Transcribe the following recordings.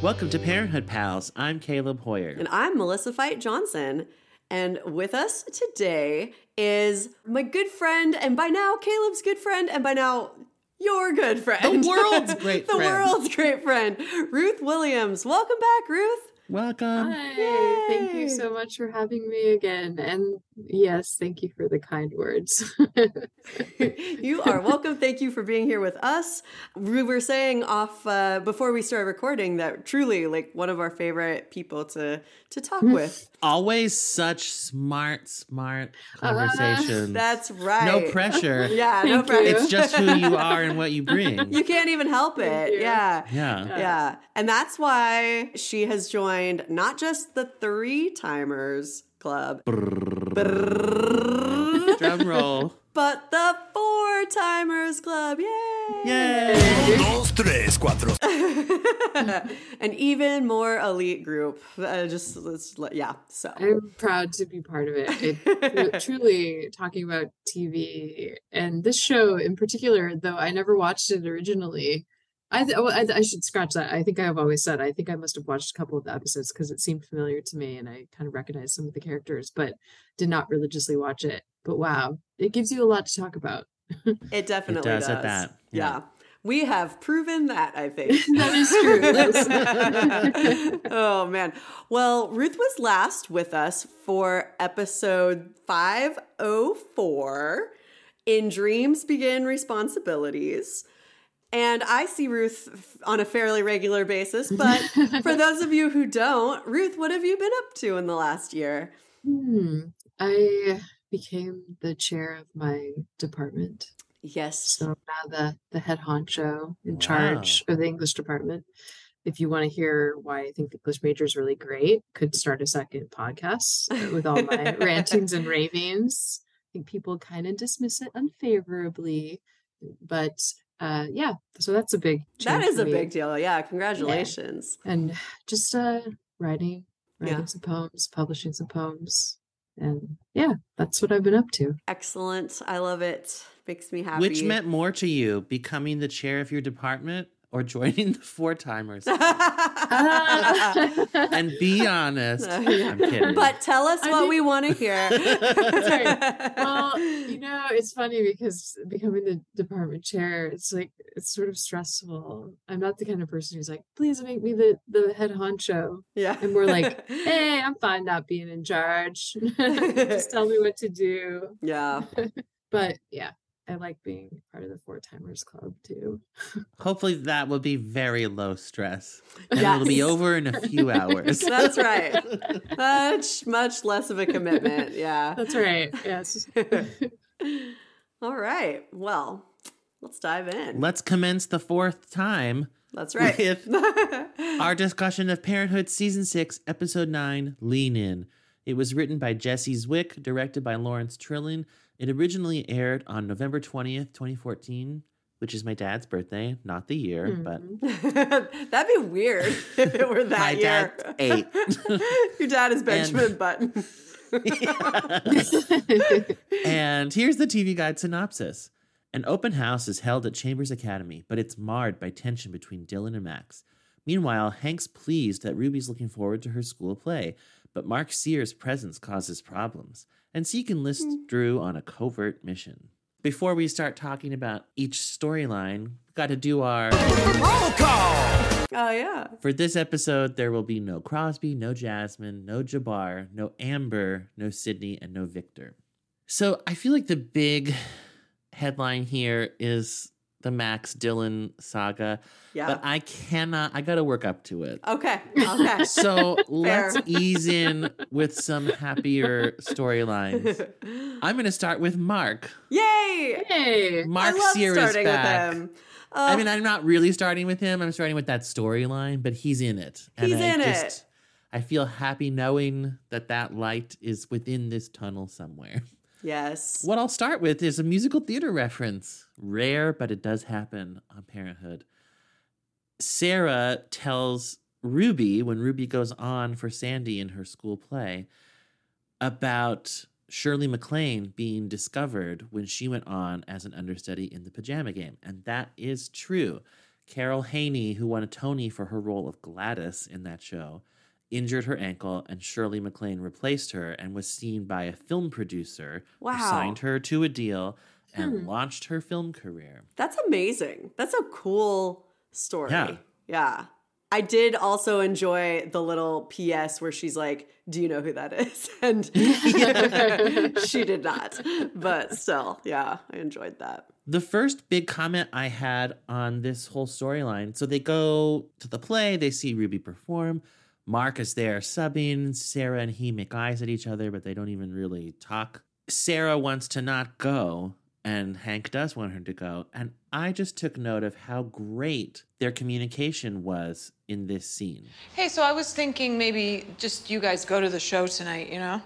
Welcome to Parenthood Pals. I'm Caleb Hoyer. And I'm Melissa Fight Johnson. And with us today is my good friend, and by now, Caleb's good friend, and by now, your good friend. The world's great the friend. world's great friend, Ruth Williams. Welcome back, Ruth. Welcome. Hi, thank you so much for having me again. And yes, thank you for the kind words. you are welcome. Thank you for being here with us. We were saying off uh, before we started recording that truly, like, one of our favorite people to to talk with. Always such smart, smart Uh. That's right. no pressure. Yeah, no pressure. It's just who you are and what you bring. You can't even help it. you. Yeah. yeah. Yeah. And that's why she has joined not just the three timers club, Drum roll. but the four timers club. Yay! Yay. dos, tres, cuatro. An even more elite group. Uh, just, let's, yeah. So, I'm proud to be part of it. it. Truly talking about TV and this show in particular, though I never watched it originally. I, th- well, I, I should scratch that. I think I have always said I think I must have watched a couple of the episodes because it seemed familiar to me and I kind of recognized some of the characters, but did not religiously watch it. But wow, it gives you a lot to talk about. it definitely does does. at that, Yeah. yeah. We have proven that, I think. That is true. Oh, man. Well, Ruth was last with us for episode 504 In Dreams Begin Responsibilities. And I see Ruth on a fairly regular basis, but for those of you who don't, Ruth, what have you been up to in the last year? Hmm. I became the chair of my department. Yes. So now the, the head honcho in charge of the English department. If you want to hear why I think the English major is really great, could start a second podcast with all my rantings and ravings. I think people kind of dismiss it unfavorably, but uh, yeah, so that's a big. That change is a me. big deal. Yeah. Congratulations. and just uh, writing, writing Yeah. some poems, publishing some poems, and yeah, that's what I've been up to. Excellent. I love it. Makes me happy. Which meant more to you, becoming the chair of your department or joining the four timers? and be honest. I'm kidding. But tell us I what think- we want to hear. well, you know, it's funny because becoming the department chair, it's like it's sort of stressful. I'm not the kind of person who's like, please make me the the head honcho. yeah. And we're like, hey, I'm fine not being in charge. Just tell me what to do. yeah. But yeah, I like being part of the Four Timers Club too. Hopefully that will be very low stress. And it'll be over in a few hours. That's right. Much, much less of a commitment. Yeah. That's right. Yes. All right. Well, let's dive in. Let's commence the fourth time That's right. with our discussion of Parenthood Season 6, Episode 9, Lean In. It was written by Jesse Zwick, directed by Lawrence Trilling. It originally aired on November 20th, 2014, which is my dad's birthday, not the year, but Mhm. That'd be weird if it were that My year. dad's eight. Your dad is Benjamin Button. and here's the TV Guide synopsis. An open house is held at Chambers Academy, but it's marred by tension between Dylan and Max. Meanwhile, Hank's pleased that Ruby's looking forward to her school play, but Mark Cyr's presence causes problems, and Zeke enlists Drew on a covert mission. Before we start talking about each storyline, we've got to do our. Roll call. Oh yeah. For this episode, there will be no Crosby, no Jasmine, no Jabbar, no Amber, no Sydney, and no Victor. So I feel like the big headline here is the Max Dylan saga, Yeah. but I cannot, I got to work up to it. okay. Okay. So let's ease in with some happier storylines. I'm going to start with Mark. Yay! Yay. Mark I love starting back. with him. I mean, I'm not really starting with him. I'm starting with that storyline, but he's in it. He's I in just, it. I feel happy knowing that that light is within this tunnel somewhere. Yes. What I'll start with is a musical theater reference. Rare, but it does happen on Parenthood. Sarah tells Ruby, when Ruby goes on for Sandy in her school play, about Shirley MacLaine being discovered when she went on as an understudy in the pajama game. And that is true. Carol Haney, who won a Tony for her role of Gladys in that show, injured her ankle, and Shirley MacLaine replaced her and was seen by a film producer Wow. who signed her to a deal and Hmm. launched her film career. That's amazing. That's a cool story. Yeah. Yeah. I did also enjoy the little PS where she's like, Do you know who that is? And she did not. But still, yeah, I enjoyed that. The first big comment I had on this whole storyline so they go to the play, they see Ruby perform. Mark is there subbing. Sarah and he make eyes at each other, but they don't even really talk. Sarah wants to not go, and Hank does want her to go. And I just took note of how great their communication was in this scene. Hey, so I was thinking maybe just you guys go to the show tonight, you know?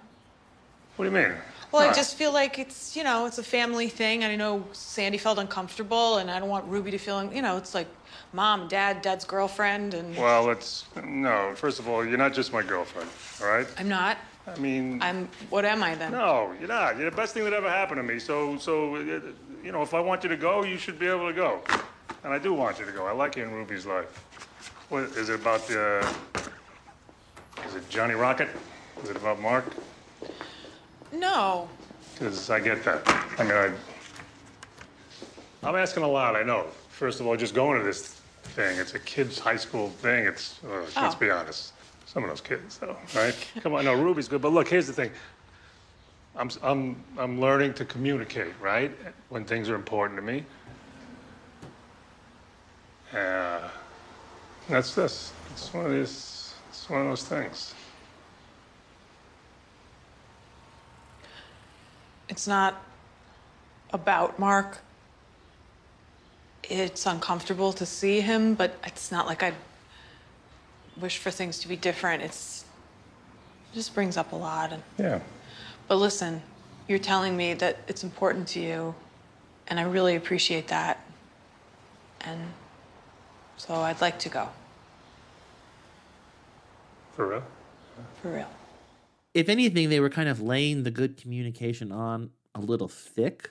What do you mean? Well, I just feel like it's, you know, it's a family thing. And I know Sandy felt uncomfortable, and I don't want Ruby to feel, you know, it's like mom, dad, dad's girlfriend, and Well, it's no. First of all, you're not just my girlfriend, all right? I'm not. I mean, I'm, what am I then? no, you're not. You're the best thing that ever happened to me. So, so, uh, you know, if I want you to go, you should be able to go. And I do want you to go. I like you in Ruby's life. What is it about? Uh, is it Johnny Rocket? Is it about Mark? No. Because I get that. I mean, I. I'm asking a lot. I know. First of all, just going to this thing. It's a kids' high school thing. It's. Uh, Let's Oh. be honest. Some of those kids, though, right? Come on, no, Ruby's good, but look, here's the thing. I'm, I'm, I'm learning to communicate, right? When things are important to me. Uh, that's this. It's one of these. It's one of those things. It's not about Mark. It's uncomfortable to see him, but it's not like I wish for things to be different. It's it just brings up a lot. And, Yeah. but listen, you're telling me that it's important to you, and I really appreciate that. And so I'd like to go, For real. for real. If anything, they were kind of laying the good communication on a little thick.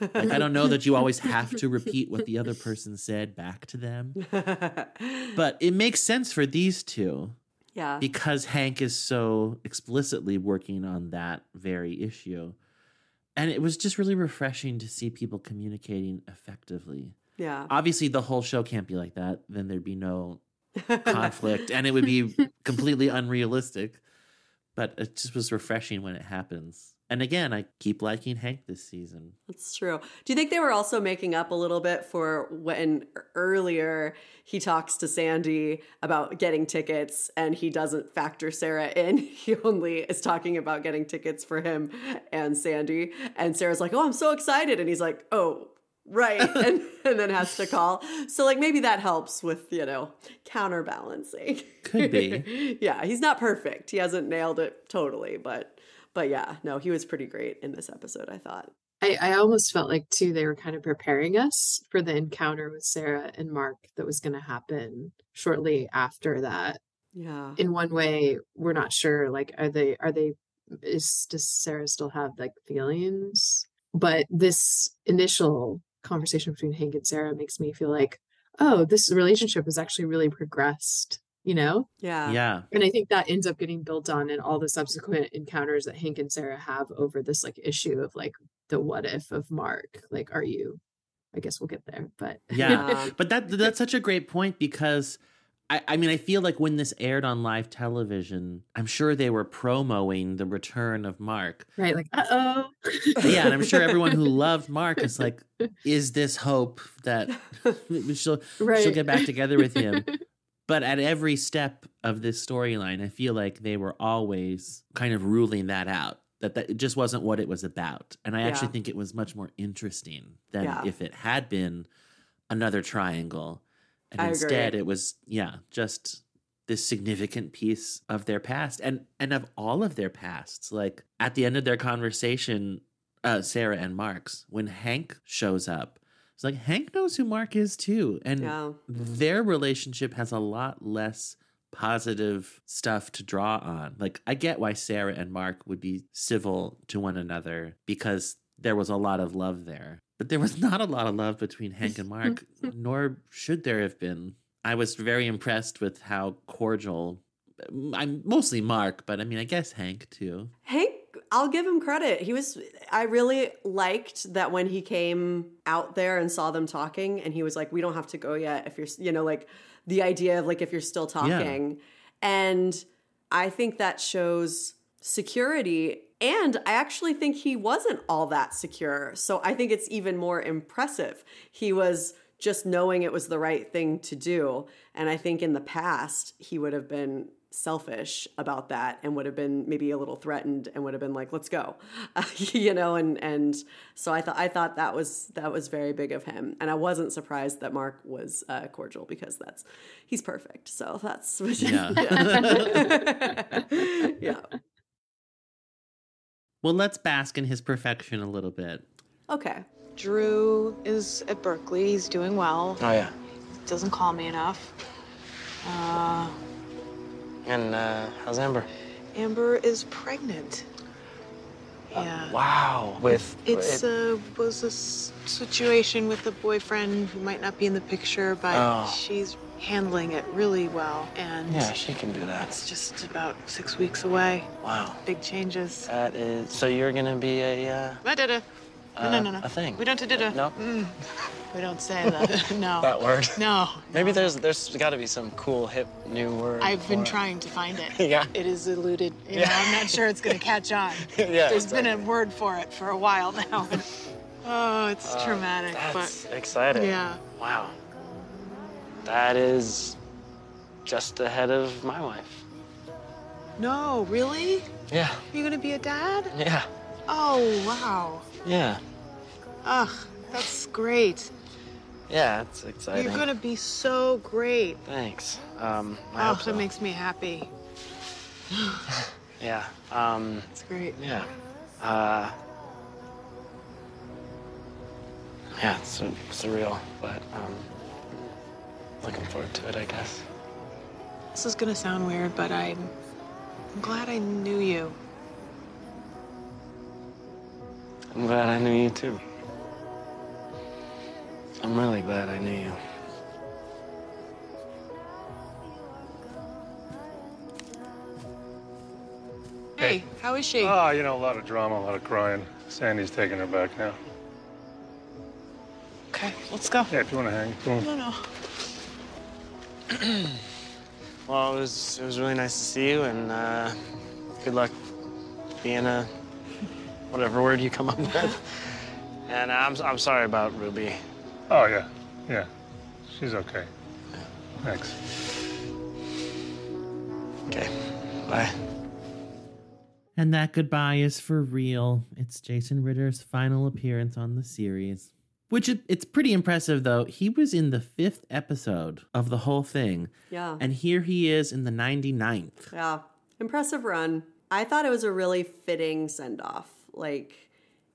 Like, I don't know that you always have to repeat what the other person said back to them, but it makes sense for these two Yeah. because Hank is so explicitly working on that very issue. And it was just really refreshing to see people communicating effectively. Yeah. Obviously, the whole show can't be like that. Then there'd be no conflict and it would be completely unrealistic. But it just was refreshing when it happens. And again, I keep liking Hank this season. That's true. Do you think they were also making up a little bit for when earlier he talks to Sandy about getting tickets and he doesn't factor Sarah in? He only is talking about getting tickets for him and Sandy. And Sarah's like, Oh, I'm so excited. And he's like, Oh, right. and, and then has to call. So, like, maybe that helps with, you know, counterbalancing. Could be. yeah, he's not perfect. He hasn't nailed it totally, but. But yeah, no, he was pretty great in this episode, I thought. I, I almost felt like too they were kind of preparing us for the encounter with Sarah and Mark that was going to happen shortly after that. Yeah. In one way, we're not sure. Like, are they? Are they? Is does Sarah still have like feelings? But this initial conversation between Hank and Sarah makes me feel like, oh, this relationship has actually really progressed. You know, Yeah. Yeah. and I think that ends up getting built on in all the subsequent encounters that Hank and Sarah have over this like issue of like the what if of Mark. Like, are you? I guess we'll get there, but Yeah. Yeah. But that that's such a great point because I, I mean I feel like when this aired on live television, I'm sure they were promoting the return of Mark. right, like, uh oh, Yeah, and I'm sure everyone who loved Mark is like, is this hope that she'll right. she'll get back together with him? But at every step of this storyline, I feel like they were always kind of ruling that out. That that it just wasn't what it was about. And I actually think it was much more interesting than Yeah. if it had been another triangle. And I instead agree. it was, yeah, just this significant piece of their past and and of all of their pasts. Like at the end of their conversation, uh, Sarah and Mark's, when Hank shows up, it's like Hank knows who Mark is too. And Yeah. their relationship has a lot less positive stuff to draw on. Like, I get why Sarah and Mark would be civil to one another because there was a lot of love there. But there was not a lot of love between Hank and Mark, nor should there have been. I was very impressed with how cordial. Mm, I'm mostly Mark, but I mean, I guess Hank too. Hank, I'll give him credit. He was, I really liked that when he came out there and saw them talking, and he was like, We don't have to go yet. If you're, you know, like the idea of like if you're still talking. And I think that shows security. And I actually think he wasn't all that secure. So I think it's even more impressive. He was just knowing it was the right thing to do. And I think in the past, he would have been selfish about that and would have been maybe a little threatened and would have been like let's go uh, you know and and so i thought i thought that was that was very big of him and i wasn't surprised that mark was uh, cordial because that's he's perfect so that's Yeah. yeah. yeah Well, let's bask in his perfection a little bit. okay Drew is at Berkeley. He's doing well. Oh yeah. Doesn't call me enough. Uh, And uh, how's Amber? Amber is pregnant. Yeah. Wow. With It's it- uh, was a situation with a boyfriend who might not be in the picture, but Oh. she's handling it really well. And yeah, she can do that. it's just about six weeks away. Wow. Big changes. That is. So you're gonna be a. Uh. No, no, uh, no, no. A thing. We don't do da No. We don't say that. no. That word. No. Maybe there's there's got to be some cool hip new word. I've been it. trying to find it. Yeah. It is eluded. You know, I'm not sure it's going to catch on. Yeah, There's been a word for it for a while now. oh, it's traumatic, That's but exciting. yeah. Wow. That is just ahead of my wife. No, really? Yeah. Are you going to be a dad? Yeah. Oh, wow. Yeah. Ugh, that's great. Yeah. It's exciting. You're to be so great. Thanks. Um, I Oh, hope that so. makes me happy. Yeah. Um, It's great. yeah. Uh, yeah, it's sur- surreal, but um, looking forward to it, I guess. This is going to sound weird, but I'm, I'm glad I knew you. I'm glad I knew you too. I'm really glad I knew you. Hey, how is she? Ah, you know, a lot of drama, a lot of crying. Sandy's taking her back now. okay, let's go. Yeah, if you want to hang. Come on. No, no. Well, it was it was really nice to see you, and uh, good luck being a whatever word you come up with. And I'm I'm sorry about Ruby. Oh, yeah. Yeah. She's okay. Thanks. Okay, bye. And that goodbye is for real. It's Jason Ritter's final appearance on the series. Which it, it's pretty impressive though. He was in the fifth episode of the whole thing. yeah And here he is in the 99th. Yeah. Impressive run. I thought it was a really fitting send off. Like,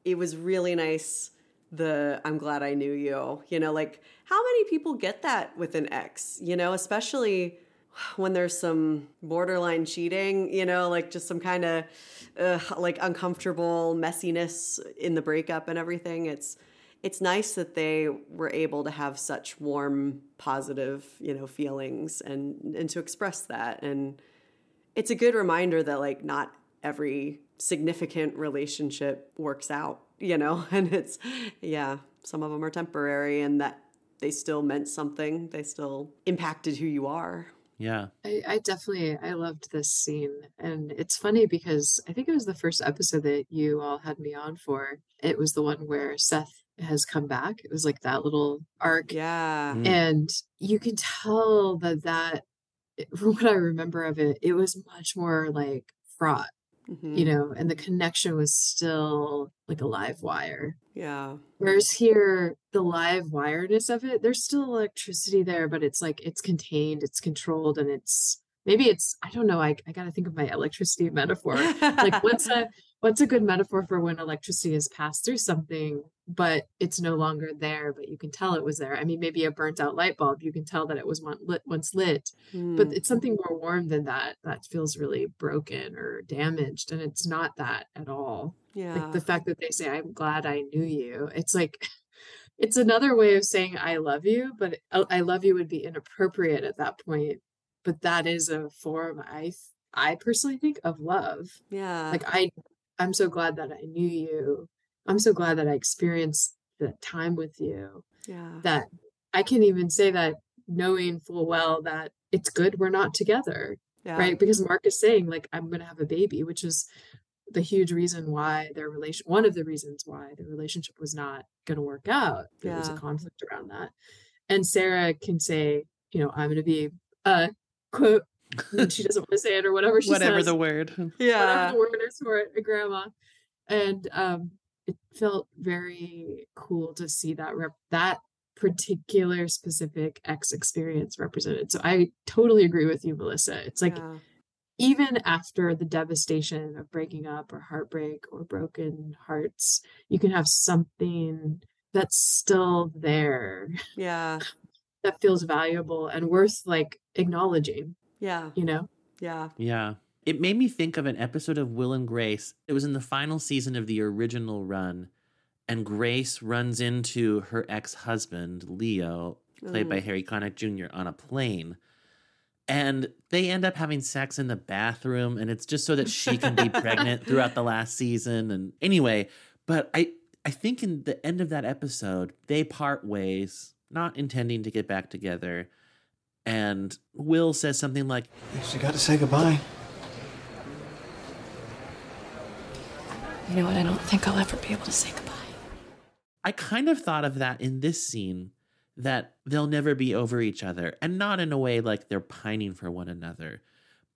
it was really nice. The I'm glad I knew you. You know, like, how many people get that with an ex? You know, especially when there's some borderline cheating, you know, like just some kind of uh, like uncomfortable messiness in the breakup and everything. It's, it's nice that they were able to have such warm, positive, you know, feelings and and to express that. And it's a good reminder that like not every significant relationship works out, you know, and it's yeah, some of them are temporary and that they still meant something. They still impacted who you are. Yeah. I, I definitely I loved this scene and it's funny because I think it was the first episode that you all had me on for. It was the one where Seth has come back. It was like that little arc Yeah. Mm. and you can tell that that from what I remember of it, it was much more like fraught, Mhm. you know, and the connection was still like a live wire. Yeah. Whereas here, the live wiredness of it, there's still electricity there, but it's like it's contained, it's controlled, and it's maybe it's I don't know. I, I gotta think of my electricity metaphor. like what's a what's a good metaphor for when electricity has passed through something, but it's no longer there, but you can tell it was there. I mean, maybe a burnt out light bulb, you can tell that it was one lit once lit, Hmm. but it's something more warm than that that feels really broken or damaged, and it's not that at all yeah. like the fact that they say i'm glad i knew you it's like it's another way of saying I love you, but I I love you would be inappropriate at that point. But that is a form I th- I personally think of love. Yeah. Like I I'm so glad that I knew you. I'm so glad that I experienced that time with you. yeah. That I can even say that knowing full well that it's good we're not together yeah. right because mark is saying like i'm going to have a baby which is the huge reason why their relation one of the reasons why the relationship was not going to work out there was a conflict around that and sarah can say you know i'm going to be a quote she doesn't want to say it or whatever she says. Whatever says the word. Yeah. whatever the word is for it, a grandma. And um, it felt very cool to see that rep- that particular specific X experience represented. So I totally agree with you, Melissa. It's like yeah. even after the devastation of breaking up or heartbreak or broken hearts, you can have something that's still there Yeah. that feels valuable and worth like acknowledging, Yeah. you know? Yeah. Yeah. It made me think of an episode of Will and Grace. It was in the final season of the original run, and Grace runs into her ex husband, Leo, played by Mm. Harry Connick Jr., on a plane. And they end up having sex in the bathroom, and it's just so that she can be pregnant throughout the last season. And anyway, but I, I think in the end of that episode, they part ways, not intending to get back together. And Will says something like, She got to say goodbye. You know what? I don't think I'll ever be able to say goodbye. I kind of thought of that in this scene that they'll never be over each other and not in a way like they're pining for one another.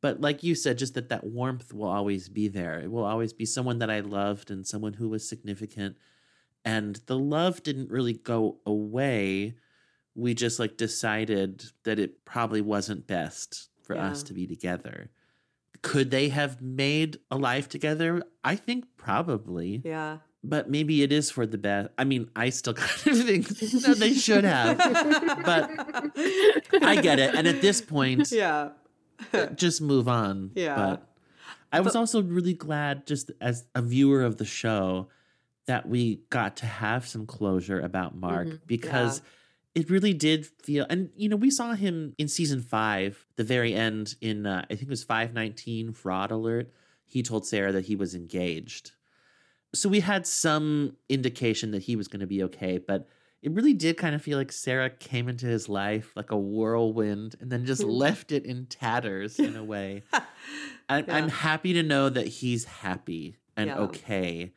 But like you said, just that that warmth will always be there. It will always be someone that I loved and someone who was significant. And the love didn't really go away. We just like decided that it probably wasn't best for us to be together. Could they have made a life together? I think probably Yeah. but maybe it is for the best. I mean, I still kind of think no, they should have, but I get it. And at this point, yeah. just move on. Yeah. But I was also really glad, just as a viewer of the show, that we got to have some closure about Mark Mhm. because it really did feel. And you know, we saw him in season five, the very end in uh, I think it was five nineteen. Fraud alert. He told Sarah that he was engaged. So we had some indication that he was going to be okay, but it really did kind of feel like Sarah came into his life like a whirlwind and then just left it in tatters in a way. I'm, I'm happy to know that he's happy and Yeah. okay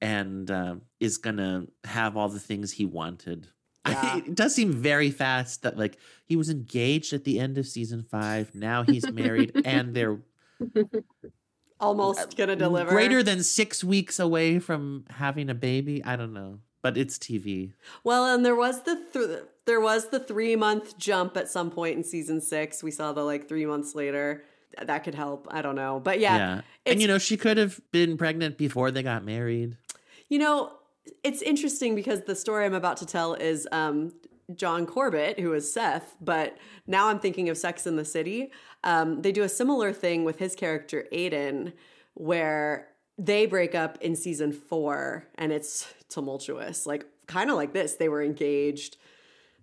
and uh, is going to have all the things he wanted. Yeah. it does seem very fast that like he was engaged at the end of season five. Now he's married and they're Almost uh, gonna deliver. greater than six weeks away from having a baby. I don't know, but it's TV. Well, and there was the th- there was the three month jump at some point in season six. We saw the like three months later. That could help. I don't know, but yeah, Yeah. And you know, she could have been pregnant before they got married. You know, it's interesting because the story I'm about to tell is um, John Corbett, who is Seth, but now I'm thinking of Sex in the City. Um, they do a similar thing with his character Aidan, where they break up in season four and it's tumultuous, like kind of like this. They were engaged.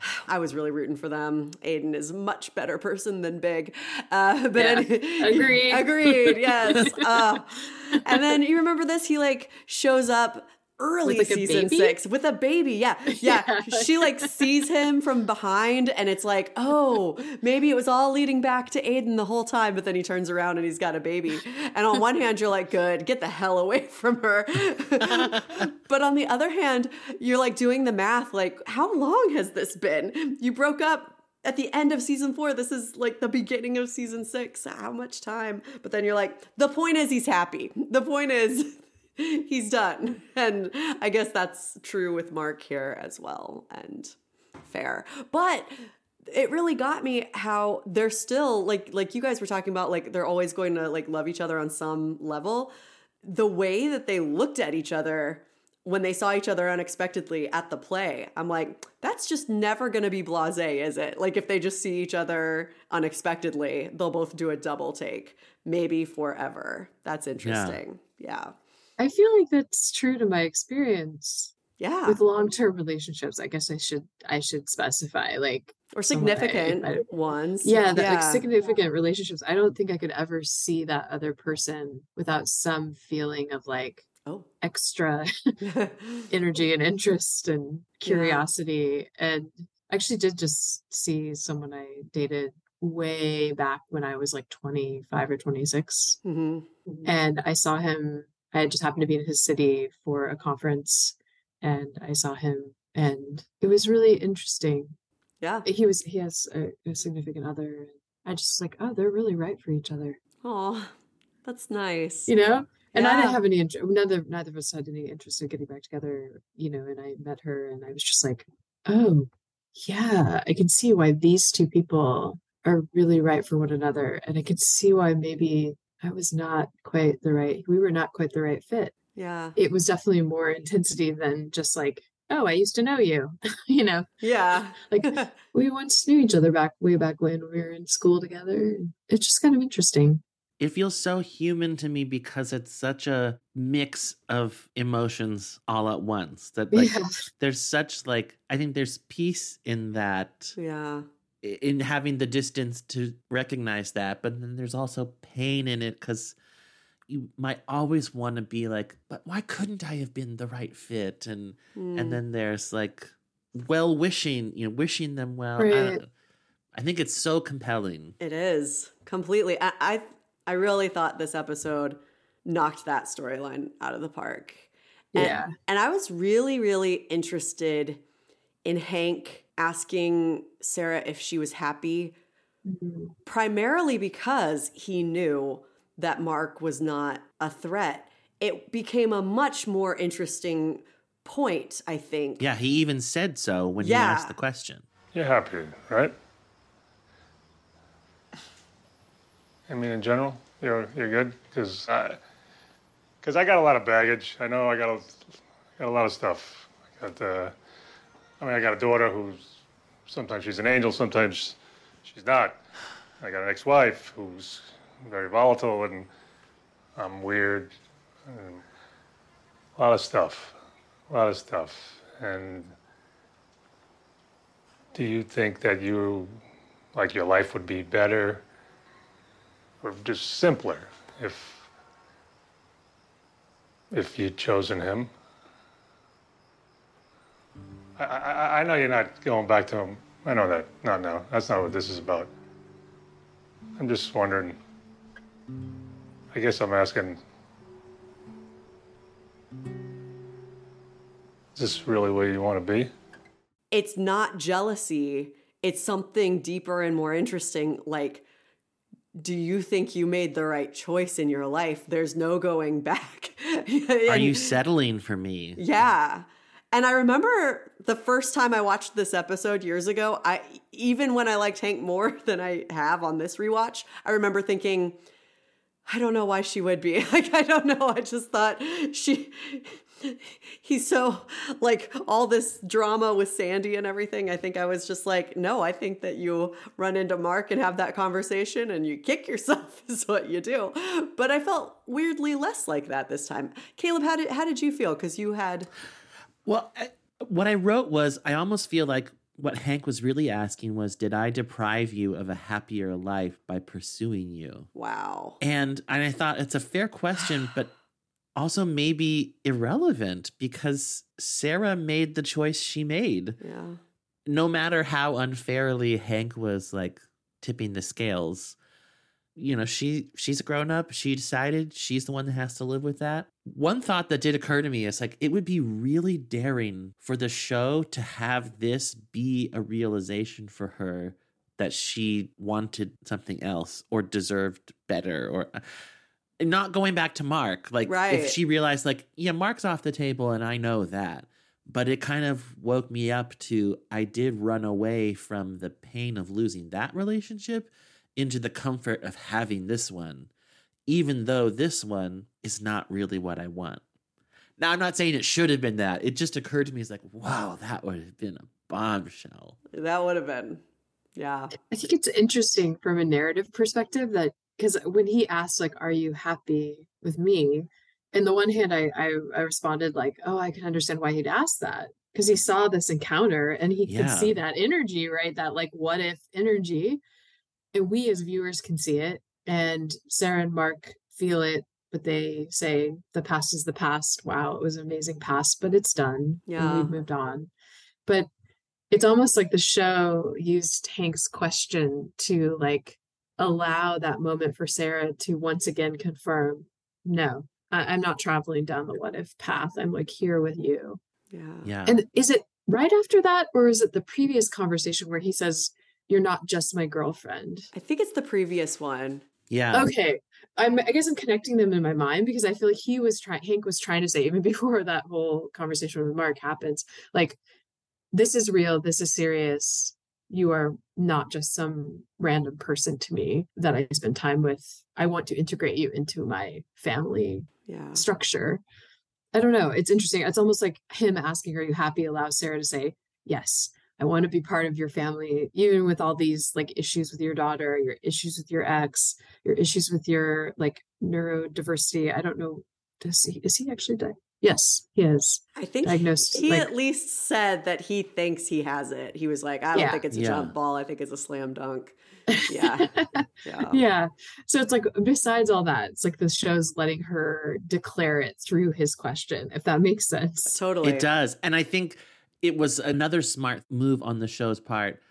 I was really rooting for them. Aiden is a much better person than Big. Uh, but Yeah, any- agreed. agreed. Yes. Uh, and then you remember this? He like shows up early like, season six with a baby. Yeah. yeah. Yeah. She like sees him from behind and it's like, oh, maybe it was all leading back to Aidan the whole time. But then he turns around and he's got a baby. And on one hand, you're like, good, get the hell away from her. but on the other hand, you're like doing the math, like, how long has this been? You broke up at the end of season four. This is like the beginning of season six. How much time? But then you're like, the point is he's happy. The point is he's done. And I guess that's true with Mark here as well. And fair. But it really got me how they're still like like you guys were talking about like they're always going to like love each other on some level the way that they looked at each other when they saw each other unexpectedly at the play i'm like that's just never going to be blasé is it like if they just see each other unexpectedly they'll both do a double take maybe forever that's interesting yeah, I feel like that's true to my experience Yeah. with long-term relationships i guess i should i should specify like or I- significant I- ones. yeah that like significant relationships i don't think i could ever see that other person without some feeling of like Oh. extra energy and interest and curiosity and I actually did just see someone i dated way back when i was like 25 or 26 hmm and I saw him. I had just happened to be in his city for a conference, and I saw him, and it was really interesting. Yeah. He was he has a, a significant other. and I just was like, oh, they're really right for each other, Oh, that's nice. you know. And I didn't have any interest. Neither neither of us had any interest in getting back together, you know. And I met her, and I was just like, oh, yeah, I can see why these two people are really right for one another, and I could see why maybe I was not quite the right. We were not quite the right fit. Yeah. it was definitely more intensity than just like, oh, I used to know you. you know, Yeah. like we once knew each other back way back when we were in school together. It's just kind of interesting. It feels so human to me because it's such a mix of emotions all at once. That like Yeah. there's such like I think there's peace in that yeah. I- in having the distance to recognize that, but then there's also pain in it because you might always want to be like, but why couldn't I have been the right fit? And Mm. and then there's like well wishing, you know, wishing them well. I, Right. don't- I think it's so compelling. It is completely. I, I I really thought this episode knocked that storyline out of the park. And, Yeah. and I was really, really interested in Hank asking Sarah if she was happy, Mhm. primarily because he knew that Mark was not a threat. It became a much more interesting point, I think. Yeah, he even said so when he asked the question. You're happy, right? I mean, in general, you're you're good because I, cause I got a lot of baggage. I know I got a, got a lot of stuff. I got, uh, I mean, I got a daughter who's sometimes she's an angel, sometimes she's not. I got an ex-wife who's very volatile, and I'm weird. And a lot of stuff, a lot of stuff, and. Do you think that you, like your life would be better or just simpler if if you'd chosen him? I, I, I know you're not going back to him. I know that. No, no, that's not what this is about. I'm just wondering. I guess I'm asking. Is this really where you want to be? it's not jealousy it's something deeper and more interesting like do you think you made the right choice in your life there's no going back Are you settling for me? yeah and i remember the first time i watched this episode years ago i even when i liked hank more than i have on this rewatch i remember thinking I don't know why she would be. Like, I don't know. I just thought she, he's so, like, all this drama with Sandy and everything. I think I was just like, no, I think that you run into Mark and have that conversation and you kick yourself is what you do. But I felt weirdly less like that this time. Caleb, how did, how did you feel? Because you had, Well, I, what I wrote was I almost feel like what Hank was really asking was, did I deprive you of a happier life by pursuing you? wow. And and I thought it's a fair question, but also maybe irrelevant because Sarah made the choice she made. Yeah. No matter how unfairly Hank was like tipping the scales, you know, she she's a grown up. She decided she's the one that has to live with that. One thought that did occur to me is like it would be really daring for the show to have this be a realization for her that she wanted something else or deserved better or uh, not going back to Mark. Like Right. if she realized like, yeah, Mark's off the table and I know that. But it kind of woke me up to I did run away from the pain of losing that relationship into the comfort of having this one, even though this one is not really what I want. Now, I'm not saying it should have been that. It just occurred to me as like, wow, that would have been a bombshell. That would have been, yeah. I think it's interesting from a narrative perspective that because when he asked, like, are you happy with me? in the one hand, I, I I responded like, oh, I can understand why he'd ask that because he saw this encounter and he Yeah. could see that energy, right? That like what if energy, and we as viewers can see it, and Sarah and Mark feel it, but they say the past is the past. Wow, it was an amazing past, but it's done. Yeah. we've moved on. But it's almost like the show used Hank's question to like allow that moment for Sarah to once again confirm, no, I- I'm not traveling down the what if path. I'm like here with you. Yeah. Yeah. And is it right after that, or is it the previous conversation where he says, You're not just my girlfriend? I think it's the previous one. yeah. Okay. I'm I guess I'm connecting them in my mind because I feel like he was trying Hank was trying to say, even before that whole conversation with Mark happens, like this is real, this is serious. You are not just some random person to me that I spend time with. I want to integrate you into my family Yeah. structure. I don't know. It's interesting. It's almost like him asking, Are you happy? allows Sarah to say, Yes, I want to be part of your family, even with all these like issues with your daughter, your issues with your ex, your issues with your like neurodiversity. I don't know. Does he is he actually di- Yes, he is. I think Diagnosed, he like- at least said that he thinks he has it. He was like, I don't Yeah. think it's a Yeah. jump ball. I think it's a slam dunk. Yeah. Yeah. yeah. So it's like besides all that, it's like the show's letting her declare it through his question, if that makes sense. Totally. It does. And I think it was another smart move on the show's part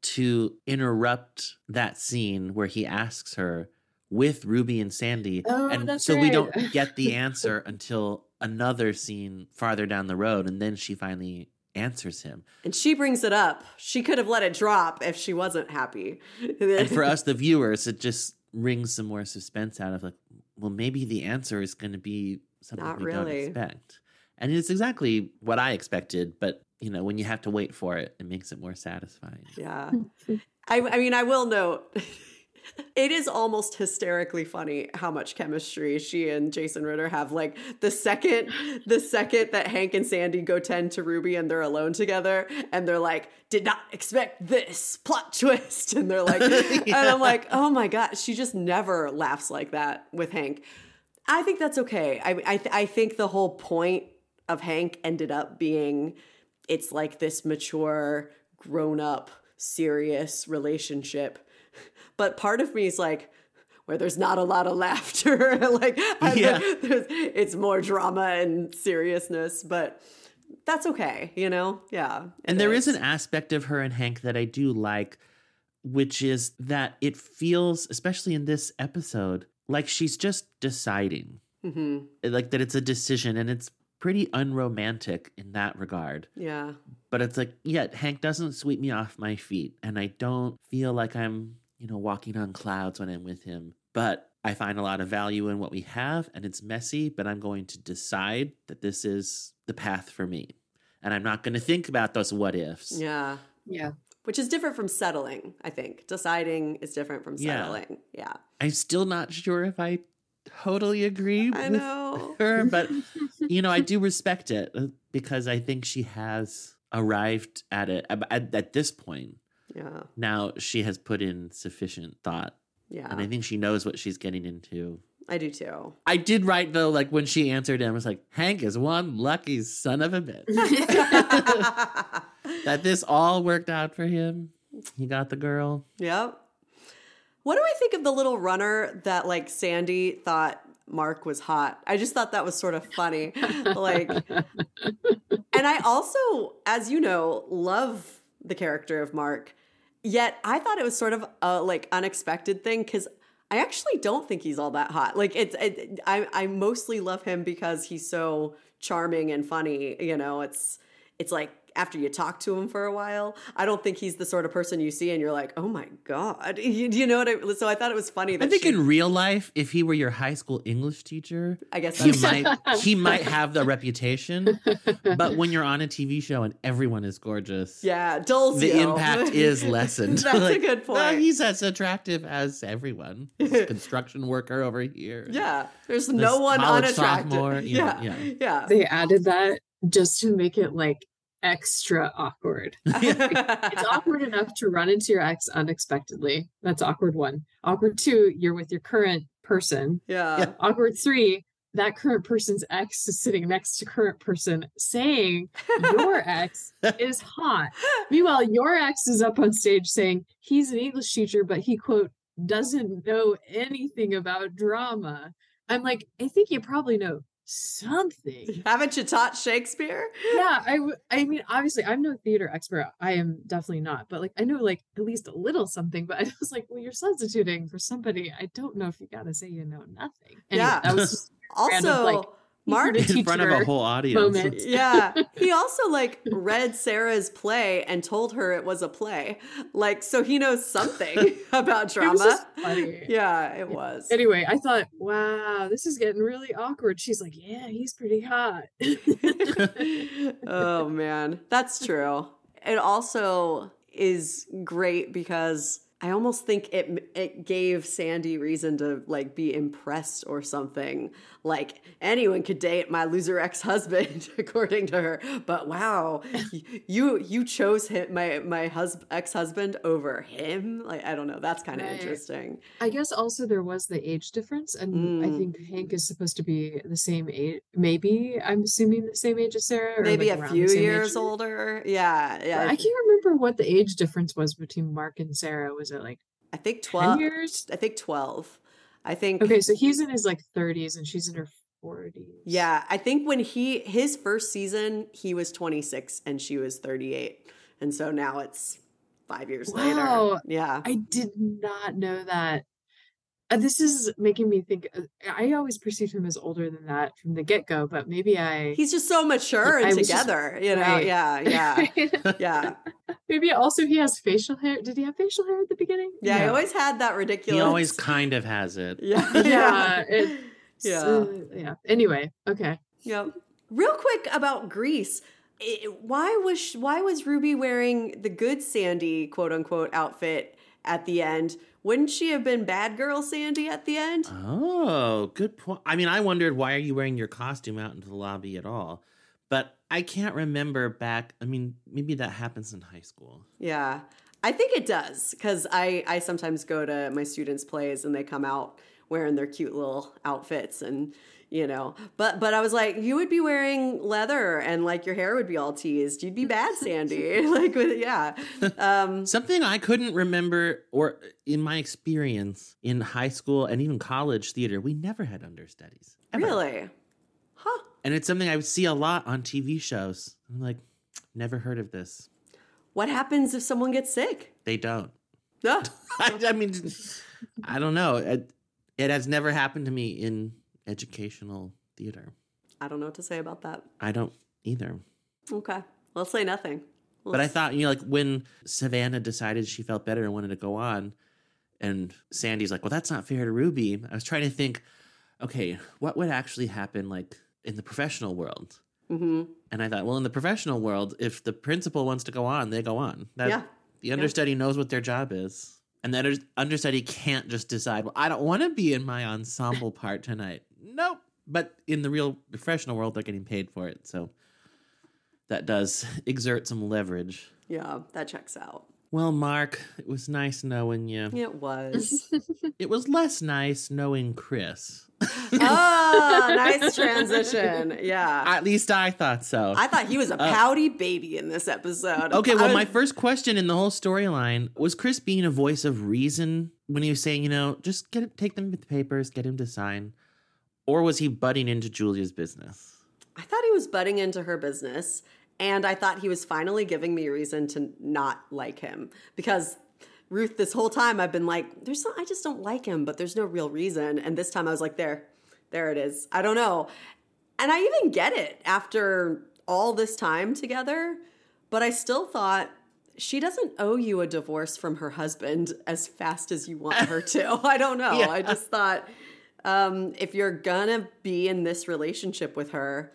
to interrupt that scene where he asks her with Ruby and Sandy. Oh, and that's so we don't get the answer until another scene farther down the road. And then she finally answers him. And she brings it up. She could have let it drop if she wasn't happy. And for us, the viewers, it just rings some more suspense out of like, well, maybe the answer is going to be something Not we don't expect. And it's exactly what I expected, but you know, when you have to wait for it, it makes it more satisfying. Yeah. I, I mean, I will note it is almost hysterically funny how much chemistry she and Jason Ritter have. Like the second, the second that Hank and Sandy go tend to Ruby and they're alone together, and they're like, "Did not expect this plot twist," and they're like, and I'm like, "Oh my god," she just never laughs like that with Hank. I think that's okay. I I, th- I think the whole point of Hank ended up being it's like this mature, grown up, serious relationship. But part of me is like, where there's not a lot of laughter, like Yeah. there's- it's more drama and seriousness, but that's okay, you know? Yeah. And there is an aspect of her and Hank that I do like, which is that it feels, especially in this episode, like she's just deciding. Mhm. Like that it's a decision and it's pretty unromantic in that regard. Yeah. But it's like, yeah, Hank doesn't sweep me off my feet. And I don't feel like I'm, you know, walking on clouds when I'm with him. But I find a lot of value in what we have and it's messy, but I'm going to decide that this is the path for me. And I'm not going to think about those what ifs. Yeah. Yeah. Which is different from settling, I think. Deciding is different from Yeah. settling. Yeah. I'm still not sure if I totally agree I with know. her, but you know, I do respect it uh, because I think she has arrived at it at, at, at this point. Yeah. Now she has put in sufficient thought, Yeah. and I think she knows what she's getting into. I do too. I did write though, like when she answered him, I was like, Hank is one lucky son of a bitch. that this all worked out for him. He got the girl. Yep. What do I think of the little runner that like Sandy thought Mark was hot? I just thought that was sort of funny. like and I also, as you know, love the character of Mark. Yet I thought it was sort of a like unexpected thing cuz I actually don't think he's all that hot. Like it's it, I I mostly love him because he's so charming and funny, you know. It's it's like after you talk to him for a while, I don't think he's the sort of person you see and you're like, "Oh my god." You, you know what I so I thought it was funny that I think she- in real life, if he were your high school English teacher, I guess he might he might have the reputation. But when you're on a TV show and everyone is gorgeous, Yeah, dulls the you. impact is lessened. That's a Like, good "No, point." he's as attractive as everyone. This construction worker over here. Yeah, there's This no one college unattractive. sophomore, you know, yeah, yeah. yeah. They added that just to make it like extra awkward. it's awkward enough to run into your ex unexpectedly. That's awkward one. Awkward two, you're with your current person. Yeah. Awkward three, that current person's ex is sitting next to current person saying your ex is hot. Meanwhile, your ex is up on stage saying he's an English teacher, but he quote doesn't know anything about drama. I'm like, I think you probably know something. Haven't you taught Shakespeare? Yeah, I, w- I mean, obviously, I'm no theater expert. I am definitely not, but like, I know like at least a little something. But I was like, well, you're substituting for somebody. I don't know if you got to say you know nothing. Anyway, Yeah. that was just Also, random, like, Mark in front of a whole audience. moment. yeah he also like read sarah's play and told her it was a play like so he knows something about It was drama just funny. yeah it was Anyway, I thought, wow, this is getting really awkward. She's like, yeah, he's pretty hot. oh man that's true it also is great because I almost think it it gave Sandy reason to like be impressed or something. Like anyone could date my loser ex husband, according to her. But wow, you you chose him my my hus- ex husband over him. Like I don't know. That's kind of Right. interesting. I guess also there was the age difference, and I Mm. think Hank is supposed to be the same age. Maybe I'm assuming the same age as Sarah, or Maybe like a few years older. Yeah, yeah. I can't remember what the age difference was between Mark and Sarah. Was it like I think 12 years? I think twelve. I think. Okay, so he's in his like 30s and she's in her 40s. Yeah, I think when he his first season, he was 26 and she was 38. And so now it's 5 years Wow. later. Yeah. I did not know that. Uh, this is making me think. uh, I always perceived him as older than that from the get go, but maybe I. He's just so mature I and was just- together, you know. right. Yeah, yeah. Yeah. maybe also he has facial hair. Did he have facial hair at the beginning? Yeah, he always had that ridiculous He always kind of has it. Yeah. Yeah, it- Yeah. So, yeah. Anyway, okay. Yep. Real quick about Grease. I- why was why was Ruby wearing the good Sandy quote unquote outfit at the end? Wouldn't she have been bad girl Sandy at the end? Oh, good point. I mean, I wondered why are you wearing your costume out into the lobby at all? But I can't remember back. I mean, maybe that happens in high school. Yeah. I think it does because I, I sometimes go to my students' plays and they come out wearing their cute little outfits and you know but but I was like you would be wearing leather and like your hair would be all teased you'd be bad Sandy like with yeah um Something I couldn't remember, or in my experience in high school and even college theater, we never had understudies. ever. really huh And it's something I would see a lot on TV shows. I'm like, never heard of this. what happens if someone gets sick They don't. no I, I mean, I don't know. It, it has never happened to me in educational theater. I don't know what to say about that I don't either. okay we'll say nothing But I thought, you know, like when Savannah decided she felt better and wanted to go on, and Sandy's like, well, that's not fair to Ruby. I was trying to think, okay, what would actually happen like in the professional world? hmm And I thought, well, in the professional world, if the principal wants to go on, they go on. That, Yeah. The understudy knows what their job is. And that under- understudy can't just decide, well, I don't want to be in my ensemble part tonight. Nope. But in the real professional world, they're getting paid for it. So that does exert some leverage. yeah that checks out Well, Mark, it was nice knowing you. it was It was less nice knowing Chris. oh nice transition yeah At least I thought so. I thought he was a uh, pouty baby in this episode. Okay, well, was- my first question in the whole storyline was Chris being a voice of reason when he was saying, you know, just get it, take them the papers, get him to sign, or was he butting into Julia's business? I thought he was butting into her business, and I thought he was finally giving me a reason to not like him because Ruth, this whole time I've been like, there's I just don't like him, but there's no real reason. And this time I was like, there, there it is. I don't know, and I even get it after all this time together, but I still thought. She doesn't owe you a divorce from her husband as fast as you want her to. I don't know. Yeah. I just thought um, if you're gonna be in this relationship with her,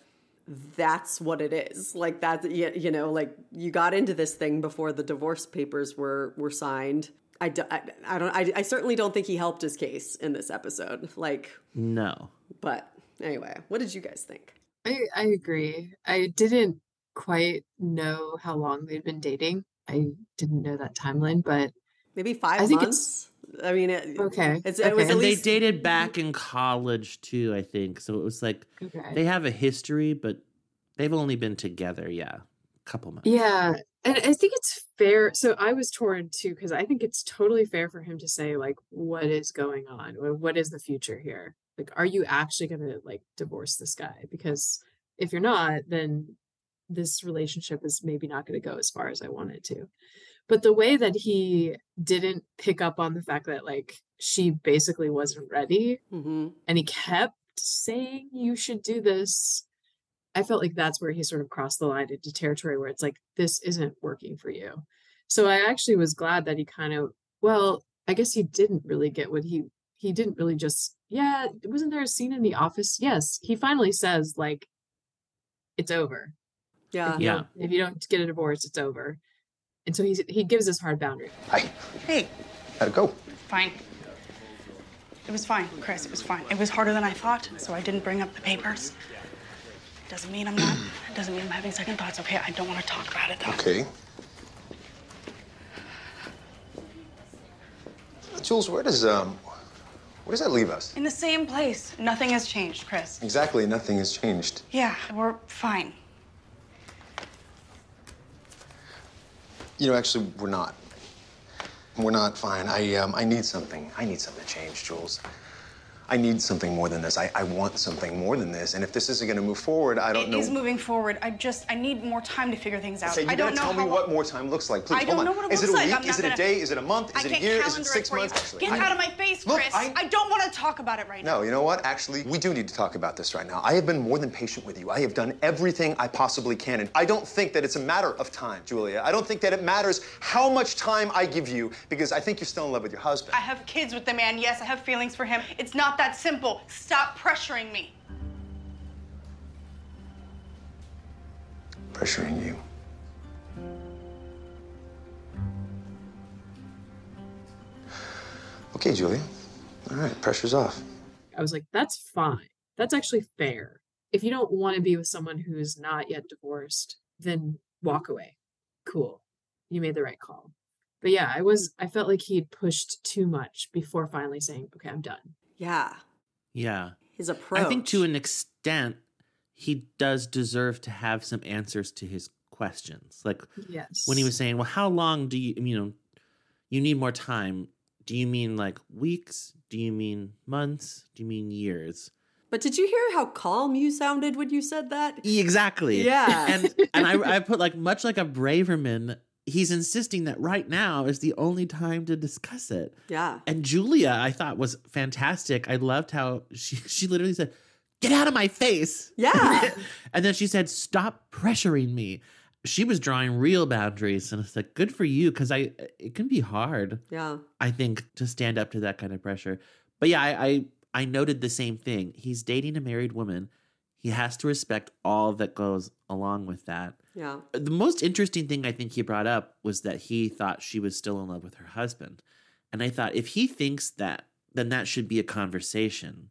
that's what it is. Like that, you, you know, like you got into this thing before the divorce papers were were signed. I, do, I, I don't. I, I certainly don't think he helped his case in this episode. Like, No. but anyway, what did you guys think? I, I agree. I didn't quite know how long they'd been dating. I didn't know that timeline, but Maybe five I think months. I mean, it, Okay. It's, it was okay. at and they dated mhm. back in college too, I think. So it was like Okay. they have a history, but they've only been together, yeah, a couple months. Yeah. And I think it's fair. So I was torn too, because I think it's totally fair for him to say, like, what is going on? What is the future here? Like, are you actually going to like divorce this guy? Because if you're not, then this relationship is maybe not going to go as far as I want it to. But the way that he didn't pick up on the fact that like she basically wasn't ready Mhm. and he kept saying you should do this i felt like that's where he sort of crossed the line into territory where it's like this isn't working for you so i actually was glad that he kind of well i guess he didn't really get what he he didn't really just yeah wasn't there a scene in the office yes he finally says like it's over Yeah. if you Yeah. if you don't get a divorce it's over and so he's he gives this hard boundary Hi. Hey, How'd it go? fine. It was fine, Chris. It was fine. It was harder than I thought, so I didn't bring up the papers. Doesn't mean I'm not. Doesn't mean I'm having second thoughts. Okay, I don't want to talk about it though. Okay. Jules, where does um where does that leave us? In the same place. Nothing has changed, Chris. Exactly, nothing has changed. Yeah, we're fine. You know, actually, we're not. We're not fine. I um I need something. I need something to change, Jules. I need something more than this. I, I want something more than this. And if this isn't going to move forward, I don't It know. is moving forward. I just I need more time to figure things out. You I don't know tell how me what more time looks like. Please, I don't know what it is looks it a like. week? Is it a day? Is it a month? Is I it a year? Is it six you. months? Get I- out of my face, Look, Chris. I- I don't want to talk about it right now. No, you know what? Actually, we do need to talk about this right now. I have been more than patient with you. I have done everything I possibly can. And I don't think that it's a matter of time, Julia. I don't think that it matters how much time I give you because I think you're still in love with your husband. I have kids with the man. Yes, I have feelings for him. It's not that simple. Stop pressuring me. Pressuring you. Okay, Julia. All right, pressure's off. I was like, that's fine. That's actually fair. If you don't want to be with someone who's not yet divorced, then walk away. Cool. You made the right call. But yeah, I was I felt like he'd pushed too much before finally saying, okay, I'm done. Yeah. Yeah. His approach. I think to an extent, he does deserve to have some answers to his questions. Like Yes. when he was saying, "Well, how long do you you know you need more time? Do you mean like weeks? Do you mean months? Do you mean years?" But did you hear how calm you sounded when you said that? Exactly. Yeah. And and I I put like much like a Braverman, he's insisting that right now is the only time to discuss it. Yeah. And Julia, I thought was fantastic. I loved how she she literally said, "Get out of my face." Yeah. and then she said, "Stop pressuring me." She was drawing real boundaries, and it's like, good for you, because I it can be hard. Yeah. I think to stand up to that kind of pressure. But yeah, I, I I noted the same thing. He's dating a married woman. He has to respect all that goes along with that. Yeah. The most interesting thing I think he brought up was that he thought she was still in love with her husband. And I thought if he thinks that, then that should be a conversation.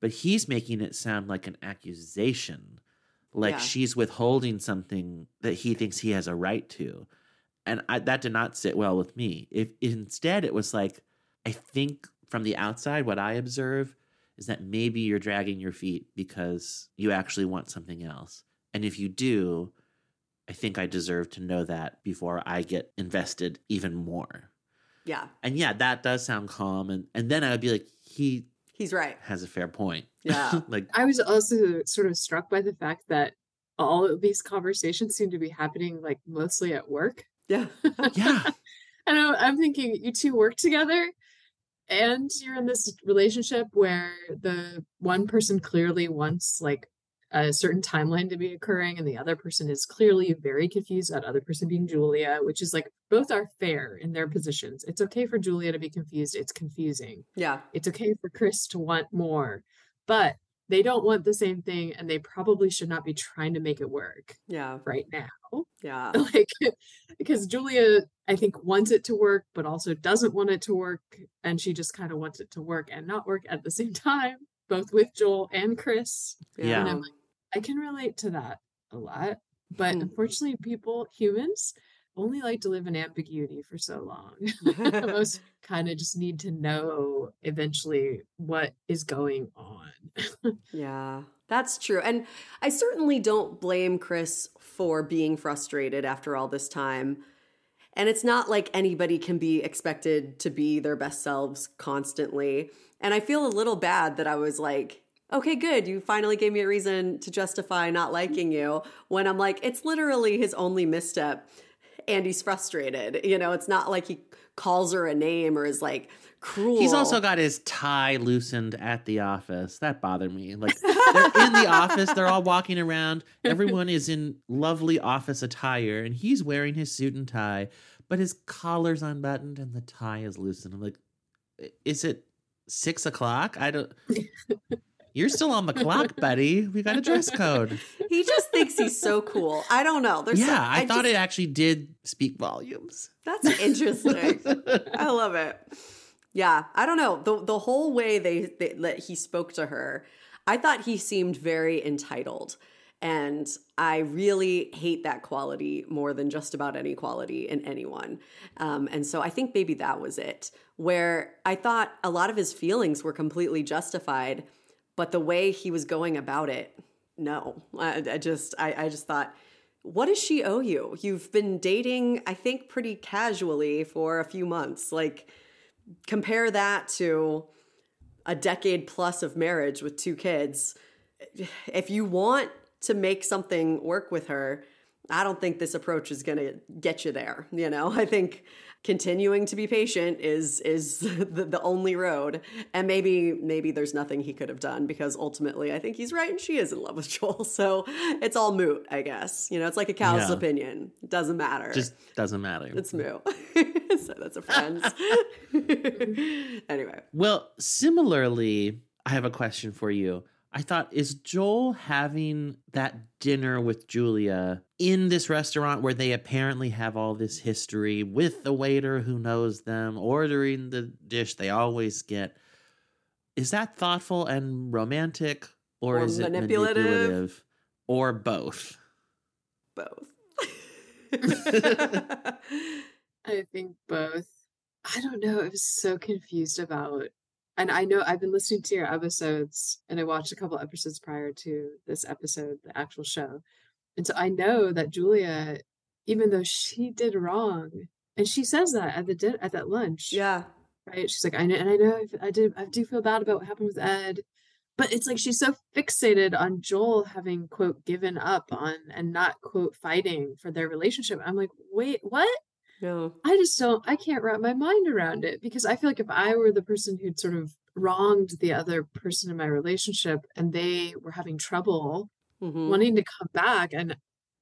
But he's making it sound like an accusation, like Yeah. she's withholding something that he thinks he has a right to. And I, that did not sit well with me. If instead it was like, I think from the outside, what I observe is that maybe you're dragging your feet because you actually want something else. And if you do, I think I deserve to know that before I get invested even more. Yeah. And yeah, that does sound calm. And, and then I would be like, he He's right. has a fair point. Yeah. like, I was also sort of struck by the fact that all of these conversations seem to be happening like mostly at work. Yeah. yeah. And I- I'm thinking you two work together and you're in this relationship where the one person clearly wants like a certain timeline to be occurring and the other person is clearly very confused that other person being Julia, which is like both are fair in their positions. It's okay for Julia to be confused. It's confusing. Yeah. It's okay for Chris to want more, but they don't want the same thing and they probably should not be trying to make it work Yeah. right now Yeah. like because Julia I think wants it to work but also doesn't want it to work and she just kind of wants it to work and not work at the same time both with Joel and Chris Yeah. and I'm like I can relate to that a lot but Hmm. unfortunately people humans only like to live in ambiguity for so long. Most kind of just need to know eventually what is going on. Yeah, that's true. And I certainly don't blame Chris for being frustrated after all this time. And it's not like anybody can be expected to be their best selves constantly. And I feel a little bad that I was like, okay, good. You finally gave me a reason to justify not liking you when I'm like, it's literally his only misstep and he's frustrated. You know, it's not like he calls her a name or is like cruel. He's also got his tie loosened at the office. That bothered me. Like they're in the office, they're all walking around. Everyone is in lovely office attire, and he's wearing his suit and tie, but his collar's unbuttoned and the tie is loosened. I'm like, is it six o'clock? I don't. You're still on the clock, buddy. We got a dress code. he just thinks he's so cool. I don't know. There's yeah, some- I, thought just- it actually did speak volumes. That's interesting. I love it. Yeah, I don't know the the whole way they, they that he spoke to her. I thought he seemed very entitled, and I really hate that quality more than just about any quality in anyone. Um, and so I think maybe that was it, where I thought a lot of his feelings were completely justified, but the way he was going about it, no. I, I just I, I just thought what does she owe you? You've been dating, I think, pretty casually for a few months. Like, compare that to a decade plus of marriage with two kids. If you want to make something work with her, I don't think this approach is going to get you there. You know, I think continuing to be patient is is the, the only road. And maybe maybe there's nothing he could have done because ultimately i think he's right and she is in love with joel. So it's all moot i guess. You know it's like a cow's Yeah. opinion. It doesn't matter. Just doesn't matter. it's moot. So that's a friends anyway. Well, similarly, I have a question for you. I thought, is Joel having that dinner with Julia in this restaurant where they apparently have all this history with the waiter who knows them, ordering the dish they always get? Is that thoughtful and romantic, or, Or is it manipulative? manipulative, or both? both I think both. I don't know. I was so confused about, and I know I've been listening to your episodes, and I watched a couple episodes prior to this episode, the actual show, and so I know that Julia, even though she did wrong, and she says that at the din- at that lunch, yeah right? She's like, I know, and I know I- I did, I do feel bad about what happened with Ed, but it's like she's so fixated on Joel having quote given up on and not quote fighting for their relationship. I'm like, wait, what? No I just don't, I can't wrap my mind around it because I feel like if I were the person who'd sort of wronged the other person in my relationship and they were having trouble Mhm. wanting to come back, and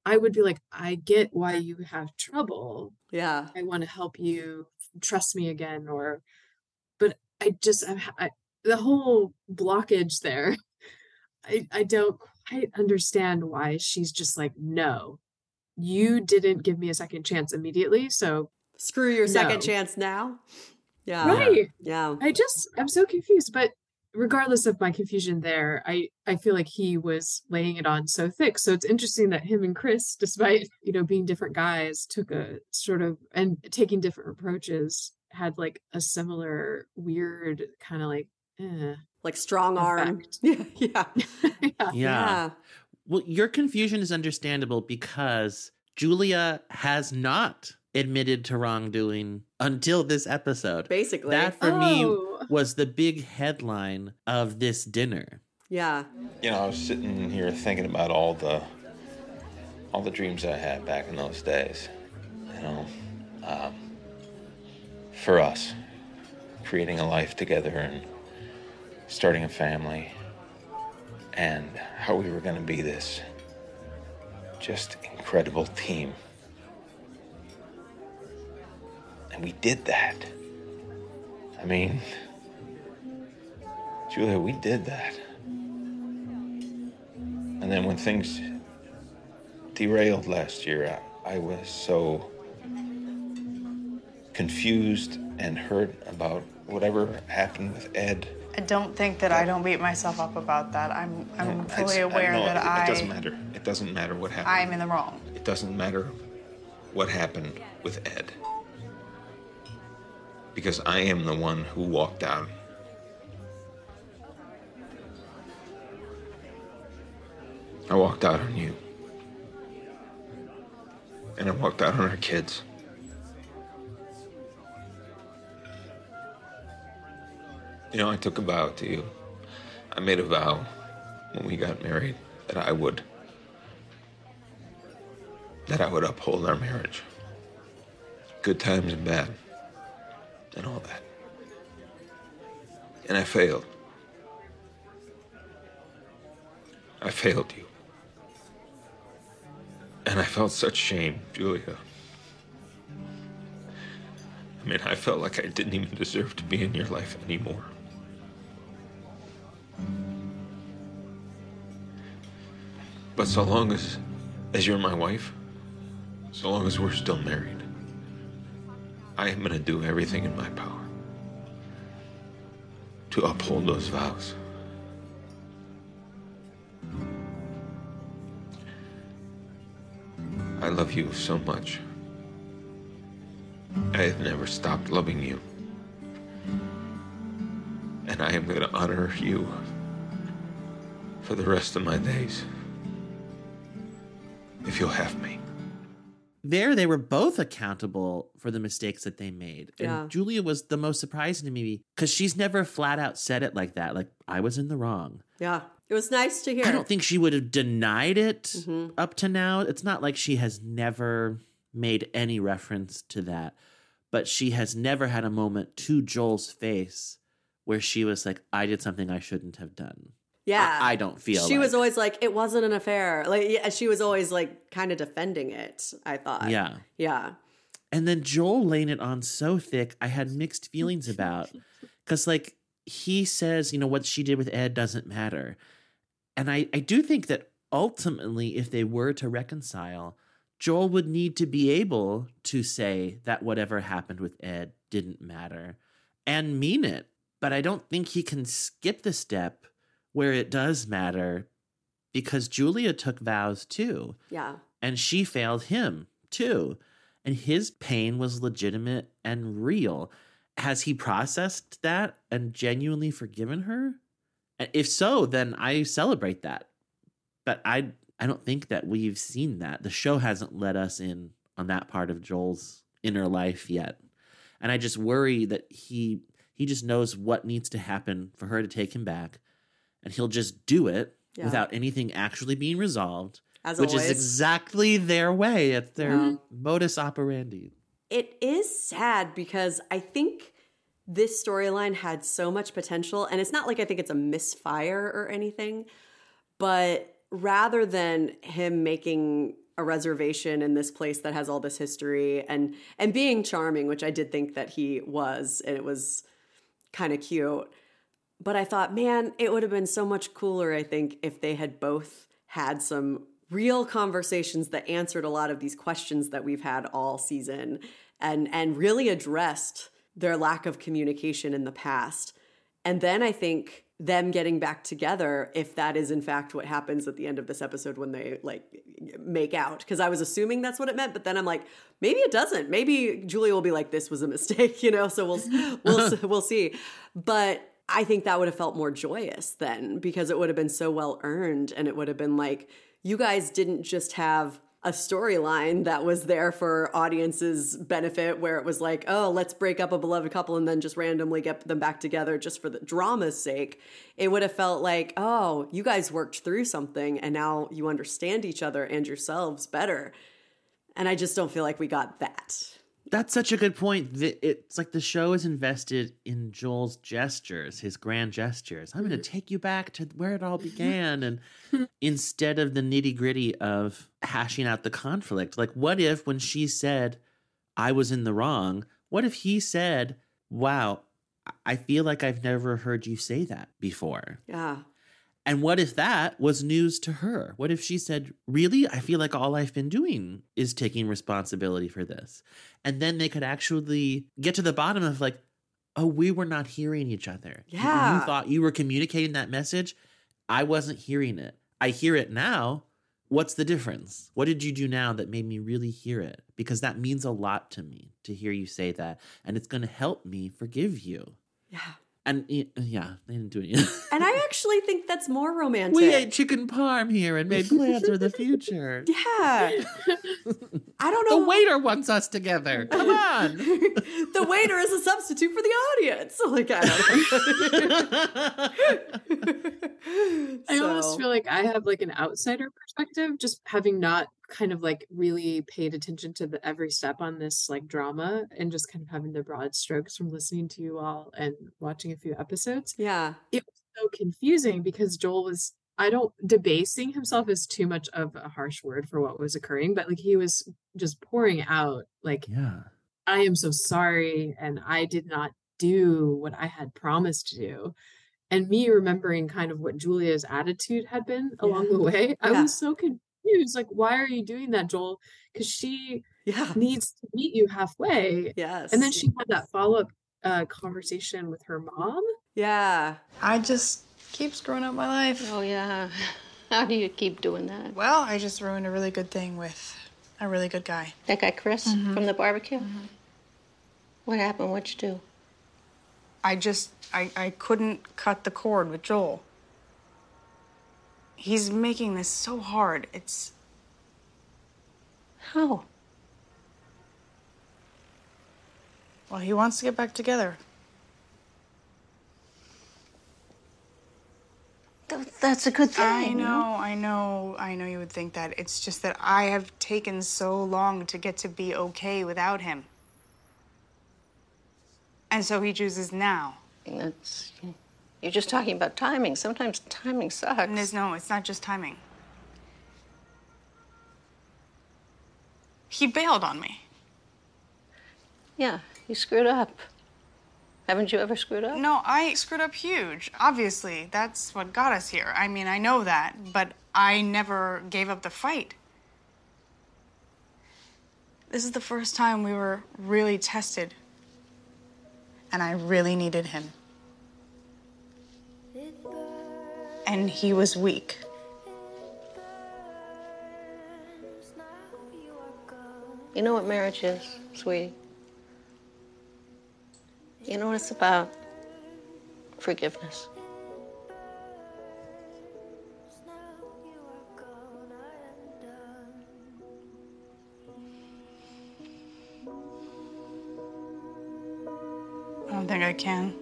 I would be like, I get why you have trouble. yeah I want to help you trust me again, or, but I just, I'm, I, the whole blockage there, I, I don't quite understand why she's just like, no, you didn't give me a second chance immediately. So screw your second chance now yeah right yeah i just i'm so confused but regardless of my confusion there i i feel like he was laying it on so thick so it's interesting that him and chris despite you know being different guys took a sort of and taking different approaches had like a similar weird kind of like eh. like strong arm yeah yeah yeah. Yeah. Well, your confusion is understandable because Julia has not admitted to wrongdoing until this episode. basically That for Oh. me was the big headline of this dinner. yeah You know, I was sitting here thinking about all the all the dreams I had back in those days. You know, um, for us, creating a life together and starting a family, and how we were going to be this just incredible team. And we did that. I mean, Julia, we did that. And then when things derailed last year, I, I was so confused and hurt about whatever happened with Ed. I don't think that I don't beat myself up about that. I'm I'm No, fully it's- uh, aware no, that it, I It doesn't matter. It doesn't matter what happened. I'm in the wrong. It doesn't matter what happened with Ed. Because I am the one who walked out. I walked out on you. And I walked out on our kids. You know, I took a vow to you. I made a vow when we got married that I would that I would uphold our marriage. Good times and bad. And all that. And I failed. I failed you. And I felt such shame, Julia. I mean, I felt like I didn't even deserve to be in your life anymore. But so long as as you're my wife, so long as we're still married, I am going to do everything in my power to uphold those vows. I love you so much. I have never stopped loving you. And I am going to honor you for the rest of my days. If you'll have me. There, they were both accountable for the mistakes that they made. And Yeah. Julia was the most surprising to me because she's never flat out said it like that. Like, I was in the wrong. Yeah. It was nice to hear. I don't think she would have denied it Mhm. up to now. It's not like she has never made any reference to that, but she has never had a moment to Joel's face where she was like, I did something I shouldn't have done. Yeah. I, I don't feel she was always like, it wasn't an affair. Like, yeah, she was always like kind of defending it, I thought. Yeah. Yeah. And then Joel laying it on so thick, I had mixed feelings about. Because, like, he says, you know, what she did with Ed doesn't matter. And I, I do think that ultimately, if they were to reconcile, Joel would need to be able to say that whatever happened with Ed didn't matter and mean it. But I don't think he can skip the step where it does matter because Julia took vows too Yeah. and she failed him too. And his pain was legitimate and real. Has he processed that and genuinely forgiven her? And if so, then I celebrate that. But I I don't think that we've seen that. The show hasn't let us in on that part of Joel's inner life yet. And I just worry that he he just knows what needs to happen for her to take him back and he'll just do it Yeah. without anything actually being resolved As which always. is exactly their way. It's their Yeah. modus operandi. It is sad because I think this storyline had so much potential. And it's not like I think it's a misfire or anything, but rather than him making a reservation in this place that has all this history and and being charming which i did think that he was and it was kind of cute but i thought man it would have been so much cooler i think if they had both had some real conversations that answered a lot of these questions that we've had all season and and really addressed their lack of communication in the past. And then i think them getting back together if that is in fact what happens at the end of this episode when they like make out. Because i was assuming that's what it meant but then i'm like maybe it doesn't. Maybe julia will be like this was a mistake you know so we'll we'll we'll see. But i think that would have felt more joyous then because it would have been so well earned and it would have been like you guys didn't just have a storyline that was there for audiences benefit where it was like oh let's break up a beloved couple and then just randomly get them back together just for the drama's sake. It would have felt like oh you guys worked through something and now you understand each other and yourselves better. And i just don't feel like we got that That's such a good point. It's like the show is invested in Joel's gestures, his grand gestures. I'm going to mm-hmm. take you back to where it all mm-hmm. began. And instead of the nitty gritty of hashing out the conflict, like, what if when she said, I was in the wrong, what if he said, Wow, I feel like I've never heard you say that before? yeah And what if that was news to her? What if she said, Really? I feel like all I've been doing is taking responsibility for this. And then they could actually get to the bottom of like, Oh, we were not hearing each other. You- Yeah. You thought you were communicating that message. I wasn't hearing it. I hear it now, What's the difference? What did you do now that made me really hear it? Because that means a lot to me to hear you say that. And it's going to help me forgive you. Yeah. And yeah, they didn't do it. And I actually think that's more romantic. we ate chicken parm here and made plans for the future. Yeah. I don't know. The waiter wants us together. Come on. the waiter is a substitute for the audience. Like I don't know. I almost feel like I have like an outsider perspective, just having not kind of like really paid attention to the every step on this like drama and just kind of having the broad strokes from listening to you all and watching a few episodes. Yeah. It was so confusing because Joel was I don't debasing himself is too much of a harsh word for what was occurring, but like he was just pouring out like Yeah. I am so sorry and I did not do what I had promised to do. And me remembering kind of what Julia's attitude had been along the way, I Yeah. was so confused. Like, why are you doing that, Joel? Because she yeah. needs to meet you halfway. Yes. And then she had that follow up uh, conversation with her mom. Yeah. I just keep screwing up my life. Oh, yeah. How do you keep doing that? Well, I just ruined a really good thing with a really good guy. That guy Chris Mhm. from the barbecue? What happened? What'd you do? I just I, I couldn't cut the cord with Joel. He's making this so hard. It's How? well, he wants to get back together. Th- That's a good thing. I know, I know, I know you would think that. It's just that I have taken so long to get to be okay without him. And so he chooses now. That's. You're just talking about timing. Sometimes timing sucks. No, it's not just timing. He bailed on me. Yeah, you screwed up. Haven't you ever screwed up? No, I screwed up huge. Obviously, that's what got us here. I mean, I know that, but I never gave up the fight. This is the first time we were really tested. And I really needed him. And he was weak. You know what marriage is, sweetie? You know what it's about? Forgiveness. I don't think I can.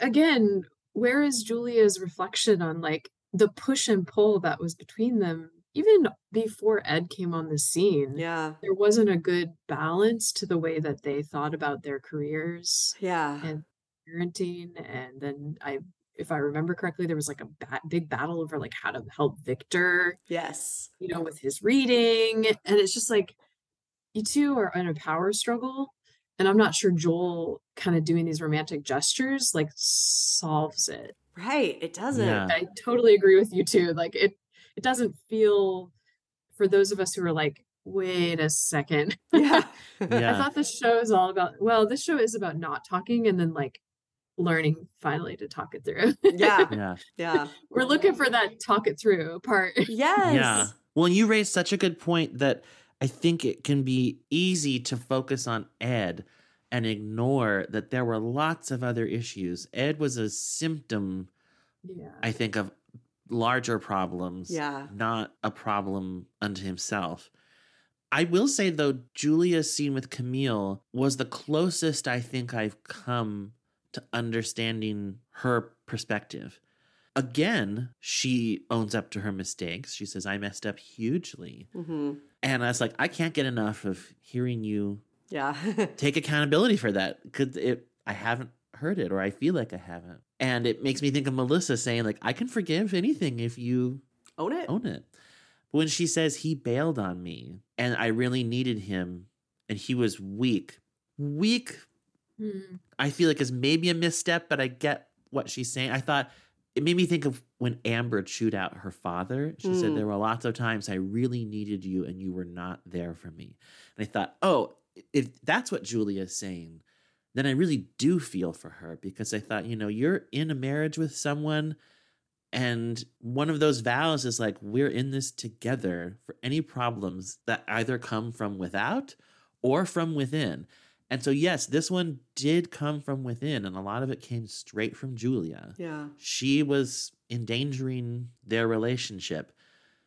Again, where is Julia's reflection on like the push and pull that was between them even before Ed came on the scene? Yeah. There wasn't a good balance to the way that they thought about their careers. Yeah. And parenting. And then I if I remember correctly, there was like a ba- big battle over like how to help Victor, Yes. you know, with his reading. And it's just like you two are in a power struggle. And I'm not sure Joel kind of doing these romantic gestures like solves it. Right. It doesn't. Yeah. I totally agree with you too. Like it it doesn't feel for those of us who are like, wait a second. Yeah. I thought this show is all about well, this show is about not talking and then like learning finally to talk it through. Yeah. Yeah. Yeah. We're looking for that talk it through part. Yes. Yeah. Well, you raised such a good point that I think it can be easy to focus on Ed and ignore that there were lots of other issues. Ed was a symptom, Yeah. I think, of larger problems, Yeah. not a problem unto himself. I will say, though, Julia's scene with Camille was the closest I think I've come to understanding her perspective. Again, she owns up to her mistakes. She says, I messed up hugely. hmm And I was like, I can't get enough of hearing you Yeah. take accountability for that because it I haven't heard it or I feel like I haven't. And it makes me think of Melissa saying, like, I can forgive anything if you Own it. own it. But when she says he bailed on me and I really needed him and he was weak, weak, Hmm. I feel like is maybe a misstep, but I get what she's saying. I thought it made me think of when Amber chewed out her father. She said, Mm. There were lots of times I really needed you and you were not there for me. And I thought, oh, if that's what Julia is saying, then I really do feel for her because I thought, you know, you're in a marriage with someone And one of those vows is like, we're in this together for any problems that either come from without or from within. And so, yes, this one did come from within, and a lot of it came straight from Julia. Yeah. She was endangering their relationship.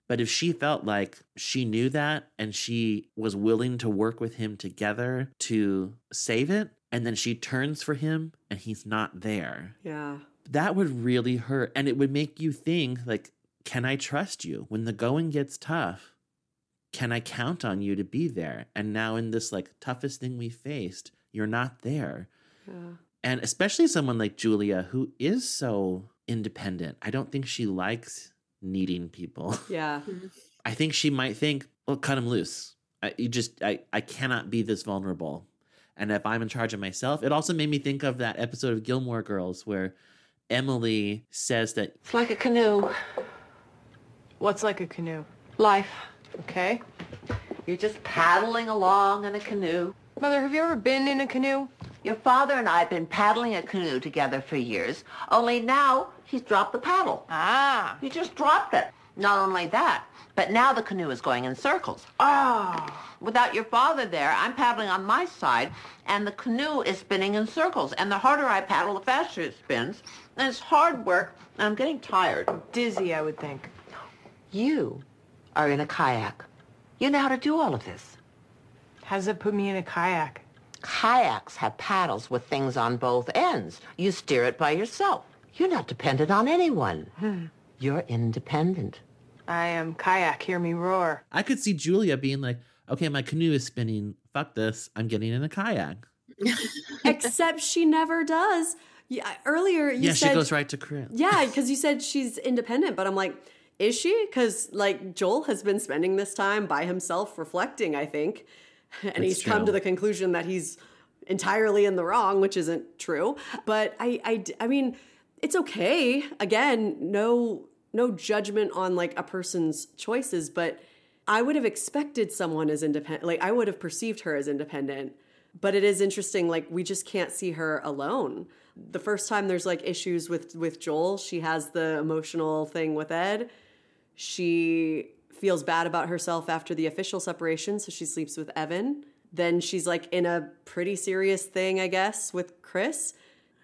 But if she felt like she knew that and she was willing to work with him together to save it, and then she turns for him and he's not there, Yeah. that would really hurt. And it would make you think, like, can I trust you? When the going gets tough, can I count on you to be there? And now, in this like toughest thing we faced, you're not there. Yeah. And especially someone like Julia, who is so independent. I don't think she likes needing people. Yeah. I think she might think, well, cut him loose. I, you just, I, I cannot be this vulnerable. And if I'm in charge of myself, it also made me think of that episode of Gilmore Girls where Emily says that It's like a canoe. What's like a canoe? Life. Okay. You're just paddling along in a canoe. Mother, have you ever been in a canoe? Your father and I have been paddling a canoe together for years, only now he's dropped the paddle. Ah. He just dropped it. Not only that, but now the canoe is going in circles. Oh. Without your father there, I'm paddling on my side, and the canoe is spinning in circles. And the harder I paddle, the faster it spins. And it's hard work, and I'm getting tired. Dizzy, I would think. You are in a kayak. You know how to do all of this. How's it put me in a kayak? Kayaks have paddles with things on both ends. You steer it by yourself. You're not dependent on anyone. Hmm. You're independent. I am kayak, hear me roar. I could see Julia being like, okay, my canoe is spinning. Fuck this. I'm getting in a kayak. Except she never does. Yeah, earlier you said yeah, said she goes right to Chris. Yeah, because you said she's independent, but I'm like, is she? Because like Joel has been spending this time by himself reflecting, I think, and That's he's come to the conclusion that he's entirely in the wrong, which isn't true. But I, I, I mean, it's okay. Again, no, no judgment on like a person's choices, but I would have expected someone as independent. Like I would have perceived her as independent. But it is interesting. Like we just can't see her alone. The first time there's like issues with with Joel, she has the emotional thing with Ed. She feels bad about herself after the official separation, so she sleeps with Evan. Then she's like in a pretty serious thing, I guess, with Chris.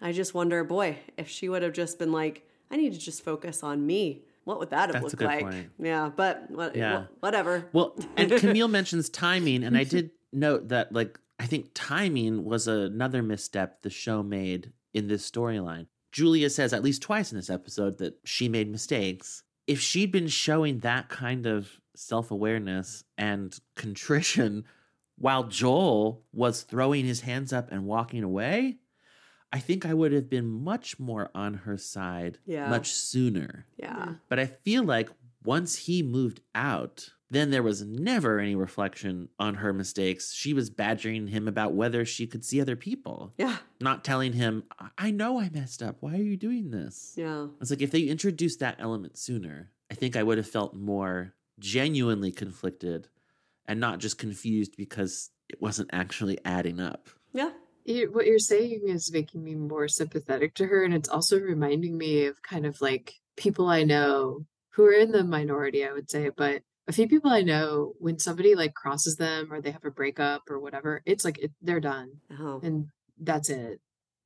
I just wonder, boy, if she would have just been like, I need to just focus on me. What would that have That's looked like? point. Yeah, but what, Yeah. wh- whatever. Well, and Camille mentions timing, and I did note that, like, I think timing was another misstep the show made in this storyline. Julia says at least twice in this episode that she made mistakes. If she'd been showing that kind of self awareness and contrition while Joel was throwing his hands up and walking away, I think I would have been much more on her side Yeah. much sooner. Yeah. But I feel like once he moved out, then there was never any reflection on her mistakes. She was badgering him about whether she could see other people. Yeah. Not telling him, "I- I know I messed up. Why are you doing this? Yeah. It's like if they introduced that element sooner, I think I would have felt more genuinely conflicted and not just confused because it wasn't actually adding up. Yeah. You, what you're saying is making me more sympathetic to her, and it's also reminding me of kind of like people I know who are in the minority, I would say, but a few people I know when somebody like crosses them or they have a breakup or whatever, it's like it, they're done Oh. and that's it.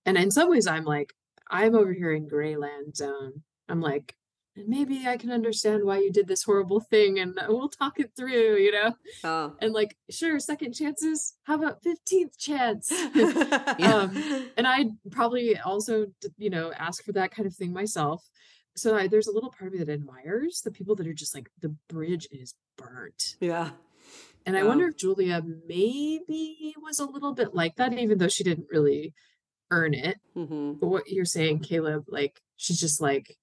And in some ways, I'm like, I'm over here in gray land zone. I'm like, and maybe I can understand why you did this horrible thing and we'll talk it through, you know? Oh. And like, sure, second chances. How about 15th chance? um, and I probably also, you know, ask for that kind of thing myself. So I, there's a little part of me that admires the people that are just like, the bridge is burnt. Yeah. And I wonder if Julia maybe was a little bit like that, even though she didn't really earn it. Mm-hmm. But what you're saying, Caleb, like, she's just like,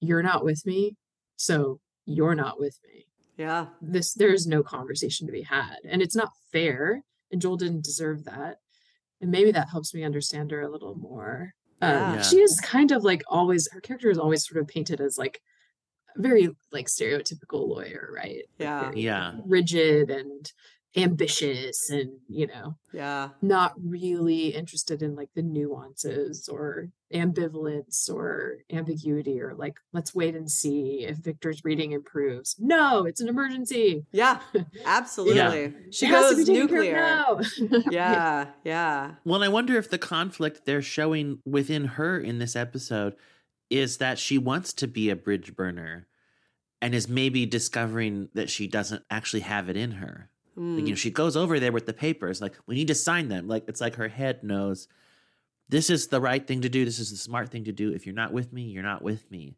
you're not with me. So you're not with me. Yeah. This, there's no conversation to be had. And it's not fair. And Joel didn't deserve that. And maybe that helps me understand her a little more. Um, Yeah. She is kind of like always, her character is always sort of painted as like very like stereotypical lawyer, right? Yeah. very Yeah. rigid and ambitious and you know Yeah. not really interested in like the nuances or ambivalence or ambiguity or like let's wait and see if Victor's reading improves. No, it's an emergency. Yeah, absolutely. She It has to goes be taken care of nuclear. now. yeah, yeah. Well, I wonder if the conflict they're showing within her in this episode is that she wants to be a bridge burner and is maybe discovering that she doesn't actually have it in her. Like, you know, Mm. she goes over there with the papers, like, we need to sign them. Like, it's like her head knows this is the right thing to do. This is the smart thing to do. If you're not with me, you're not with me.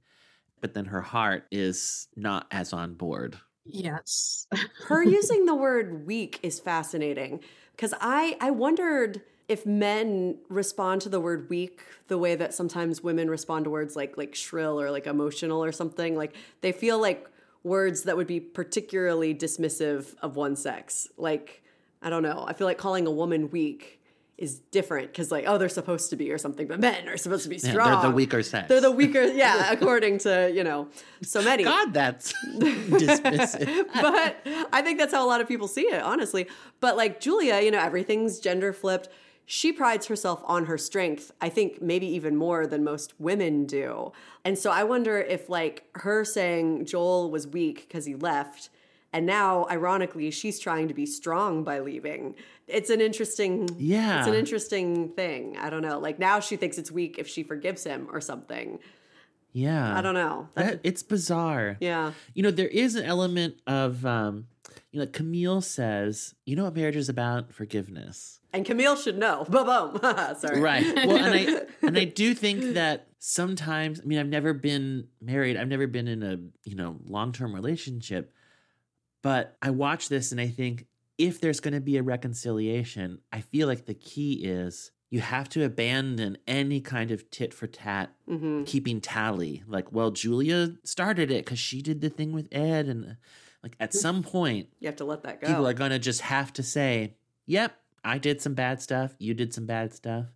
But then her heart is not as on board. Yes. Her using the word weak is fascinating because I I wondered if men respond to the word weak the way that sometimes women respond to words like like shrill or like emotional or something like they feel like words that would be particularly dismissive of one sex like I don't know I feel like calling a woman weak is different because like oh they're supposed to be or something but men are supposed to be Yeah, strong they're the weaker sex. they're the weaker yeah according to you know so many God, that's dismissive. but I think that's how a lot of people see it, honestly. But like Julia, you know, everything's gender flipped. She prides herself on her strength, I think maybe even more than most women do. And so I wonder if like her saying Joel was weak because he left, and now ironically she's trying to be strong by leaving. It's an interesting Yeah. It's an interesting thing. I don't know. Like now she thinks it's weak if she forgives him or something. Yeah. I don't know. That's- That, it's bizarre. Yeah. You know, there is an element of, um, you know, Camille says, you know what marriage is about? Forgiveness. And Camille should know. Boom, boom. Sorry. Right. Well, and I and I do think that sometimes, I mean, I've never been married. I've never been in a, you know, long-term relationship. But I watch this and I think if there's going to be a reconciliation, I feel like the key is you have to abandon any kind of tit for tat Mhm. keeping tally. Like, well, Julia started it because she did the thing with Ed. And like at some point, You have to let that go. people are going to just have to say, yep, I did some bad stuff. You did some bad stuff.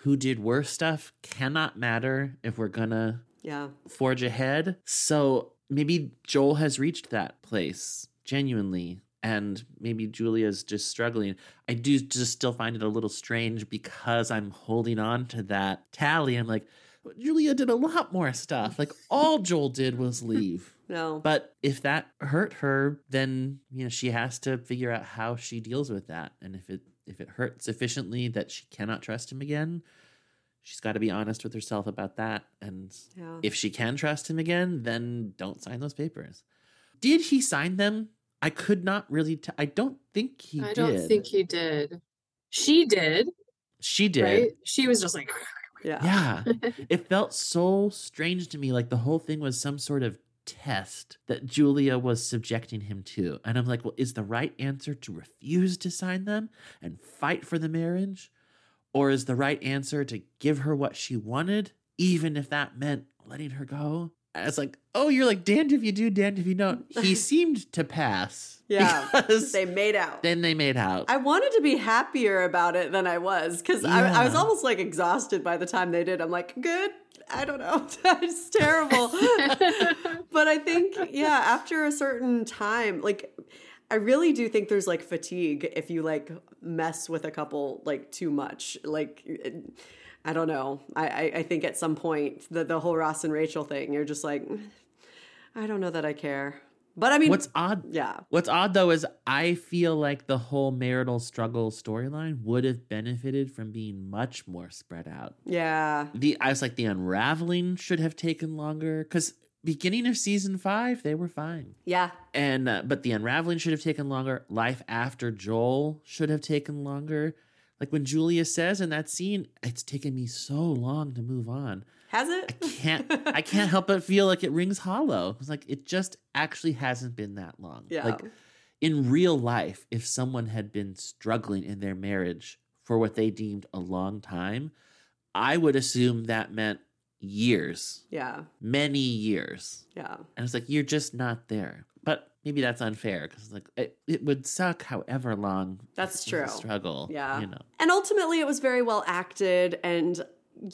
Who did worse stuff cannot matter if we're going to yeah. forge ahead. So maybe Joel has reached that place genuinely. And maybe Julia's just struggling. I do just still find it a little strange because I'm holding on to that tally. I'm like, Julia did a lot more stuff. Like all Joel did was leave. No. But if that hurt her, then you know she has to figure out how she deals with that. And if it if it hurts sufficiently that she cannot trust him again, she's got to be honest with herself about that. And Yeah. if she can trust him again, then don't sign those papers. Did he sign them? I could not really. T- I don't think he I did. don't think he did. She did, she did. right? She was just like Yeah. Yeah. it felt so strange to me. Like the whole thing was some sort of test that Julia was subjecting him to. And I'm like, well, is the right answer to refuse to sign them and fight for the marriage? Or is the right answer to give her what she wanted, even if that meant letting her go? And it's like, oh, you're like damned if you do, damned if you don't. He seemed to pass. Yeah. they made out. then they made out. I wanted to be happier about it than I was because I, I was almost like exhausted by the time they did. I'm like, good. I don't know. it's terrible. but I think, yeah, after a certain time, like, I really do think there's like fatigue if you like mess with a couple like too much. Like, I don't know. I, I, I think at some point, the, the whole Ross and Rachel thing, you're just like, mm, I don't know that I care. But I mean, What's odd yeah. What's odd though is I feel like the whole marital struggle storyline would have benefited from being much more spread out. Yeah. The I was like the unraveling should have taken longer because beginning of season five they were fine, Yeah. and uh, but the unraveling should have taken longer. Life after Joel should have taken longer. Like when Julia says in that scene, it's taken me so long to move on. Has it? Can't I can't help but feel like it rings hollow. It's like it just actually hasn't been that long. Yeah. Like in real life, if someone had been struggling in their marriage for what they deemed a long time, I would assume that meant years, Yeah. many years. Yeah. And it's like, you're just not there. But maybe that's unfair because like it, it would suck however long That's true. struggle. Yeah. You know. And ultimately, it was very well acted. And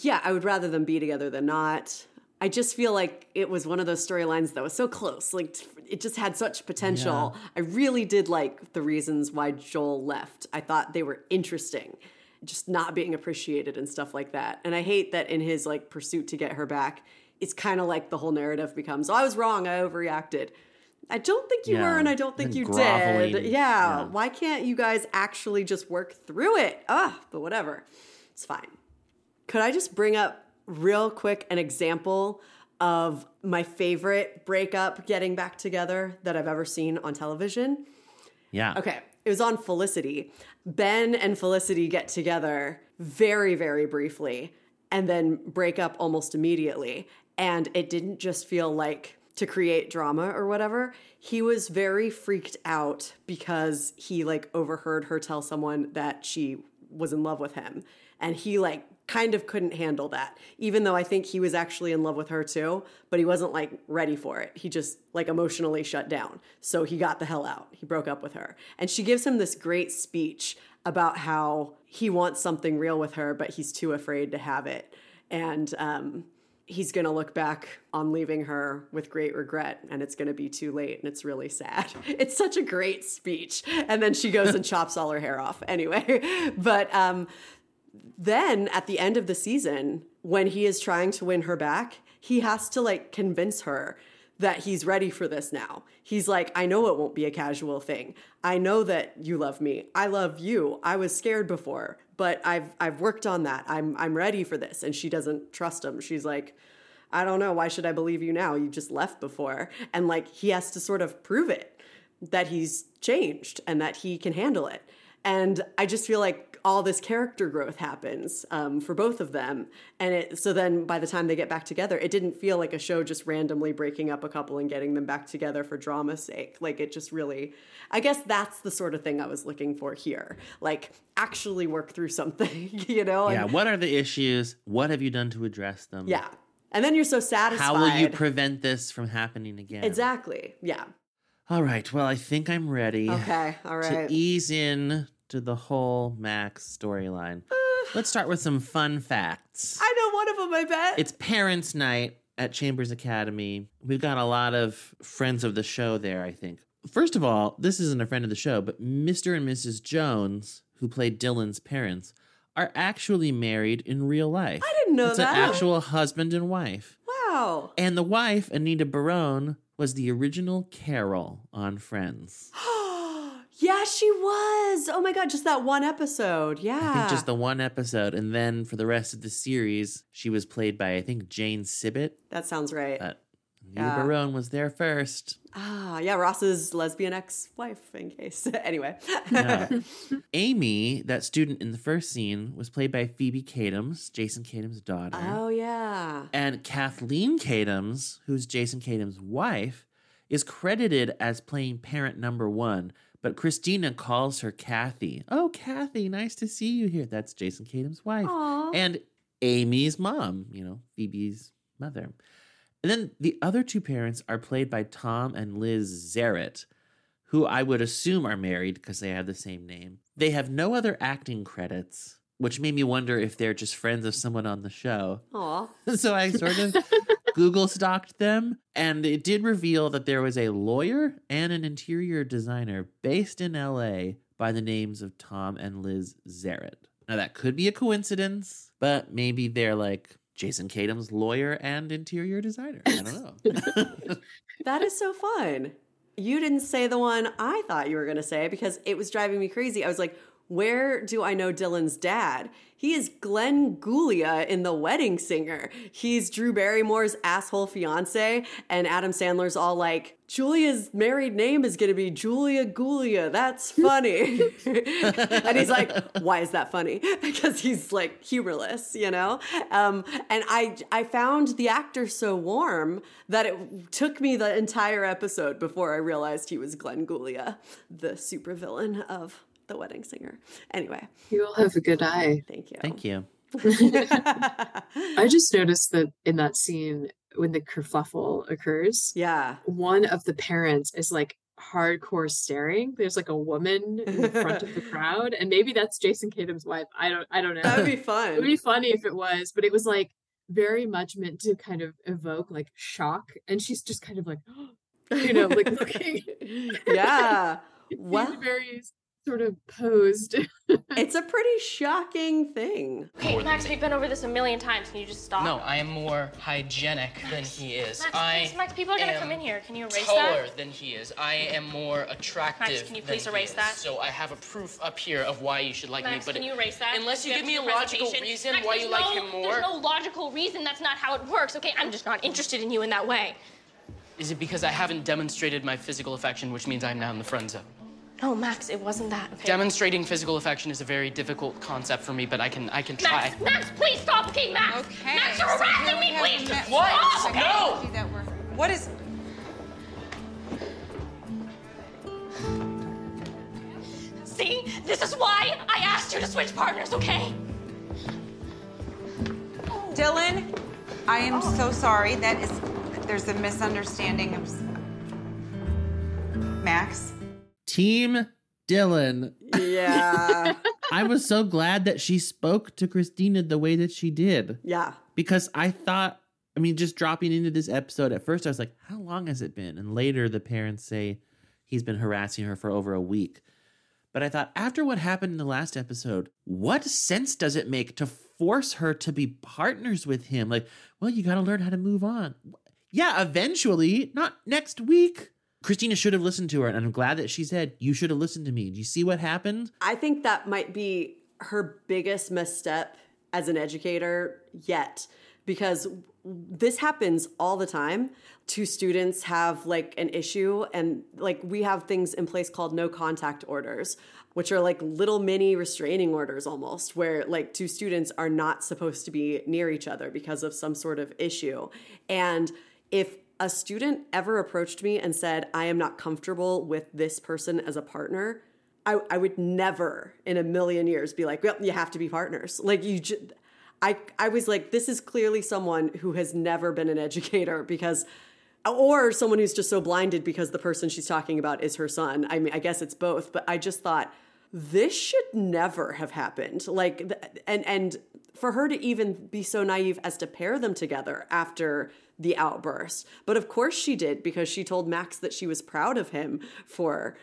yeah, I would rather them be together than not. I just feel like it was one of those storylines that was so close. Like it just had such potential. I really did like the reasons why Joel left. I thought they were interesting. Just not being appreciated and stuff like that. And I hate that in his like pursuit to get her back, it's kind of like the whole narrative becomes, "Oh, I was wrong. I overreacted." I don't think you Yeah. were, and I don't think And you groveling. did. Yeah. Why can't you guys actually just work through it? Ah, but whatever. It's fine. Could I just bring up real quick an example of my favorite breakup getting back together that I've ever seen on television? Yeah. Okay. It was on Felicity. Ben and Felicity get together very, very briefly and then break up almost immediately. And it didn't just feel like to create drama or whatever. He was very freaked out because he like overheard her tell someone that she was in love with him. And he like kind of couldn't handle that, even though I think he was actually in love with her too, but he wasn't like ready for it. He just like emotionally shut down. So he got the hell out. He broke up with her. And she gives him this great speech about how he wants something real with her, but he's too afraid to have it. And um, he's going to look back on leaving her with great regret and it's going to be too late and it's really sad. It's such a great speech. And then she goes and chops all her hair off anyway. But um, then at the end of the season, when he is trying to win her back, he has to like convince her that he's ready for this now. He's like, I know it won't be a casual thing. I know that you love me. I love you. I was scared before, but I've I've worked on that. I'm I'm ready for this. And she doesn't trust him. She's like, I don't know, why should I believe you now? You just left before. And like he has to sort of prove it that he's changed and that he can handle it. And I just feel like all this character growth happens um, for both of them. And it, so then by the time they get back together, it didn't feel like a show just randomly breaking up a couple and getting them back together for drama's sake. Like it just really, I guess that's the sort of thing I was looking for here. Like actually work through something, you know? Yeah. And- What are the issues? What have you done to address them? yeah. And then you're so satisfied. How will you prevent this from happening again? Exactly. Yeah. All right. Well, I think I'm ready. Okay. All right. To ease in to the whole Max storyline. Let's start with some fun facts. I know one of them, I bet. It's Parents' Night at Chambers Academy. We've got a lot of friends of the show there, I think. First of all, this isn't a friend of the show, but Mr. and Mrs. Jones, who played Dylan's parents, are actually married in real life. I didn't know it's that. an actual husband and wife. Wow. And the wife, Anita Barone, was the original Carol on Friends. yeah, she was. Oh my God, just that one episode. Yeah. I think just the one episode. And then for the rest of the series, she was played by, I think, Jane Sibbett. That sounds right. But Anita Yeah. Barone was there first. Ah, yeah, Ross's lesbian ex wife, in case. anyway. Yeah. Amy, that student in the first scene, was played by Phoebe Katims, Jason Katims' daughter. oh, yeah. And Kathleen Katims, who's Jason Katims' wife, is credited as playing parent number one, but Christina calls her Kathy. Oh, Kathy, nice to see you here. That's Jason Katims' wife. Aw. And Amy's mom, you know, Phoebe's mother. And then the other two parents are played by Tom and Liz Zarrett, who I would assume are married because they have the same name. They have no other acting credits, which made me wonder if they're just friends of someone on the show. Aw. so I sort of Google stalked them, and it did reveal that there was a lawyer and an interior designer based in LA by the names of Tom and Liz Zarrett. Now, that could be a coincidence, but maybe they're like Jason Katims' lawyer and interior designer. I don't know. That is so fun. You didn't say the one I thought you were going to say because it was driving me crazy. I was like, where do I know Dylan's dad? He is Glenn Gulia in The Wedding Singer. He's Drew Barrymore's asshole fiance, and Adam Sandler's all like, Julia's married name is to be Julia Gulia. That's funny. and he's like, why is that funny? Because he's like humorless, you know? Um, and I, I found the actor so warm that it took me the entire episode before I realized he was Glenn Gulia, the supervillain of The Wedding Singer. Anyway, You all have a good eye. thank you. Thank you. I just noticed that in that scene when the kerfuffle occurs, yeah, one of the parents is like hardcore staring. There's like a woman in the front of the crowd, and maybe that's Jason Katims' wife. I don't, I don't know. That'd be fun. It would be funny if it was, but it was like very much meant to kind of evoke like shock. And she's just kind of like, you know, like looking. Yeah. It Wow. very sort of posed. It's a pretty shocking thing. Okay, Max, we've been over this a million times. Can you just stop? No, I am more hygienic than he is. Max, I please, Max, people are gonna come in here. Can you erase taller that? Taller than he is. I am more attractive. Max, can you please erase that? So I have a proof up here of why you should like Max, me. But can you erase that? unless you We give me a logical reason Max, why there's you like him more, There's no logical reason. That's not how it works. Okay, I'm just not interested in you in that way. is it because I haven't demonstrated my physical affection, which means I'm now in the friend zone? No, Max, it wasn't that. Okay. Demonstrating physical affection is a very difficult concept for me, but I can I can try. Max, Max, please stop. Okay, Max. Okay. Max, you're so harassing me. have Please Ma- just What? stop. Okay? No. technology that we're- What is? See, this is why I asked you to switch partners. Okay? Dylan, I am so sorry. That is, there's a misunderstanding of Max. Team Dylan. Yeah. I was so glad that she spoke to Christina the way that she did. Yeah. Because I thought, I mean, just dropping into this episode, at first I was like, how long has it been? And later the parents say he's been harassing her for over a week. But I thought, after what happened in the last episode, what sense does it make to force her to be partners with him? Like, well, you got to learn how to move on. Yeah, eventually, not next week. Christina should have listened to her, and I'm glad that she said, You should have listened to me. Do you see what happened? I think that might be her biggest misstep as an educator yet because this happens all the time. Two students have like an issue, and like we have things in place called no contact orders, which are like little mini restraining orders almost, where like two students are not supposed to be near each other because of some sort of issue. And if a student ever approached me and said, I am not comfortable with this person as a partner, I, I would never in a million years be like, well, you have to be partners. Like you I, I was like, this is clearly someone who has never been an educator because, or someone who's just so blinded because the person she's talking about is her son. I mean, I guess it's both, but I just thought this should never have happened. Like, and, and for her to even be so naive as to pair them together after the outburst. But of course she did because she told Max that she was proud of him for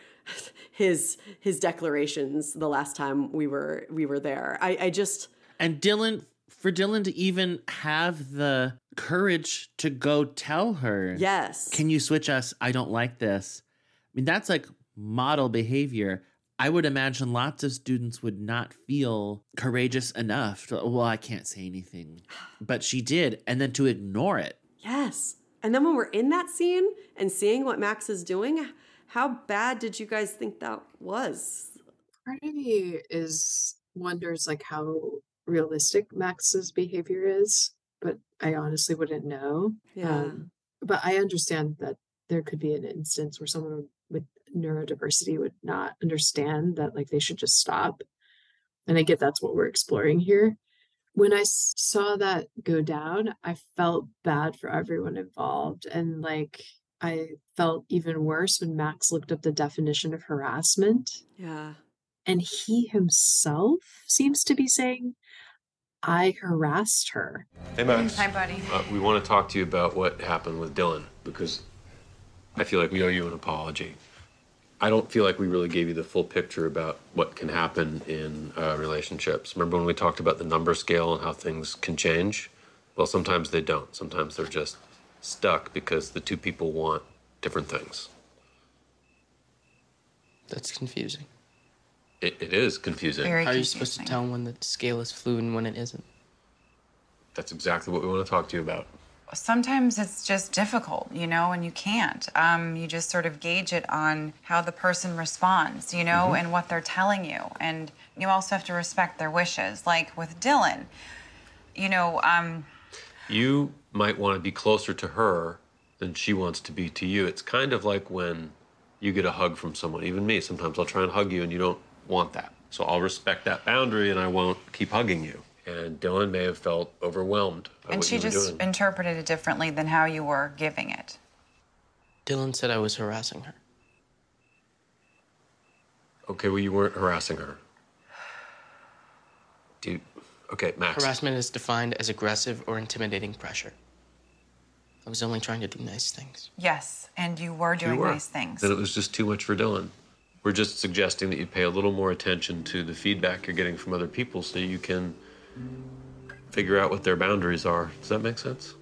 his his declarations the last time we were we were there. I, I just And Dylan, for Dylan to even have the courage to go tell her, Yes. can you switch us? I don't like this. I mean, that's like model behavior. I would imagine lots of students would not feel courageous enough to, well, I can't say anything. But she did. And then to ignore it. Yes. And then when we're in that scene and seeing what Max is doing, how bad did you guys think that was? Part of me is wonders like how realistic Max's behavior is, but I honestly wouldn't know. Yeah. Um, but I understand that there could be an instance where someone with neurodiversity would not understand that like they should just stop. And I get that's what we're exploring here. When I s- saw that go down, I felt bad for everyone involved. And like, I felt even worse when Max looked up the definition of harassment. Yeah. And he himself seems to be saying, I harassed her. Hey, Max. Hi, buddy. Uh, we want to talk to you about what happened with Dylan because I feel like we owe you an apology. I don't feel like we really gave you the full picture about what can happen in uh, relationships. Remember when we talked about the number scale and how things can change? Well, sometimes they don't. Sometimes they're just stuck because the two people want different things. That's confusing. It, it is confusing. Very How are you supposed to confusing. tell when the scale is fluid and when it isn't? That's exactly what we want to talk to you about. Sometimes it's just difficult, you know, and you can't. Um, you just sort of gauge it on how the person responds, you know, Mhm. and what they're telling you. And you also have to respect their wishes. Like with Dylan, you know, um, You might want to be closer to her than she wants to be to you. It's kind of like when you get a hug from someone, even me. Sometimes I'll try and hug you and you don't want that. So I'll respect that boundary and I won't keep hugging you. And Dylan may have felt overwhelmed and she just doing. interpreted it differently than how you were giving it. Dylan said I was harassing her. Okay, well, you weren't harassing her. Do you, Okay, Max. Harassment is defined as aggressive or intimidating pressure. I was only trying to do nice things. Yes, and you were doing you were. nice things. Then it was just too much for Dylan. We're just suggesting that you pay a little more attention to the feedback you're getting from other people so you can figure out what their boundaries are. Does that make sense?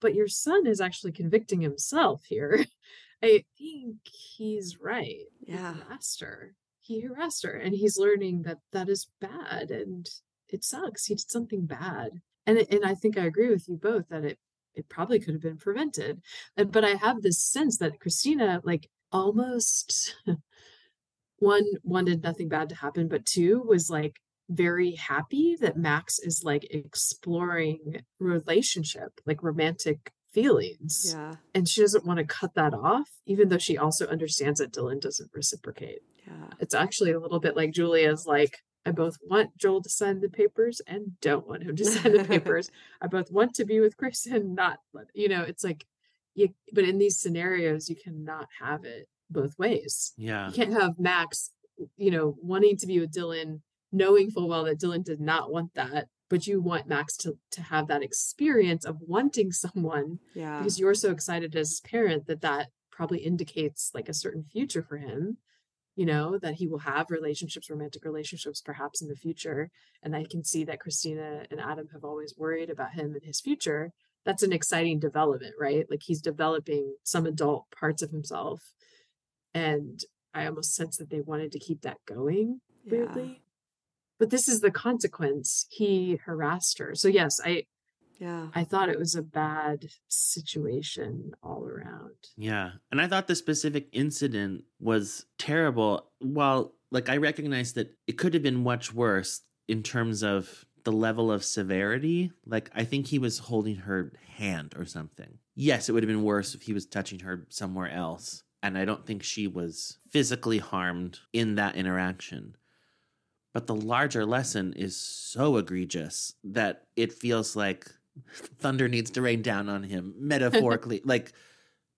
But your son is actually convicting himself here. I think he's right. Yeah. He harassed her. He harassed her, and he's learning that that is bad, and it sucks. He did something bad, and it, and I think I agree with you both that it it probably could have been prevented. And but I have this sense that Christina like almost one wanted nothing bad to happen, but two was like very happy that Max is like exploring relationship, like romantic feelings. Yeah. And she doesn't want to cut that off, even though she also understands that Dylan doesn't reciprocate. Yeah. It's actually a little bit like Julia's like, I both want Joel to sign the papers and don't want him to sign the papers. I both want to be with Chris and not, let- you know, it's like, you, but in these scenarios, you cannot have it both ways. Yeah. You can't have Max, you know, wanting to be with Dylan, knowing full well that Dylan did not want that, but you want Max to to have that experience of wanting someone Yeah. because you're so excited as his parent that that probably indicates like a certain future for him you know that he will have relationships romantic relationships perhaps in the future and i can see that christina and adam have always worried about him and his future. That's an exciting development right? Like he's developing some adult parts of himself and i almost sense that they wanted to keep that going weirdly but this is the consequence he harassed her so yes i Yeah. i thought it was a bad situation all around Yeah. And I thought the specific incident was terrible. While, like, I recognize that it could have been much worse in terms of the level of severity. Like, I think he was holding her hand or something. Yes, it would have been worse if he was touching her somewhere else. And I don't think she was physically harmed in that interaction. But the larger lesson is so egregious that it feels like thunder needs to rain down on him metaphorically. like,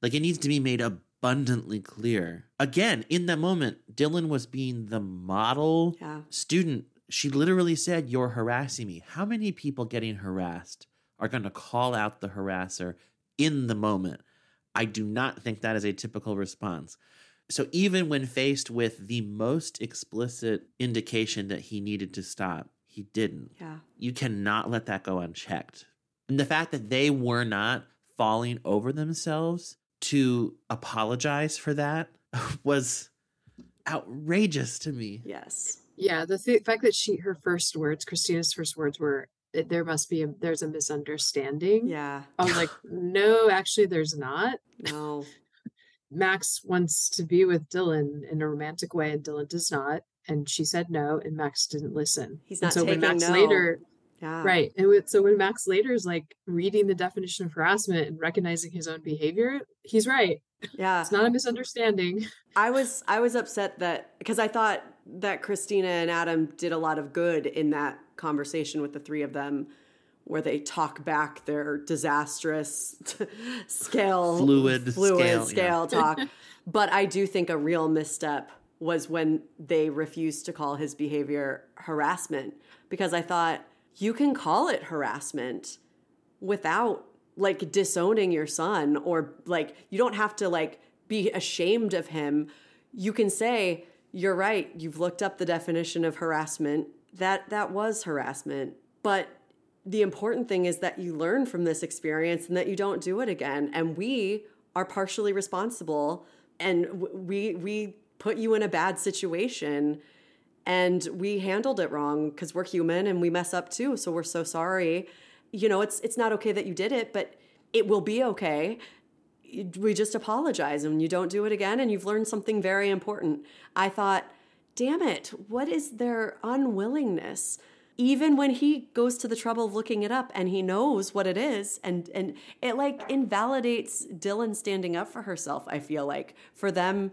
like it needs to be made abundantly clear. Again, in that moment, Dylan was being the model Yeah. student. She literally said, You're harassing me. How many people getting harassed are going to call out the harasser in the moment? I do not think that is a typical response. So even when faced with the most explicit indication that he needed to stop, he didn't. Yeah. You cannot let that go unchecked. And the fact that they were not falling over themselves to apologize for that was outrageous to me. Yes. Yeah, the th- fact that she her first words, Christina's first words were "Eh, there must be a there's a misunderstanding. Yeah. I was like, no, actually there's not. No. Max wants to be with Dylan in a romantic way and Dylan does not. And she said no, and Max didn't listen. He's And not so when taking Max no. later Yeah. Right. And with, so when Max later is like reading the definition of harassment and recognizing his own behavior, he's right. Yeah. It's not a misunderstanding. I was I was upset that because I thought that Christina and Adam did a lot of good in that conversation with the three of them where they talk back their disastrous scale Fluid fluid scale, scale, yeah. talk. but I do think a real misstep was when they refused to call his behavior harassment because I thought you can call it harassment without like disowning your son or like you don't have to like be ashamed of him you can say you're right you've looked up the definition of harassment that that was harassment but the important thing is that you learn from this experience and that you don't do it again. And we are partially responsible and we we put you in a bad situation and we handled it wrong because we're human and we mess up too so we're so sorry. You know it's it's not okay that you did it but it will be okay. We just apologize and you don't do it again and you've learned something very important. I thought damn it what is their unwillingness even when he goes to the trouble of looking it up and he knows what it is and and it like invalidates dylan standing up for herself i feel like for them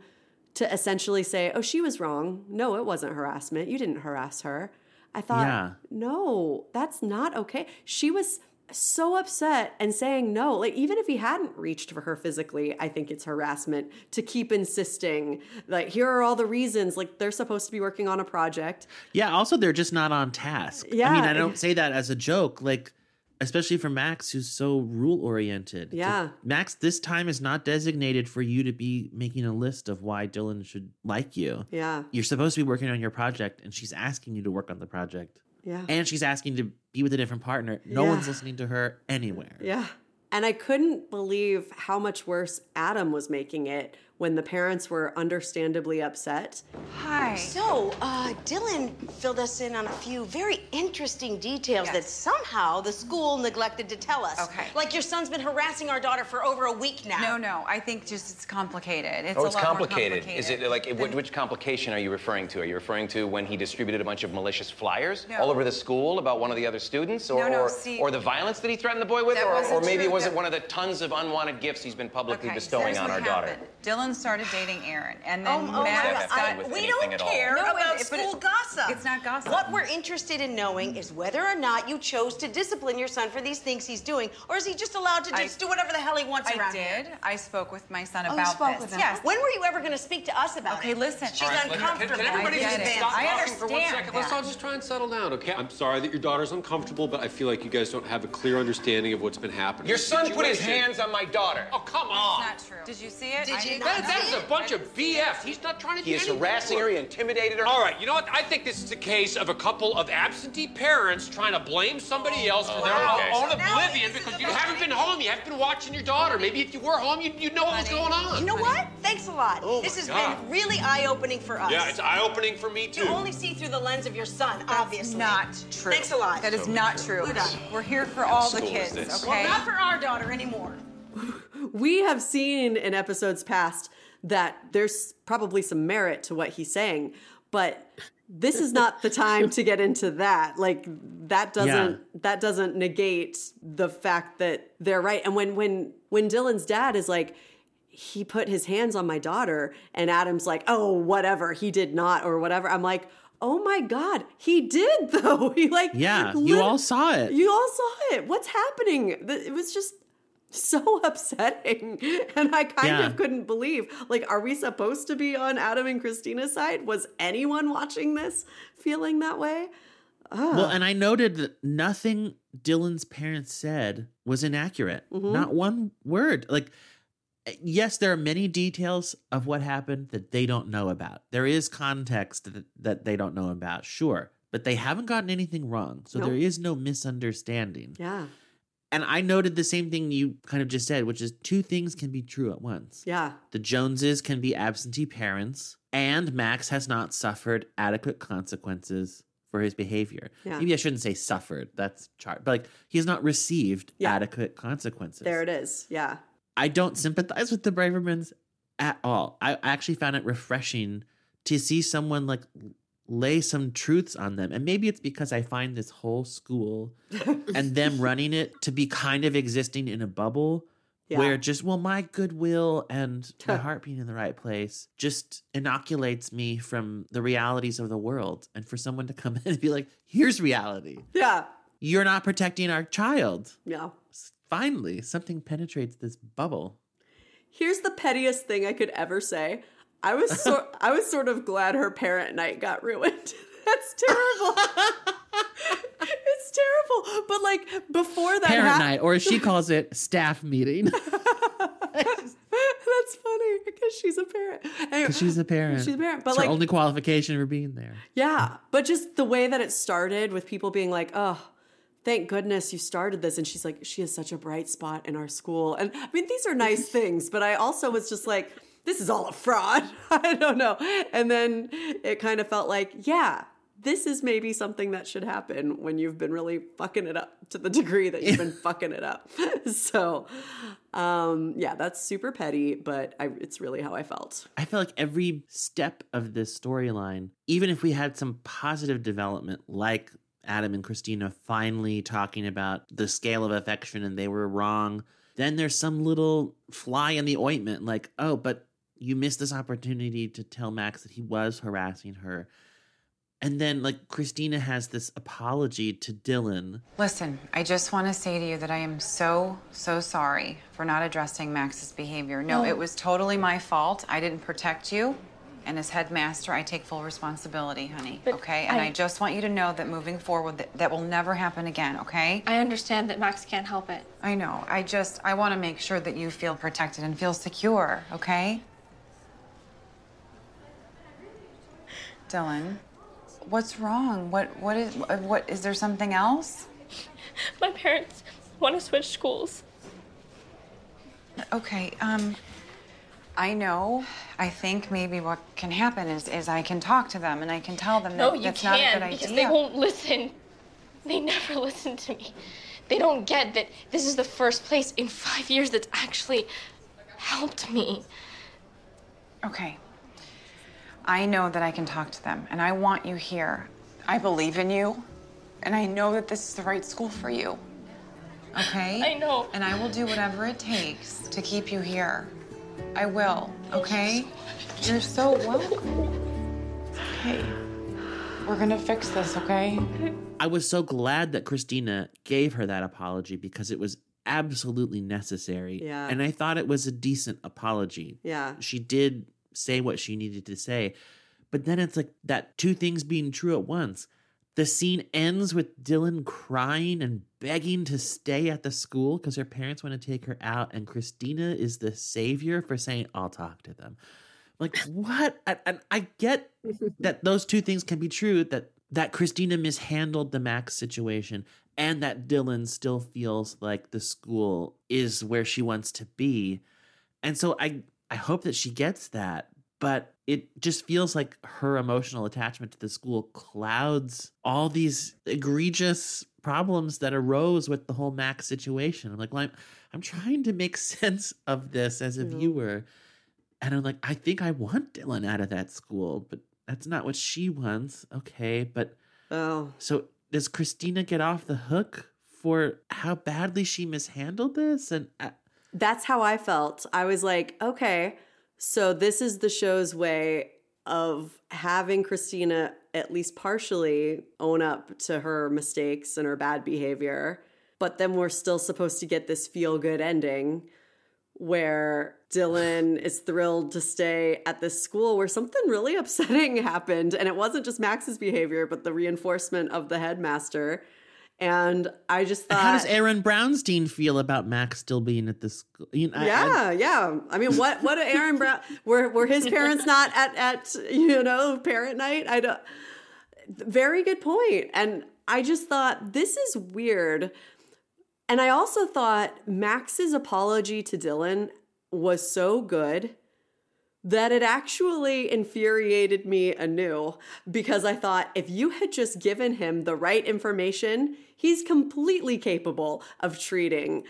to essentially say oh she was wrong. No it wasn't harassment. You didn't harass her. I thought Yeah. no that's not okay. She was so upset and saying no. Like, even if he hadn't reached for her physically, I think it's harassment to keep insisting, like, here are all the reasons. Like, they're supposed to be working on a project. Yeah, also they're just not on task. Yeah. I mean, I don't say that as a joke, like especially for Max who's so rule oriented. Yeah. Max this time is not designated for you to be making a list of why Dylan should like you. Yeah. You're supposed to be working on your project and she's asking you to work on the project. Yeah. And she's asking to be with a different partner. No Yeah. one's listening to her anywhere. Yeah. And I couldn't believe how much worse Adam was making it when the parents were understandably upset. Hi. So, uh, Dylan filled us in on a few very interesting details that somehow the school neglected to tell us. Okay. Like your son's been harassing our daughter for over a week now. No, no. I think just it's complicated. It's oh, a it's lot more complicated. complicated. Is it like which, which complication are you referring to? Are you referring to when he distributed a bunch of malicious flyers No. all over the school about one of the other students, or No, no, or, see- or the violence that he threatened the boy with, or, or maybe true. was it That- one of the tons of unwanted gifts he's been publicly Okay, bestowing here's on what our daughter? happened. Dylan started dating Aaron, and then Oh, oh Max God. got. I- we don't care No, about it- but it- school gossip. It's not gossip. What we're interested in knowing is whether or not you chose to discipline your son for these things he's doing, or is he just allowed to I- just do whatever the hell he wants I around did. here? I spoke with my son Oh, you about spoke this. with him. Yes. When were you ever going to speak to us about Okay, it? Okay, listen. She's All right, Can, uncomfortable. can everybody I just it. stop I talking for one understand second? Let's all just try and settle down, okay? I'm sorry that your daughter's uncomfortable, but I feel like you guys don't have a clear understanding of what's been happening. Your son put his hands on my daughter. Oh, come on. That's not true. Did you see it? Did I you didn't- not That, that is a bunch of BS. He's not trying to He do is anything harassing her. He intimidated her. All right, you know what? I think this is a case of a couple of absentee parents trying to blame somebody oh, else for their wow. own oblivion because you haven't been home. You haven't been watching your daughter. Maybe if you were home, you'd, you'd know what was going on. You know what? Thanks a lot. Oh, this has God. been really eye-opening for us. Yeah, it's eye-opening for me too. You only see through the lens of your son, That's obviously. not true. Thanks a lot. That is not true. We're done. We're here for all the kids, okay? Well, not for our daughter anymore. We have seen in episodes past that there's probably some merit to what he's saying, but this is not the time to get into that. Like that doesn't that doesn't negate the fact that they're right. And when when when Dylan's dad is like he put his hands on my daughter and Adam's like, "Oh, whatever, he did not or whatever." I'm like, "Oh my god, he did though." He like Yeah, you lit- all saw it. You all saw it. What's happening? It was just so upsetting. And I kind Yeah. of couldn't believe. Like, are we supposed to be on Adam and Christina's side? Was anyone watching this feeling that way? Well, and I noted that nothing Dylan's parents said was inaccurate. Mhm. Not one word. Like, eh, yes, there are many details of what happened that they don't know about. There is context that, that they don't know about, sure, but they haven't gotten anything wrong. So Nope. there is no misunderstanding. Yeah. And I noted the same thing you kind of just said, which is two things can be true at once. Yeah. The Joneses can be absentee parents, and Max has not suffered adequate consequences for his behavior. Yeah. Maybe I shouldn't say suffered. That's chart, but like he has not received Yeah. adequate consequences. There it is. Yeah. I don't sympathize with the Bravermans at all. I actually found it refreshing to see someone like lay some truths on them. And maybe it's because I find this whole school and them running it to be kind of existing in a bubble Yeah. where just, well, my goodwill and my heart being in the right place just inoculates me from the realities of the world. And for someone to come in and be like, here's reality. Yeah. You're not protecting our child. Yeah. Finally, something penetrates this bubble. Here's the pettiest thing I could ever say. I was so I was sort of glad her parent night got ruined. That's terrible. it's terrible. But like before that Parent hap- night, or as she calls it, staff meeting. That's funny because she's a parent. Anyway, Because she's a parent. She's a parent. But it's like her only qualification for being there. Yeah, but just the way that it started with people being like, "Oh, thank goodness you started this," and she's like, "She is such a bright spot in our school." And I mean, these are nice things, but I also was just like, "This is all a fraud." I don't know. And then it kind of felt like, yeah. This is maybe something that should happen when you've been really fucking it up to the degree that you've been fucking it up. So, um, yeah, that's super petty, but I, it's really how I felt. I feel like every step of this storyline, even if we had some positive development, like Adam and Christina finally talking about the scale of affection and they were wrong, then there's some little fly in the ointment, like, oh, but you missed this opportunity to tell Max that he was harassing her. And then, like, Christina has this apology to Dylan. Listen, I just want to say to you that I am so, so sorry for not addressing Max's behavior. No, No. it was totally my fault. I didn't protect you. And as headmaster, I take full responsibility, honey. okay? And I... I- just want you to know that moving forward, that, that will never happen again, okay? I understand that Max can't help it. I know. I just, I want to make sure that you feel protected and feel secure, okay? Dylan, what's wrong? What, what is, what, is there something else? My parents want to switch schools. Okay, um, I know. I think maybe what can happen is, is I can talk to them and I can tell them No, that you that's not a can't good because they won't listen. They never listen to me. They don't get that this is the first place in five years that's actually helped me. Okay. I know that I can talk to them and I want you here. I believe in you and I know that this is the right school for you. Okay? I know. And I will do whatever it takes to keep you here. I will, okay? You're so welcome. Okay. We're gonna fix this, okay? I was so glad that Christina gave her that apology because it was absolutely necessary. Yeah. And I thought it was a decent apology. Yeah. She did say what she needed to say. But then it's like that two things being true at once. The scene ends with Dylan crying and begging to stay at the school because her parents want to take her out, and Christina is the savior for saying, I'll talk to them. Like, what? And, and I get that those two things can be true that that Christina mishandled the Max situation and that Dylan still feels like the school is where she wants to be. And so I I hope that she gets that, but it just feels like her emotional attachment to the school clouds all these egregious problems that arose with the whole Max situation. I'm like, well, I'm, I'm trying to make sense of this as a viewer. And I'm like, I think I want Dylan out of that school, but that's not what she wants. Okay, but oh, so does Christina get off the hook for how badly she mishandled this? And uh, That's how I felt. I was like, okay, so this is the show's way of having Christina at least partially own up to her mistakes and her bad behavior. But then we're still supposed to get this feel good ending where Dylan is thrilled to stay at this school where something really upsetting happened. And it wasn't just Max's behavior, but the reinforcement of the headmaster. And I just thought. how does Aaron Brownstein feel about Max still being at the school? You know, I- I- yeah, yeah. I mean, what what Aaron Brown were were his parents not at at you know parent night? I don't. Very good point. And I just thought this is weird. And I also thought Max's apology to Dylan was so good that it actually infuriated me anew because I thought if you had just given him the right information, he's completely capable of treating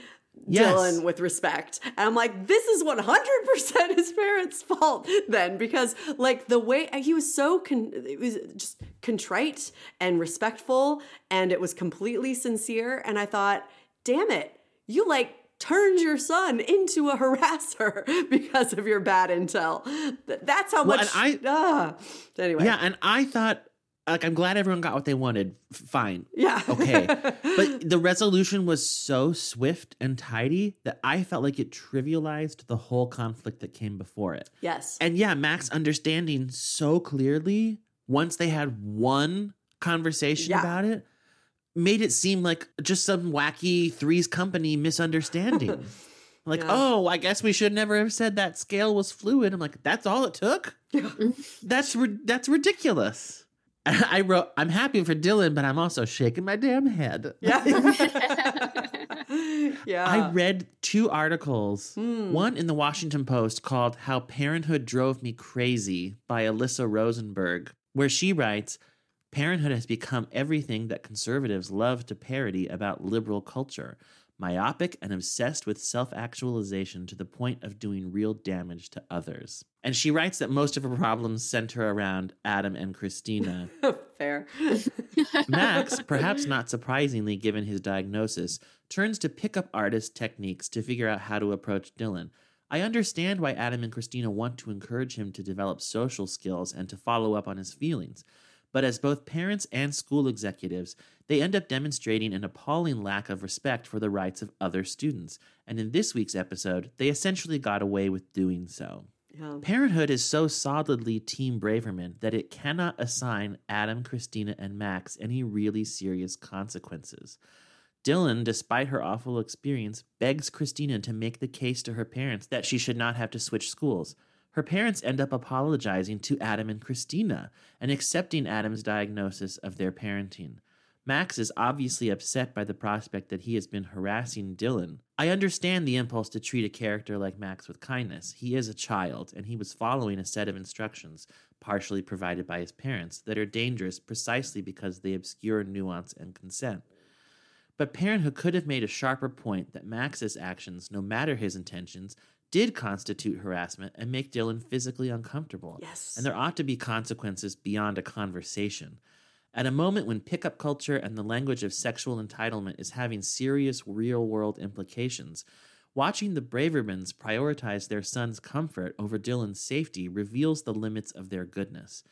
Yes. Dylan with respect. And I'm like, this is 100% his parents' fault then because like the way he was so con- it was just contrite and respectful and it was completely sincere and I thought, damn it, you like turned your son into a harasser because of your bad intel. That's how Well, much and ah. anyway. Yeah, and I thought like I'm glad everyone got what they wanted. Fine. Yeah. Okay. but the resolution was so swift and tidy that I felt like it trivialized the whole conflict that came before it. Yes. And yeah, Max understanding so clearly once they had one conversation Yeah. about it made it seem like just some wacky threes company misunderstanding. like, Yeah. oh, I guess we should never have said that scale was fluid. I'm like, that's all it took? that's ri- that's ridiculous. I wrote, I'm happy for Dylan, but I'm also shaking my damn head. yeah. yeah. I read two articles. Hmm. One in the Washington Post called How Parenthood Drove Me Crazy by Alyssa Rosenberg, where she writes Parenthood has become everything that conservatives love to parody about liberal culture myopic and obsessed with self actualization to the point of doing real damage to others. And she writes that most of her problems center around Adam and Christina. Fair. Max, perhaps not surprisingly given his diagnosis, turns to pickup artist techniques to figure out how to approach Dylan. I understand why Adam and Christina want to encourage him to develop social skills and to follow up on his feelings. But as both parents and school executives, they end up demonstrating an appalling lack of respect for the rights of other students. And in this week's episode, they essentially got away with doing so. Yeah. Parenthood is so solidly Team Braverman that it cannot assign Adam, Christina, and Max any really serious consequences. Dylan, despite her awful experience, begs Christina to make the case to her parents that she should not have to switch schools. Her parents end up apologizing to Adam and Christina and accepting Adam's diagnosis of their parenting. Max is obviously upset by the prospect that he has been harassing Dylan. I understand the impulse to treat a character like Max with kindness. He is a child, and he was following a set of instructions, partially provided by his parents, that are dangerous precisely because they obscure nuance and consent. But Parenthood could have made a sharper point that Max's actions, no matter his intentions, did constitute harassment and make Dylan physically uncomfortable. Yes. And there ought to be consequences beyond a conversation. At a moment when pickup culture and the language of sexual entitlement is having serious real world implications, watching the Bravermans prioritize their son's comfort over Dylan's safety reveals the limits of their goodness.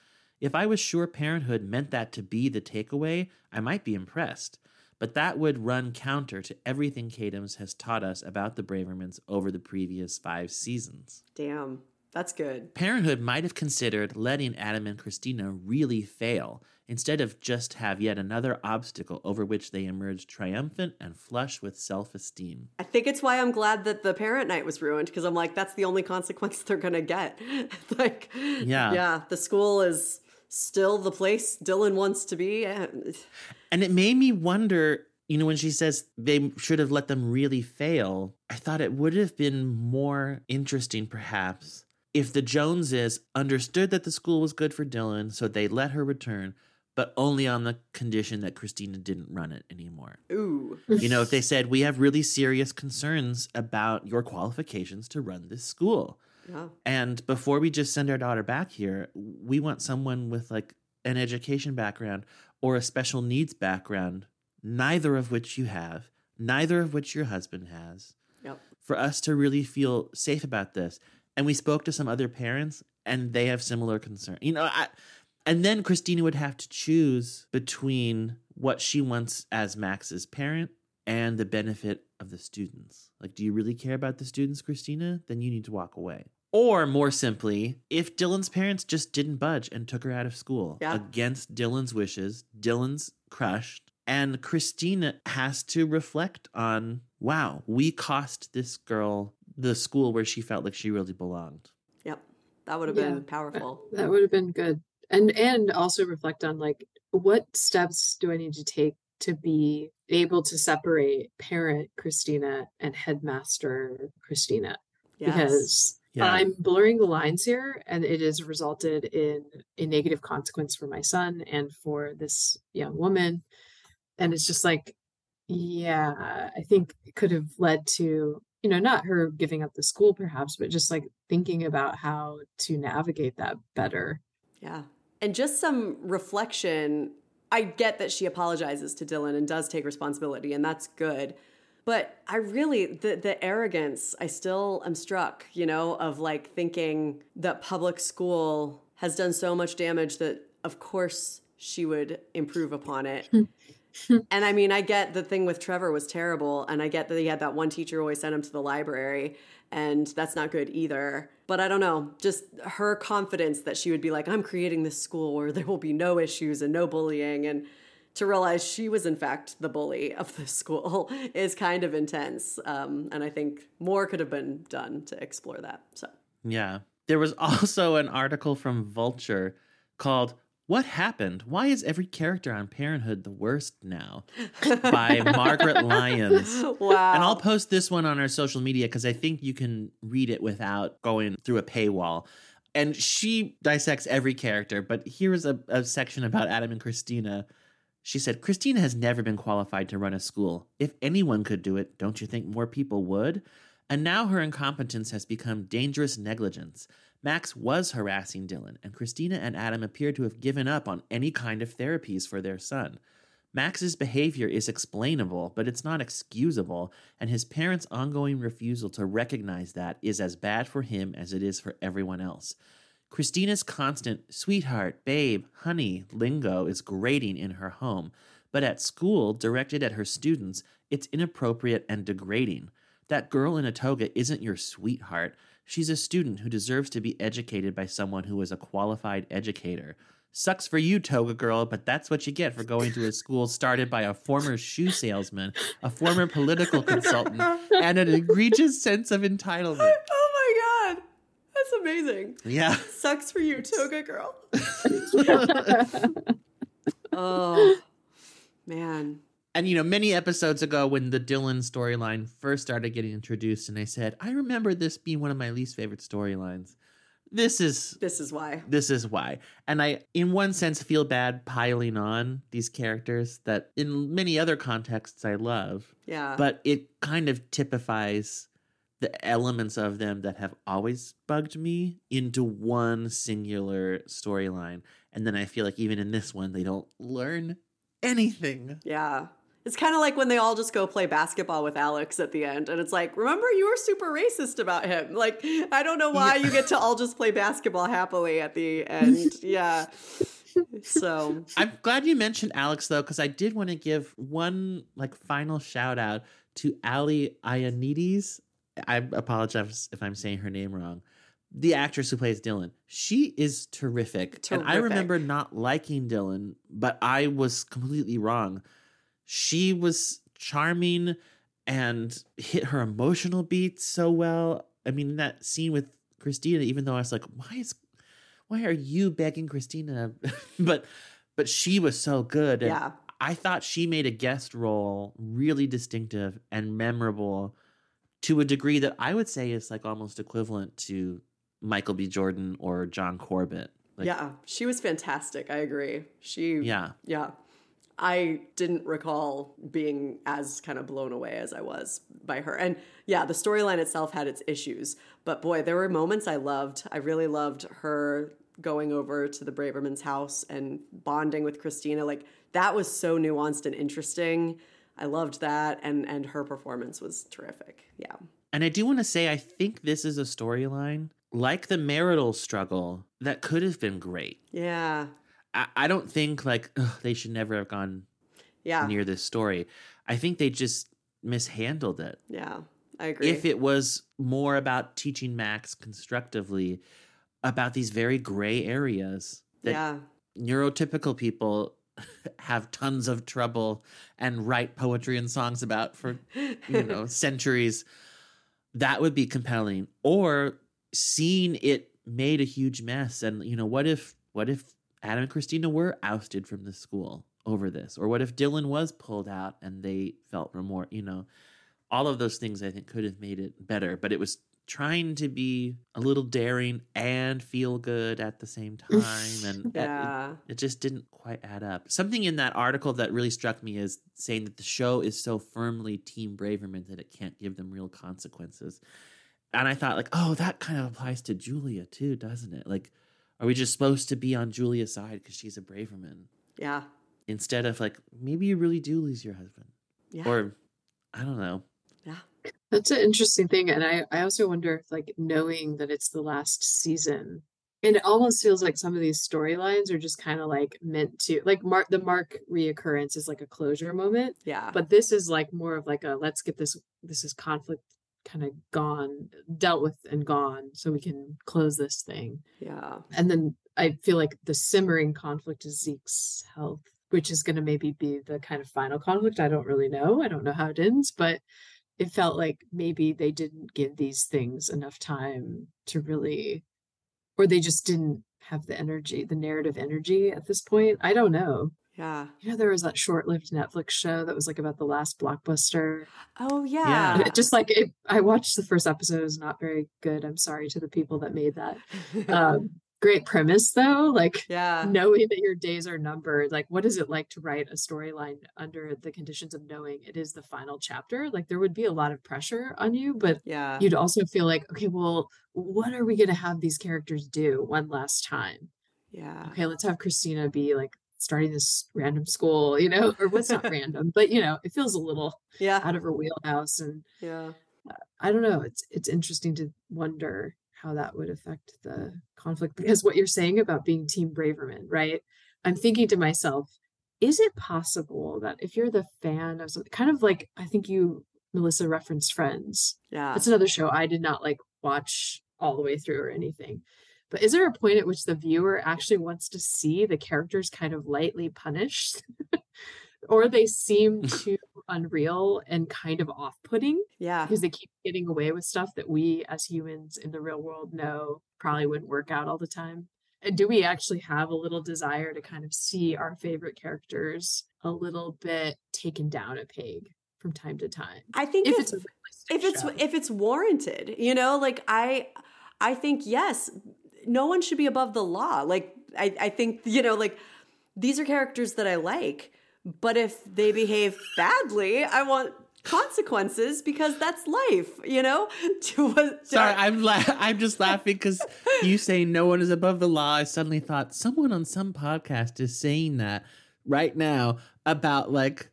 If I was sure parenthood meant that to be the takeaway, I might be impressed. But that would run counter to everything Katims has taught us about the Bravermans over the previous five seasons. Damn. That's good. Parenthood might have considered letting Adam and Christina really fail instead of just have yet another obstacle over which they emerge triumphant and flush with self esteem. I think it's why I'm glad that the parent night was ruined because I'm like, that's the only consequence they're gonna get. like, Yeah. yeah, the school is still the place Dylan wants to be. And it made me wonder, you know, when she says they should have let them really fail, I thought it would have been more interesting, perhaps, if the Joneses understood that the school was good for Dylan, so they let her return, but only on the condition that Christina didn't run it anymore. Ooh. You know, if they said, we have really serious concerns about your qualifications to run this school. And before we just send our daughter back here, we want someone with like an education background or a special needs background, neither of which you have, neither of which your husband has, Yep. for us to really feel safe about this. And we spoke to some other parents and they have similar concern. You know, I, and then Christina would have to choose between what she wants as Max's parent and the benefit of the students. Like, do you really care about the students, Christina? Then you need to walk away. Or more simply, if Dylan's parents just didn't budge and took her out of school Yeah. against Dylan's wishes, Dylan's crushed, and Christina has to reflect on wow, we cost this girl the school where she felt like she really belonged. Yep. That would have Yeah. been powerful. That would have been good. And and also reflect on like what steps do I need to take to be able to separate parent Christina and headmaster Christina? Yes. Because Yeah. I'm blurring the lines here and it has resulted in a negative consequence for my son and for this young woman. And it's just like, yeah, I think it could have led to, you know, not her giving up the school perhaps, but just like thinking about how to navigate that better. Yeah. And just some reflection. I get that she apologizes to Dylan and does take responsibility, and that's good. But I really, the, the arrogance, I still am struck, you know, of like thinking that public school has done so much damage that, of course, she would improve upon it. and I mean, I get the thing with Trevor was terrible, and I get that he had that one teacher who always sent him to the library, and that's not good either. But I don't know, just her confidence that she would be like, I'm creating this school where there will be no issues and no bullying, and to realize she was in fact the bully of the school is kind of intense. Um, and I think more could have been done to explore that. So Yeah. There was also an article from Vulture called What Happened? Why is every character on Parenthood the worst now? by Margaret Lyons. Wow. And I'll post this one on our social media because I think you can read it without going through a paywall. And she dissects every character, but here's a, a section about Adam and Christina. She said, Christina has never been qualified to run a school. If anyone could do it, don't you think more people would? And now her incompetence has become dangerous negligence. Max was harassing Dylan, and Christina and Adam appear to have given up on any kind of therapies for their son. Max's behavior is explainable, but it's not excusable, and his parents' ongoing refusal to recognize that is as bad for him as it is for everyone else. Christina's constant sweetheart, babe, honey lingo is grating in her home, but at school, directed at her students, it's inappropriate and degrading. That girl in a toga isn't your sweetheart. She's a student who deserves to be educated by someone who is a qualified educator. Sucks for you, toga girl, but that's what you get for going to a school started by a former shoe salesman, a former political consultant, and an egregious sense of entitlement. Oh, That's amazing. Yeah. Sucks for you, toga girl. oh man. And you know, many episodes ago when the Dylan storyline first started getting introduced, and I said, I remember this being one of my least favorite storylines. This is This is why. this is why. And I in one sense feel bad piling on these characters that in many other contexts I love. Yeah. But it kind of typifies the elements of them that have always bugged me into one singular storyline. And then I feel like even in this one they don't learn anything. Yeah. It's kind of like when they all just go play basketball with Alex at the end. And it's like, remember, you were super racist about him. Like, I don't know why you get to all just play basketball happily at the end. yeah. So, I'm glad you mentioned Alex though, because I did want to give one like final shout out to Ali Ionides. I apologize if I'm saying her name wrong. The actress who plays Dylan, she is terrific. And I remember not liking Dylan, but I was completely wrong. She was charming and hit her emotional beats so well. I mean, that scene with Christina, even though I was like, why is why are you begging Christina? but but she was so good. Yeah. I thought she made a guest role really distinctive and memorable to a degree that I would say is like almost equivalent to Michael B. Jordan or John Corbett. Like, yeah, she was fantastic. I agree. She, Yeah. yeah. I didn't recall being as kind of blown away as I was by her. And yeah, the storyline itself had its issues, but boy, there were moments I loved. I really loved her going over to the Braverman's house and bonding with Christina. Like that was so nuanced and interesting. I loved that and and her performance was terrific. Yeah. And I do want to say, I think this is a storyline like the marital struggle that could have been great. Yeah. I, I don't think like ugh, they should never have gone Yeah. near this story. I think they just mishandled it. Yeah. I agree. If it was more about teaching Max constructively about these very gray areas that Yeah. neurotypical people have tons of trouble and write poetry and songs about for you know centuries that would be compelling. Or seeing it made a huge mess and you know what if what if adam and christina were ousted from the school over this? Or what if dylan was pulled out and they felt remorse you know all of those things i think could have made it better but it was trying to be a little daring and feel good at the same time and Yeah. it, it just didn't quite add up something in that article that really struck me is saying that the show is so firmly team braverman that it can't give them real consequences and i thought like oh that kind of applies to julia too doesn't it like are we just supposed to be on julia's side because she's a braverman Yeah. instead of like maybe you really do lose your husband Yeah. or i don't know That's an interesting thing. And I, I also wonder if like knowing that it's the last season, and it almost feels like some of these storylines are just kind of like meant to like Mark the Mark reoccurrence is like a closure moment. Yeah. But this is like more of like a let's get this this is conflict kind of gone, dealt with and gone, so we can close this thing. Yeah. And then I feel like the simmering conflict is Zeke's health, which is going to maybe be the kind of final conflict. I don't really know. I don't know how it ends, but it felt like maybe they didn't give these things enough time to really, or they just didn't have the energy, the narrative energy at this point. I don't know. Yeah. You know, there was that short lived Netflix show that was like about the last blockbuster. Oh yeah. And it just like it, I watched the first episode. It was not very good. I'm sorry to the people that made that. Um, great premise though. Like yeah. knowing that your days are numbered. Like, what is it like to write a storyline under the conditions of knowing it is the final chapter? Like, there would be a lot of pressure on you, but yeah, you'd also feel like, okay, well, what are we going to have these characters do one last time? Yeah. Okay, let's have Christina be like starting this random school, you know, or what's not random, but you know, it feels a little yeah out of her wheelhouse. And yeah. I don't know. It's it's interesting to wonder how that would affect the conflict because what you're saying about being team braverman right? I'm thinking to myself is it possible that if you're the fan of something kind of like i think you melissa referenced friends. Yeah. that's another show i did not like watch all the way through or anything. But is there a point at which the viewer actually wants to see the characters kind of lightly punished or mm. they seem too unreal and kind of off-putting Yeah. because they keep getting away with stuff that we as humans in the real world know probably wouldn't work out all the time and do we actually have a little desire to kind of see our favorite characters a little bit taken down a peg from time to time I think if if, it's if it's if it's warranted, you know, like I I think yes, no one should be above the law. Like I I think you know like these are characters that I like, but if they behave badly, I want consequences because that's life, you know? Sorry, I'm la- I'm just laughing because you say no one is above the law. I suddenly thought someone on some podcast is saying that right now about like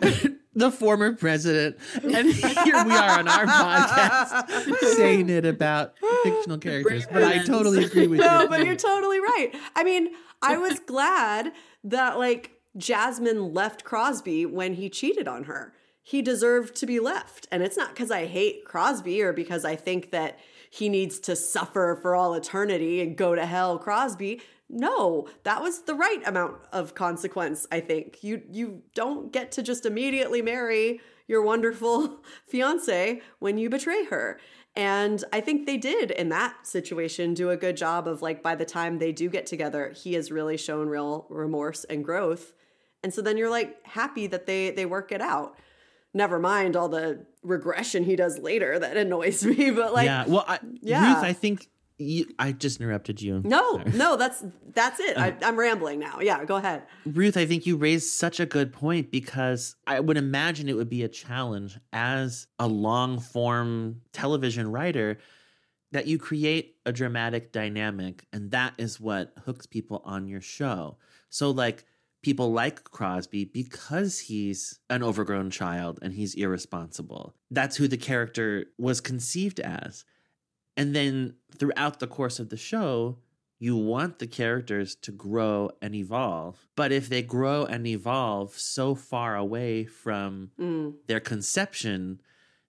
the former president, and here we are on our podcast saying it about fictional characters. But I totally agree with no, you. No, but you're totally right. I mean, I was glad that like Jasmine left Crosby when he cheated on her. He deserved to be left. And it's not because I hate Crosby or because I think that he needs to suffer for all eternity and go to hell, Crosby. No, that was the right amount of consequence, I think. You you don't get to just immediately marry your wonderful fiance when you betray her. And I think they did in that situation do a good job of like by the time they do get together, he has really shown real remorse and growth. And so then you're like happy that they they work it out. Never mind all the regression he does later that annoys me, but like yeah, well, I, yeah. Ruth, I think you, I just interrupted you. no, Sorry. no, that's that's it. I, uh-huh. I'm rambling now. Yeah, go ahead. Ruth, I think you raised such a good point because I would imagine it would be a challenge as a long form television writer that you create a dramatic dynamic, and that is what hooks people on your show. So, like, people like Crosby because he's an overgrown child and he's irresponsible. That's who the character was conceived as. And then throughout the course of the show, you want the characters to grow and evolve. But if they grow and evolve so far away from Mm. their conception,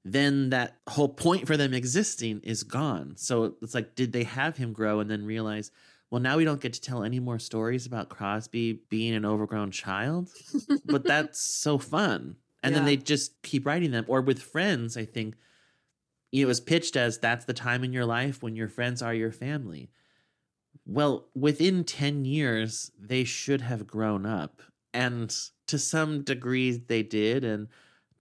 then that whole point for them existing is gone. So it's like, did they have him grow and then realize, well, now we don't get to tell any more stories about Crosby being an overgrown child? but that's so fun. And then they just keep writing them. Or with friends, I think it was pitched as that's the time in your life when your friends are your family. Well, within 10 years, they should have grown up. And to some degree, they did, and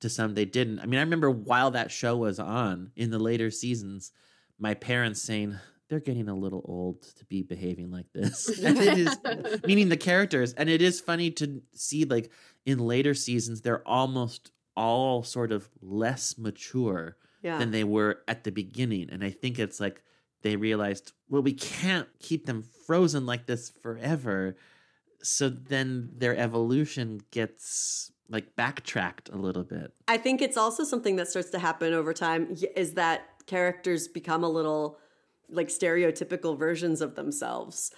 to some, they didn't. I mean, I remember while that show was on in the later seasons, my parents saying, they're getting a little old to be behaving like this. And it is, meaning the characters. And it is funny to see, like, in later seasons, they're almost all sort of less mature Yeah. than they were at the beginning. And I think it's like they realized, well, we can't keep them frozen like this forever. So then their evolution gets like backtracked a little bit. I think it's also something that starts to happen over time is that characters become a little like stereotypical versions of themselves.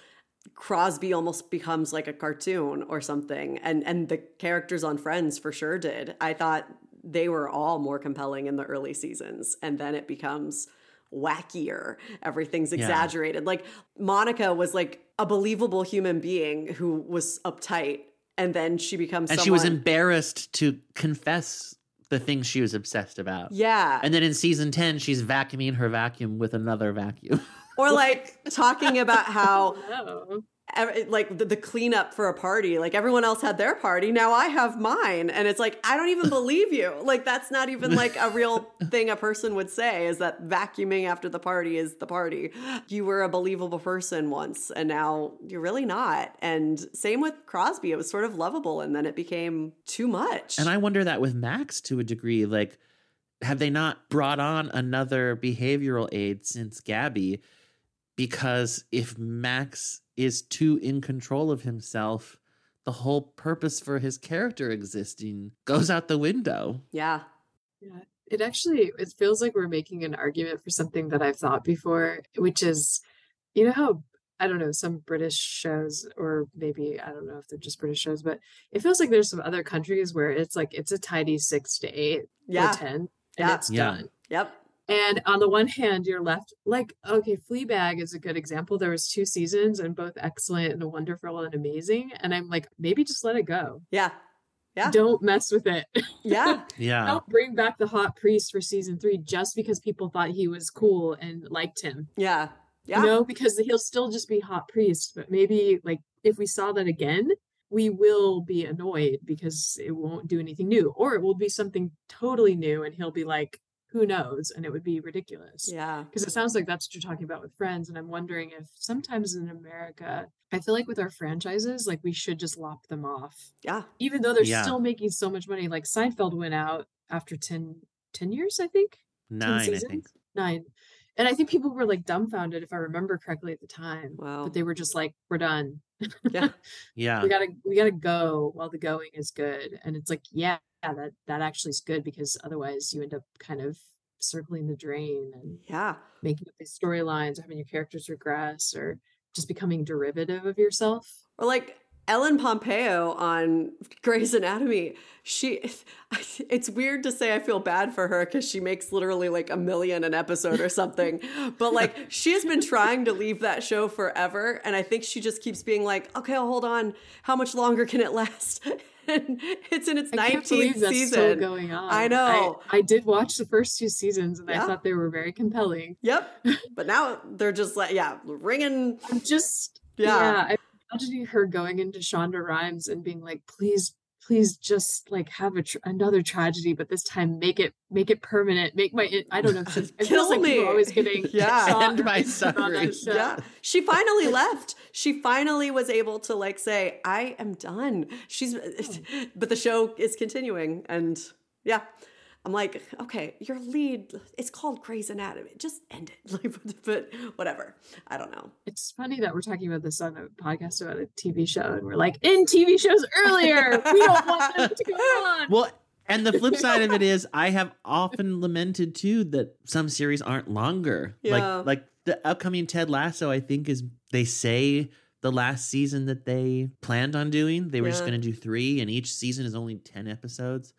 Crosby almost becomes like a cartoon or something and and the characters on Friends for sure did. I thought they were all more compelling in the early seasons and then it becomes wackier. Everything's Yeah. exaggerated. Like Monica was like a believable human being who was uptight and then she becomes And she was embarrassed to confess the things she was obsessed about. Yeah. And then in season 10, she's vacuuming her vacuum with another vacuum. or like talking about how Oh. ev- like the, the cleanup for a party like everyone else had their party now i have mine. And it's like i don't even believe you. Like that's not even like a real thing a person would say is that vacuuming after the party is the party. You were a believable person once and now you're really not. And same with crosby. It was sort of lovable and then it became too much. And I wonder that with Max to a degree, like, have they not brought on another behavioral aid since Gabby? Because if Max is too in control of himself, the whole purpose for his character existing goes out the window. yeah Yeah. It actually it feels like we're making an argument for something that I've thought before, which is, you know how I don't know some British shows or maybe I don't know if they're just British shows, but it feels like there's some other countries where it's like it's a tidy six to eight Yeah. or ten, and Yeah. it's Yeah. done. Yep. And on the one hand, you're left like, okay, Fleabag is a good example. There was two seasons and both excellent and wonderful and amazing. And I'm like, maybe just let it go. Yeah. Yeah. Don't mess with it. Yeah. Yeah. Don't bring back the hot priest for season three just because people thought he was cool and liked him. Yeah. Yeah. You know, because he'll still just be hot priest. But maybe like if we saw that again, we will be annoyed because it won't do anything new. Or it will be something totally new and he'll be like, who knows? And it would be ridiculous. Yeah. Because it sounds like that's what you're talking about with friends. And I'm wondering if sometimes in America, I feel like with our franchises, like we should just lop them off. Yeah. Even though they're Yeah. still making so much money. Like Seinfeld went out after 10, 10 years, I think. Nine, I think. Nine. And I think people were like dumbfounded, if I remember correctly at the time. Wow. But they were just like, we're done. Yeah. Yeah. we gotta we gotta go while the going is good. And it's like, yeah, that that actually is good because otherwise you end up kind of circling the drain and Yeah. making up these storylines, or having your characters regress or just becoming derivative of yourself. Or like Ellen Pompeo on Grey's Anatomy. She, it's weird to say I feel bad for her because she makes literally like a million an episode or something. but like she has been trying to leave that show forever. And I think she just keeps being like, okay, I'll hold on. How much longer can it last? it's in its I can't believe 19th season. going on. I know. I, I did watch the first two seasons and Yeah. I thought they were very compelling. Yep. But now they're just like, yeah, ringing. I'm just Yeah. yeah. I'm imagining her going into Shonda Rhimes and being like, please, please just like have a tr- another tragedy, but this time make it make it permanent. Make my I don't know. If it Kill feels like people me. are always getting Yeah. shot End my something on that suffering. show. Yeah. She finally left. She finally was able to like say, I am done. She's, oh. but the show is continuing. And yeah, I'm like, okay, your lead, it's called Grey's Anatomy. Just end it. Like, but whatever. I don't know. It's funny that we're talking about this on a podcast about a TV show, and we're like, in TV shows earlier, we don't want them to go on. Well, and the flip side of it is, I have often lamented too that some series aren't longer. Yeah. Like, like the upcoming Ted Lasso, I think is they say the last season that they planned on doing, they were just going to do three, and each season is only ten episodes.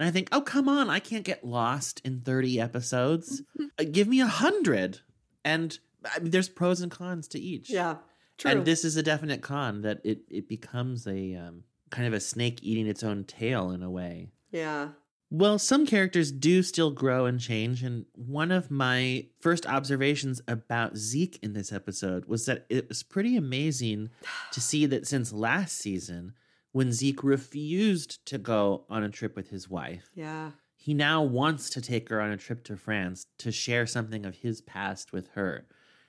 And I think, oh come on, I can't get lost in thirty episodes. Uh, Give me a hundred. And I mean, there's pros and cons to each. Yeah. True. And this is a definite con that it it becomes a um, kind of a snake eating its own tail in a way. yeah. Well, some characters do still grow and change, and one of my first observations about Zeke in this episode was that it was pretty amazing to see that since last season, when Zeke refused to go on a trip with his wife, Yeah. he now wants to take her on a trip to France to share something of his past with her.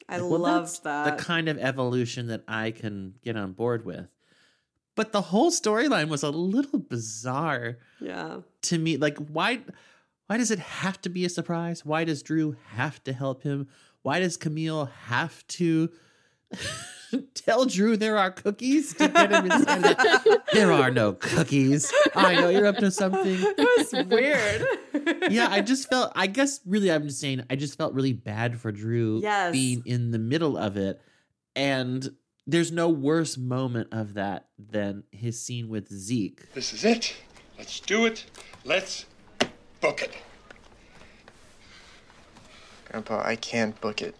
I Like, well, loved that. The kind of evolution that I can get on board with. But the whole storyline was a little bizarre Yeah. to me. Like, why why does it have to be a surprise? Why does Drew have to help him? Why does Camille have to tell Drew there are cookies to get him excited? there are no cookies. I know you're up to something. It was weird. yeah, I just felt. I guess really, I'm just saying. I just felt really bad for Drew Yes. being in the middle of it, and there's no worse moment of that than his scene with Zeke. This is it. Let's do it. Let's book it. Grandpa, I can't book it.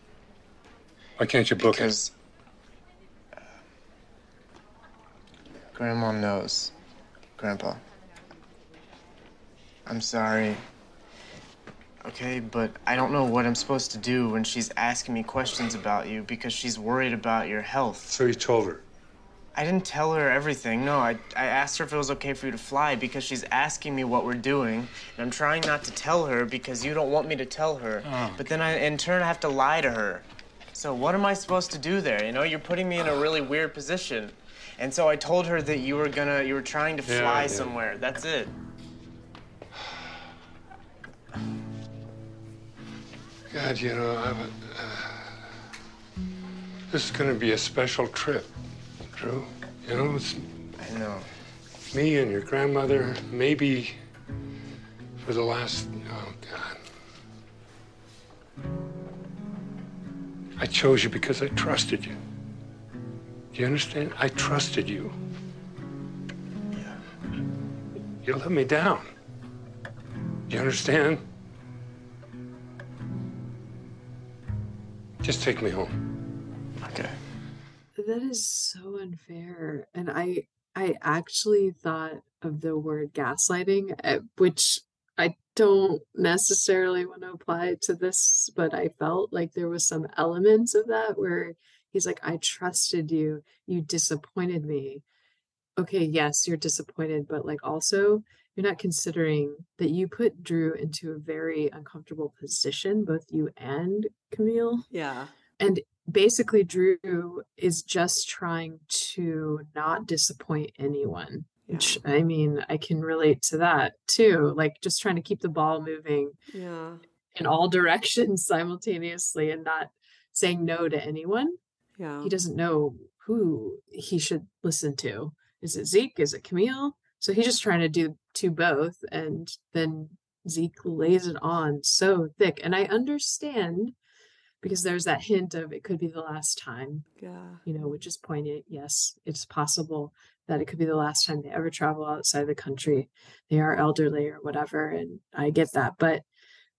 Why can't you book because, uh, Grandma knows. Grandpa. I'm sorry. Okay, but I don't know what I'm supposed to do when she's asking me questions about you because she's worried about your health. So you told her. I didn't tell her everything. No, I, I asked her if it was okay for you to fly because she's asking me what we're doing. And I'm trying not to tell her because you don't want me to tell her. Oh. But then I, in turn, I have to lie to her. So what am I supposed to do there? You know, you're putting me in a really weird position. And so I told her that you were gonna, you were trying to fly yeah. somewhere. That's it. God, you know, I would, uh, this is gonna be a special trip, Drew. You know, it's. I know. Me and your grandmother, maybe for the last. Oh, God. I chose you because I trusted you. Do you understand? I trusted you. Yeah. You let me down. Do you understand? Just take me home. Okay. That is so unfair. And I I actually thought of the word gaslighting, uh, which I don't necessarily want to apply to this, but I felt like there was some elements of that where he's like, I trusted you, you disappointed me. Okay, yes, you're disappointed, but like also you're not considering that you put Drew into a very uncomfortable position, both you and Camille. Yeah. And basically, Drew is just trying to not disappoint anyone. Which I mean, I can relate to that too. Like just trying to keep the ball moving Yeah. in all directions simultaneously and not saying no to anyone. Yeah. He doesn't know who he should listen to. Is it Zeke? Is it Camille? So he's just trying to do to both. And then Zeke lays it on so thick. And I understand because there's that hint of it could be the last time, Yeah. you know, which is poignant. Yes, it's possible that it could be the last time they ever travel outside the country. They are elderly or whatever. And I get that. But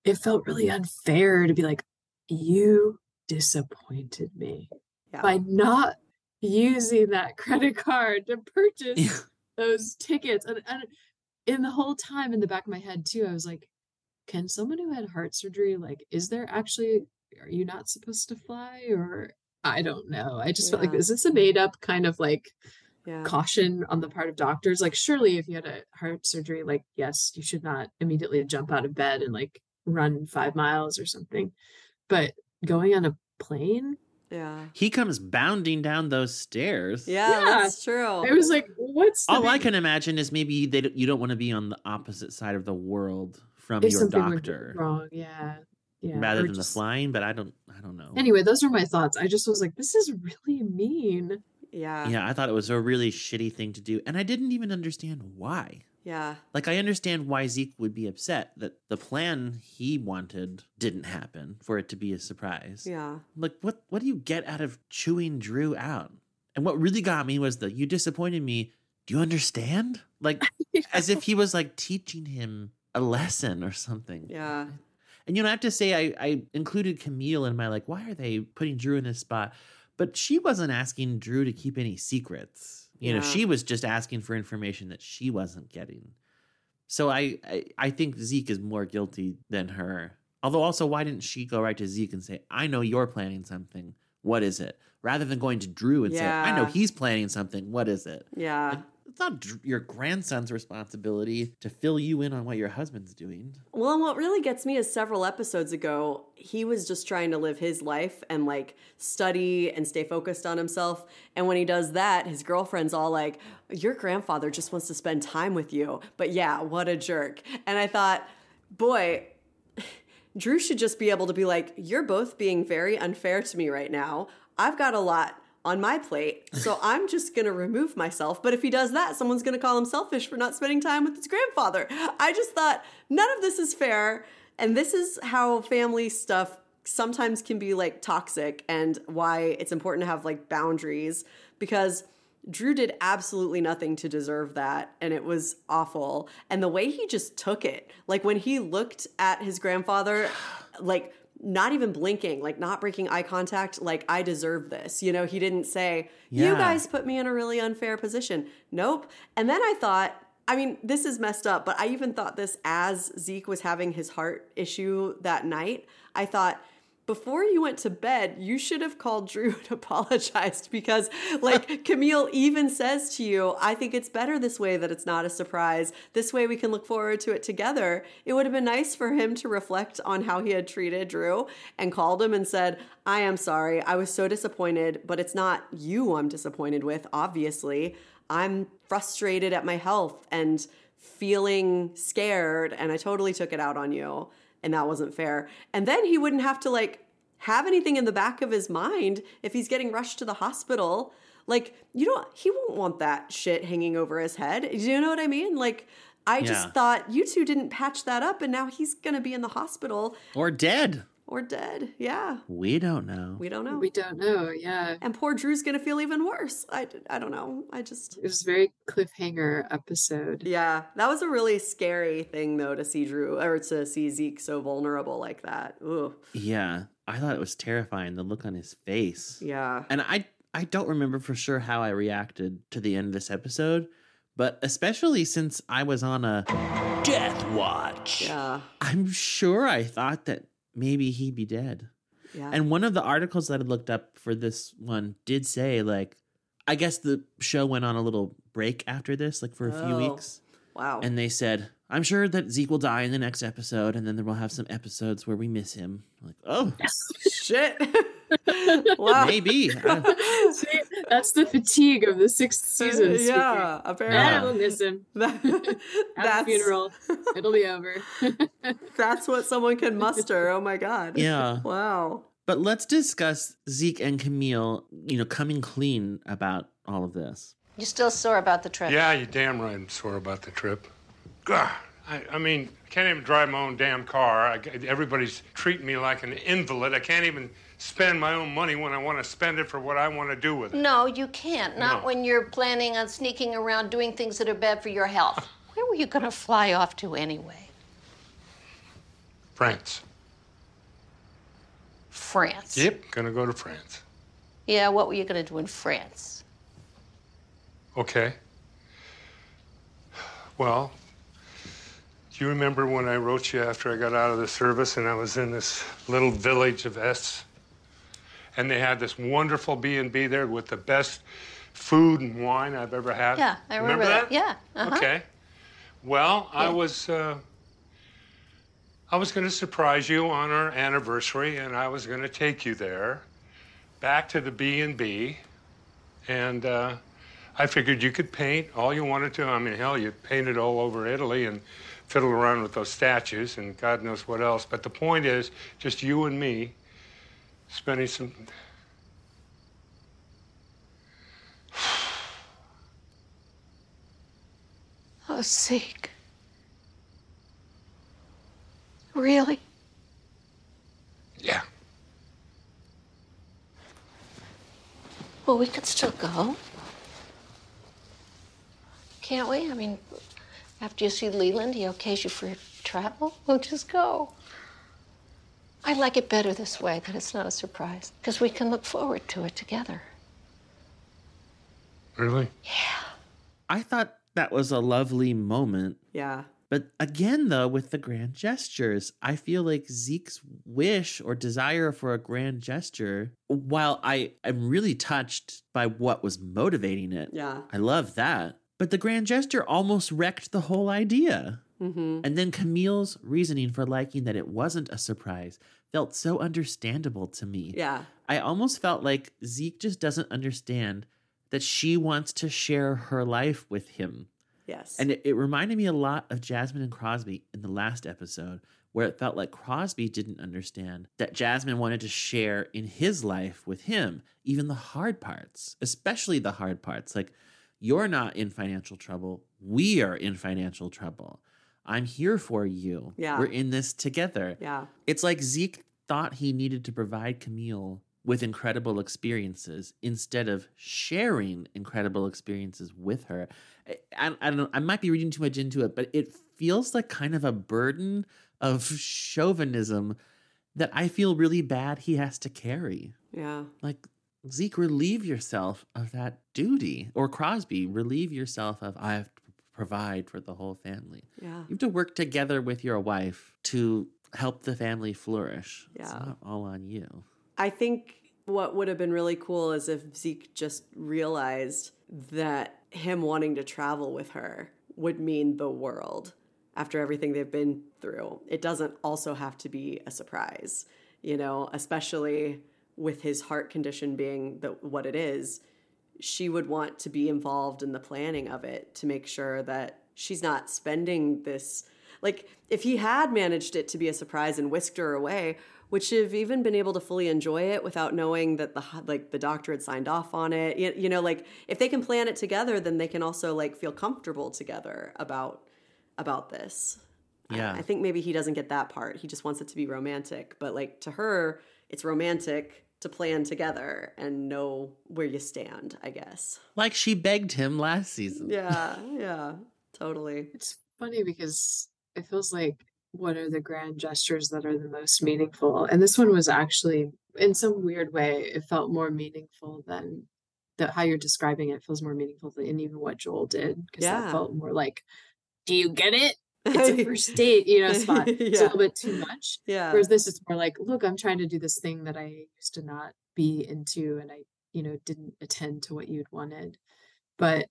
it felt really unfair to be like, you disappointed me by not using that credit card to purchase those tickets. And, and in the whole time in the back of my head, too, I was like, can someone who had heart surgery, like, is there actually, are you not supposed to fly? Or I don't know. I just felt like, Yeah. is this a made up kind of like Yeah. caution on the part of doctors? Like, surely if you had a heart surgery, like, yes, you should not immediately jump out of bed and like run five miles or something. But going on a plane, Yeah. He comes bounding down those stairs. Yeah, that's true. I was like, what's the All I can imagine is maybe they don't, you don't want to be on the opposite side of the world from if your doctor, wrong? Yeah. Yeah. rather than just- the flying. But I don't, I don't know. Anyway, those are my thoughts. I just was like, this is really mean. Yeah. yeah, I thought it was a really shitty thing to do, and I didn't even understand why. Yeah. Like I understand why Zeke would be upset that the plan he wanted didn't happen for it to be a surprise. Yeah. Like what what do you get out of chewing Drew out? And what really got me was the you disappointed me. Do you understand? Like as if he was like teaching him a lesson or something. Yeah. And you know, I have to say I, I included Camille in my like, why are they putting Drew in this spot? But she wasn't asking Drew to keep any secrets. You know, she was just asking for information that she wasn't getting. So I, I I think Zeke is more guilty than her. Although also, why didn't she go right to Zeke and say, I know you're planning something. What is it? Rather than going to Drew and say, I know he's planning something. What is it? Yeah. It's not your grandson's responsibility to fill you in on what your husband's doing. Well, and what really gets me is several episodes ago, he was just trying to live his life and like study and stay focused on himself. And when he does that, his girlfriend's all like, Your grandfather just wants to spend time with you. But yeah, what a jerk. And I thought, boy, Drew should just be able to be like, You're both being very unfair to me right now. I've got a lot on my plate, so I'm just gonna remove myself. But if he does that, someone's gonna call him selfish for not spending time with his grandfather. I just thought, none of this is fair. And this is how family stuff sometimes can be like toxic and why it's important to have like boundaries because Drew did absolutely nothing to deserve that, and it was awful. And the way he just took it, like when he looked at his grandfather, like not even blinking, like not breaking eye contact, like I deserve this. You know, he didn't say, You guys put me in a really unfair position. Nope. And then I thought, I mean, this is messed up, but I even thought this as Zeke was having his heart issue that night. I thought, before you went to bed, you should have called Drew and apologized because, like, Camille even says to you, I think it's better this way that it's not a surprise. This way we can look forward to it together. It would have been nice for him to reflect on how he had treated Drew and called him and said, I am sorry. I was so disappointed, but it's not you I'm disappointed with, obviously. I'm frustrated at my health and feeling scared, and I totally took it out on you and that wasn't fair. And then he wouldn't have to like have anything in the back of his mind if he's getting rushed to the hospital. Like, you don't he won't want that shit hanging over his head. Do you know what I mean? Like I just thought you two didn't patch that up and now he's going to be in the hospital Or dead. Or dead. Yeah. We don't know. We don't know. We don't know. Yeah. And poor Drew's going to feel even worse. I, I don't know. I just. It was a very cliffhanger episode. Yeah. That was a really scary thing, though, to see Drew or to see Zeke so vulnerable like that. Ooh. Yeah. I thought it was terrifying, the look on his face. Yeah. And I I don't remember for sure how I reacted to the end of this episode, but especially since I was on a death watch. Yeah. I'm sure I thought that maybe he'd be dead. Yeah. And one of the articles that I looked up for this one did say like I guess the show went on a little break after this, like for a few Oh, weeks. Wow. And they said, I'm sure that Zeke will die in the next episode, and then we'll have some episodes where we miss him. Like, oh, shit. wow. maybe. See, that's the fatigue of the sixth uh, season. speaking. yeah, apparently. I will miss him. Have a That's- funeral. It'll be over. That's what someone can muster. Oh my God. Yeah. Wow. But let's discuss Zeke and Camille, you know, coming clean about all of this. You still sore about the trip? Yeah, you damn right I'm sore about the trip. God, I, I mean, I can't even drive my own damn car. I, everybody's treating me like an invalid. I can't even spend my own money when I want to spend it for what I want to do with it. No, you can't. Not No. when you're planning on sneaking around doing things that are bad for your health. Where were you going to fly off to anyway? France. France. Yep, gonna go to France. Yeah, what were you going to do in France? Okay. Well, you remember when I wrote you after I got out of the service and I was in this little village of S? And they had this wonderful B&B there with the best food and wine I've ever had. Yeah, I remember, that. Yeah. Uh-huh. Okay. Well, I was uh, I was going to surprise you on our anniversary, and I was going to take you there, back to the B and B, and uh, I figured you could paint all you wanted to. I mean, hell, you painted all over Italy and fiddle around with those statues and God knows what else. But the point is, just you and me spending some. Oh, Zeke. Really? Yeah. Well, we could still go. Can't we? I mean, after you see Leland, he okays you for travel. We'll just go. I like it better this way, that it's not a surprise, because we can look forward to it together. Really? Yeah. I thought that was a lovely moment. Yeah. But again, though, with the grand gestures, I feel like Zeke's wish or desire for a grand gesture, while I am really touched by what was motivating it, Yeah. I love that. But the grand gesture almost wrecked the whole idea. Mm-hmm. And then Camille's reasoning for liking that it wasn't a surprise felt so understandable to me. Yeah. I almost felt like Zeke just doesn't understand that she wants to share her life with him. Yes. And it, it reminded me a lot of Jasmine and Crosby in the last episode, where it felt like Crosby didn't understand that Jasmine wanted to share in his life with him, even the hard parts, especially the hard parts. Like, you're not in financial trouble. We are in financial trouble. I'm here for you. Yeah. We're in this together. Yeah. It's like Zeke thought he needed to provide Camille with incredible experiences instead of sharing incredible experiences with her. I, I, don't know. I might be reading too much into it, but it feels like kind of a burden of chauvinism that I feel really bad he has to carry. Yeah. Like, Zeke, relieve yourself of that duty. Or Crosby, relieve yourself of, I have to provide for the whole family. Yeah. You have to work together with your wife to help the family flourish. Yeah. It's not all on you. I think what would have been really cool is if Zeke just realized that him wanting to travel with her would mean the world after everything they've been through. It doesn't also have to be a surprise, you know, especially with his heart condition being the, what it is. She would want to be involved in the planning of it to make sure that she's not spending this. Like, if he had managed it to be a surprise and whisked her away, would she have even been able to fully enjoy it without knowing that the like the doctor had signed off on it? You, you know, like if they can plan it together, then they can also like feel comfortable together about about this. Yeah. I, think maybe he doesn't get that part. He just wants it to be romantic. But like to her, it's romantic to plan together and know where you stand, I guess. Like she begged him last season. Yeah, yeah, totally. It's funny because it feels like what are the grand gestures that are the most meaningful? And this one was actually, in some weird way, it felt more meaningful than the, how you're describing it feels more meaningful than even what Joel did because Yeah. that felt more like, do you get it? It's a first date, you know, spot. It's a little bit too much. Yeah. Whereas this is more like, look, I'm trying to do this thing that I used to not be into and I, you know, didn't attend to what you'd wanted. But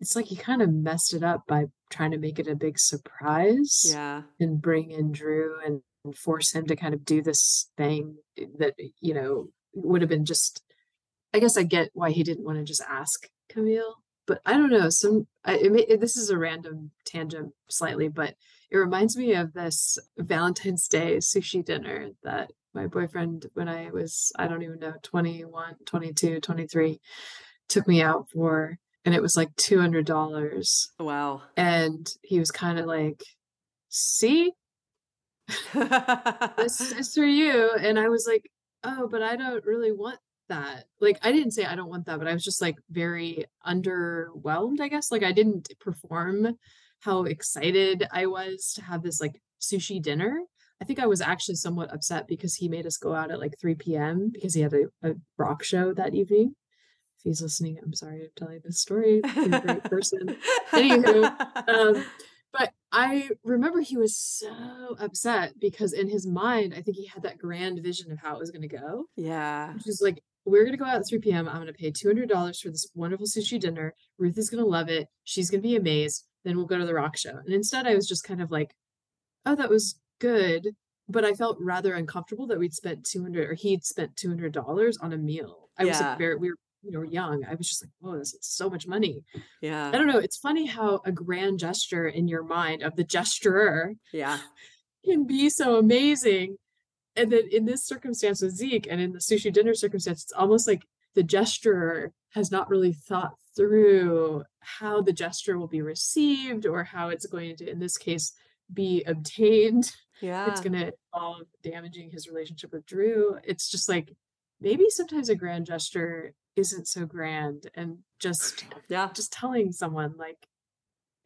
it's like he kind of messed it up by trying to make it a big surprise Yeah. and bring in Drew and, and force him to kind of do this thing eh, that, eh, you know, would have been just I guess I get why he didn't want to just ask Camille, but I don't know. Some I, it, may- this is a random tangent slightly, but it reminds me of this Valentine's Day sushi dinner that my boyfriend, when I was, I don't even know, 21, 22, 23, took me out for. And it was like $200. Wow. And he was kind of like, see, this is for you. And I was like, oh, but I don't really want that. Like, I didn't say I don't want that, but I was just like very underwhelmed, I guess. Like, I didn't perform how excited I was to have this like sushi dinner. I think I was actually somewhat upset because he made us go out at like 3 p.m. because he had a, a rock show that evening. If he's listening, I'm sorry I'm telling this story. You're a great person. Anywho, um, but I remember he was so upset because in his mind, I think he had that grand vision of how it was going to go. Yeah. Which is like, we're going to go out at 3 p.m. I'm going to pay $200 for this wonderful sushi dinner. Ruth is going to love it. She's going to be amazed. Then we'll go to the rock show. And instead, I was just kind of like, oh, that was good. But I felt rather uncomfortable that we'd spent 200 or he'd spent $200 on a meal. I was like, very, we were, you know, young. I was just like, whoa, this is so much money. Yeah. I don't know. It's funny how a grand gesture in your mind of the gesturer Yeah. can be so amazing. And then in this circumstance with Zeke and in the sushi dinner circumstance, it's almost like the gesturer has not really thought through how the gesture will be received or how it's going to, in this case, be obtained. Yeah. It's going to involve damaging his relationship with Drew. It's just like maybe sometimes a grand gesture isn't so grand and just yeah just telling someone like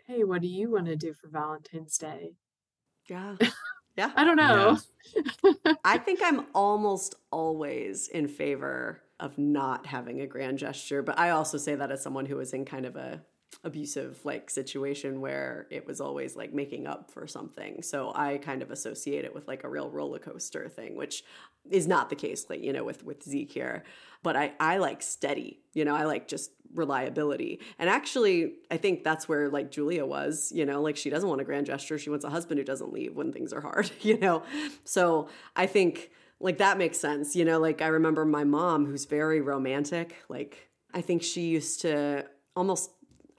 hey what do you want to do for valentine's day Yeah. Yeah. i don't know I think I'm almost always in favor of not having a grand gesture, but I also say that as someone who was in kind of a abusive like situation where it was always like making up for something. So I kind of associate it with like a real roller coaster thing, which is not the case like, you know, with with Zeke here. But I I like steady, you know, I like just reliability. And actually, I think that's where like Julia was, you know, like she doesn't want a grand gesture. She wants a husband who doesn't leave when things are hard, you know. So I think like that makes sense, you know, like I remember my mom who's very romantic, like I think she used to almost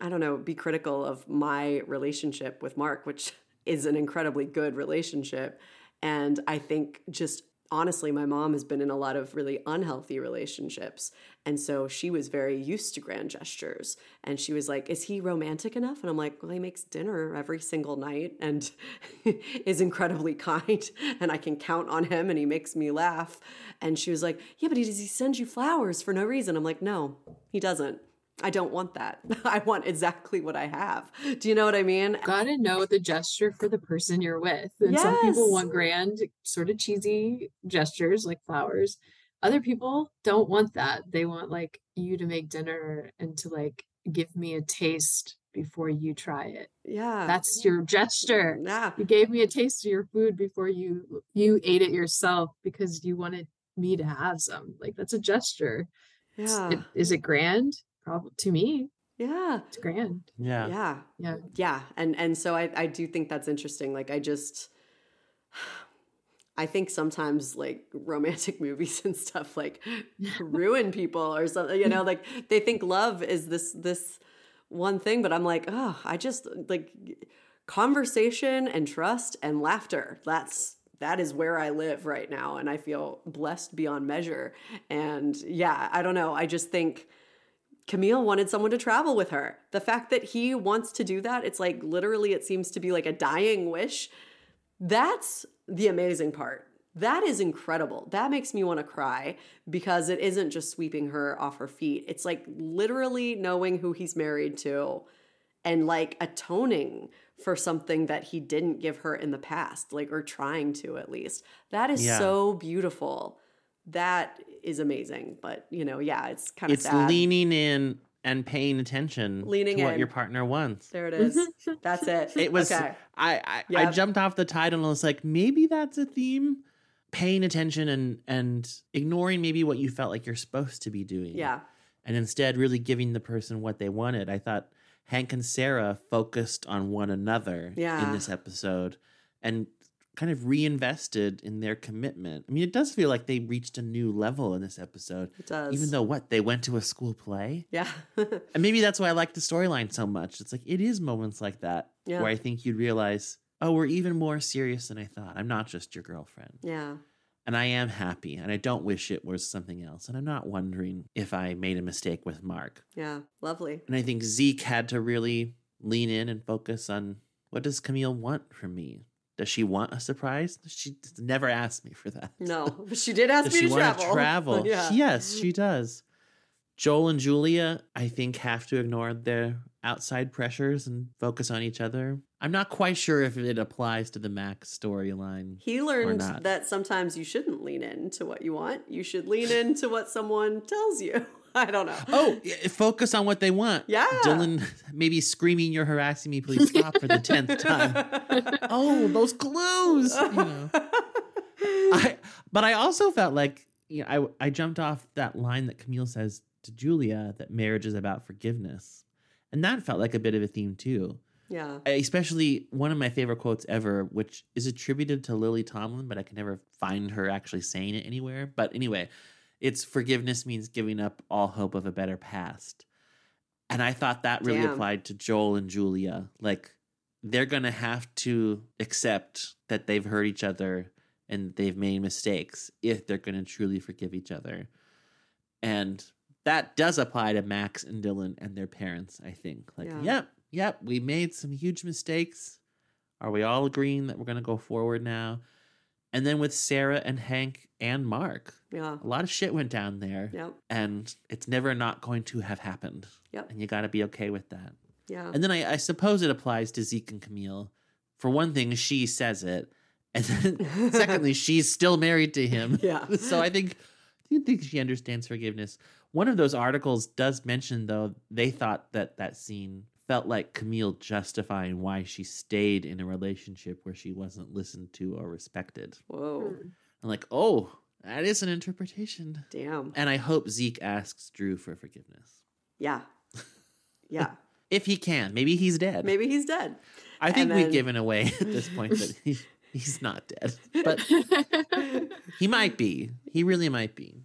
I don't know, be critical of my relationship with Mark, which is an incredibly good relationship. And I think just honestly, my mom has been in a lot of really unhealthy relationships. And so she was very used to grand gestures. And she was like, Is he romantic enough? And I'm like, Well, he makes dinner every single night and is incredibly kind. And I can count on him and he makes me laugh. And she was like, Yeah, but does he send you flowers for no reason? I'm like, No, he doesn't. I don't want that. I want exactly what I have. Do you know what I mean? gotta know the gesture for the person you're with and some people want grand sort of cheesy gestures like flowers other people don't want that they want like you to make dinner and to like give me a taste before you try it Yeah. that's your gesture yeah you gave me a taste of your food before you you ate it yourself because you wanted me to have some like that's a gesture Yeah. it- is it grand probably to me Yeah. it's grand Yeah. Yeah. Yeah. Yeah. And and so I, I do think that's interesting. Like I just I think sometimes like romantic movies and stuff like ruin people or something, you know, like they think love is this this one thing, but I'm like, oh, I just like conversation and trust and laughter. That's that is where I live right now and I feel blessed beyond measure. And yeah, I don't know. I just think Camille wanted someone to travel with her. The fact that he wants to do that, it's like literally, it seems to be like a dying wish. That's the amazing part. That is incredible. That makes me want to cry because it isn't just sweeping her off her feet. It's like literally knowing who he's married to and like atoning for something that he didn't give her in the past, like, or trying to at least. That is Yeah. so beautiful. That is amazing. But, you know, yeah, it's kind of It's sad. leaning in and paying attention Leaning to what your partner wants. There it is. That's it. It was okay. I I, I jumped off the title and was like, maybe that's a theme. Paying attention and and ignoring maybe what you felt like you're supposed to be doing. Yeah. And instead really giving the person what they wanted. I thought Hank and Sarah focused on one another yeah. in this episode and kind of reinvested in their commitment. I mean, it does feel like they reached a new level in this episode. It does. Even though what, they went to a school play? Yeah. And maybe that's why I like the storyline so much. It's like it is moments like that Yeah. where I think you'd realize, oh, we're even more serious than I thought. I'm not just your girlfriend. yeah. And I am happy, and I don't wish it was something else. And I'm not wondering if I made a mistake with Mark. Yeah. Lovely. And I think Zeke had to really lean in and focus on what does Camille want from me? Does she want a surprise? She never asked me for that. No, but she did ask Does me she to travel. travel? yeah. Yes, she does. Joel and Julia, I think, have to ignore their outside pressures and focus on each other. I'm not quite sure if it applies to the Max storyline. He learned that sometimes you shouldn't lean into what you want. You should lean into what someone tells you. I don't know. Oh, eh, focus on what they want. Yeah. Dylan maybe screaming, You're harassing me, please stop for the tenth time. oh, those clues. You know. I but I also felt like you know, I I jumped off that line that Camille says to Julia that marriage is about forgiveness. And that felt like a bit of a theme too. Yeah. Especially one of my favorite quotes ever, which is attributed to Lily Tomlin, but I can never find her actually saying it anywhere. But anyway, it's forgiveness means giving up all hope of a better past. And I thought that really Damn. applied to Joel and Julia. Like, they're going to have to accept that they've hurt each other and they've made mistakes if they're going to truly forgive each other. And that does apply to Max and Dylan and their parents, I think. Like, Yeah. yep, yep, we made some huge mistakes. Are we all agreeing that we're going to go forward now? And then with Sarah and Hank and Mark, Yeah. a lot of shit went down there. Yep. And it's never not going to have happened. Yep. And you got to be okay with that. Yeah. And then I, I suppose it applies to Zeke and Camille. For one thing, she says it. And then secondly, she's still married to him. Yeah. so I think I do think she understands forgiveness. One of those articles does mention though they thought that that scene felt like Camille justifying why she stayed in a relationship where she wasn't listened to or respected. Whoa. Hmm. I'm like, oh, that is an interpretation. Damn. And I hope Zeke asks Drew for forgiveness. Yeah. Yeah. If he can. Maybe he's dead. Maybe he's dead. I think And we've given away at this point that he, he's not dead. But he might be. He really might be.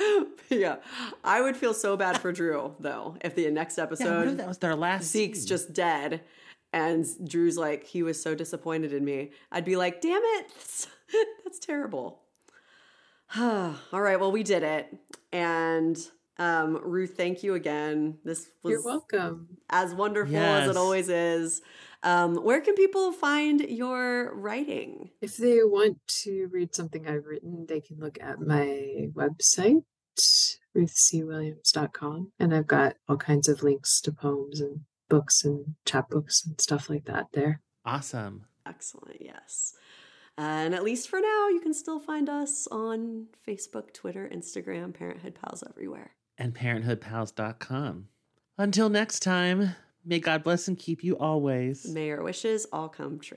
yeah. I would feel so bad for Drew though if the next episode if that was their last Zeke's just dead and Drew's like he was so disappointed in me. I'd be like, "Damn it. That's, that's terrible." All right, well we did it. And um Ruth, thank you again. This was You're welcome. as wonderful as it always is. Um, where can people find your writing? If they want to read something I've written, they can look at my website, ruthcwilliams.com. And I've got all kinds of links to poems and books and chapbooks and stuff like that there. Awesome. Excellent, yes. And at least for now, you can still find us on Facebook, Twitter, Instagram, Parenthood Pals everywhere. And parenthoodpals.com. Until next time, may God bless and keep you always. May your wishes all come true.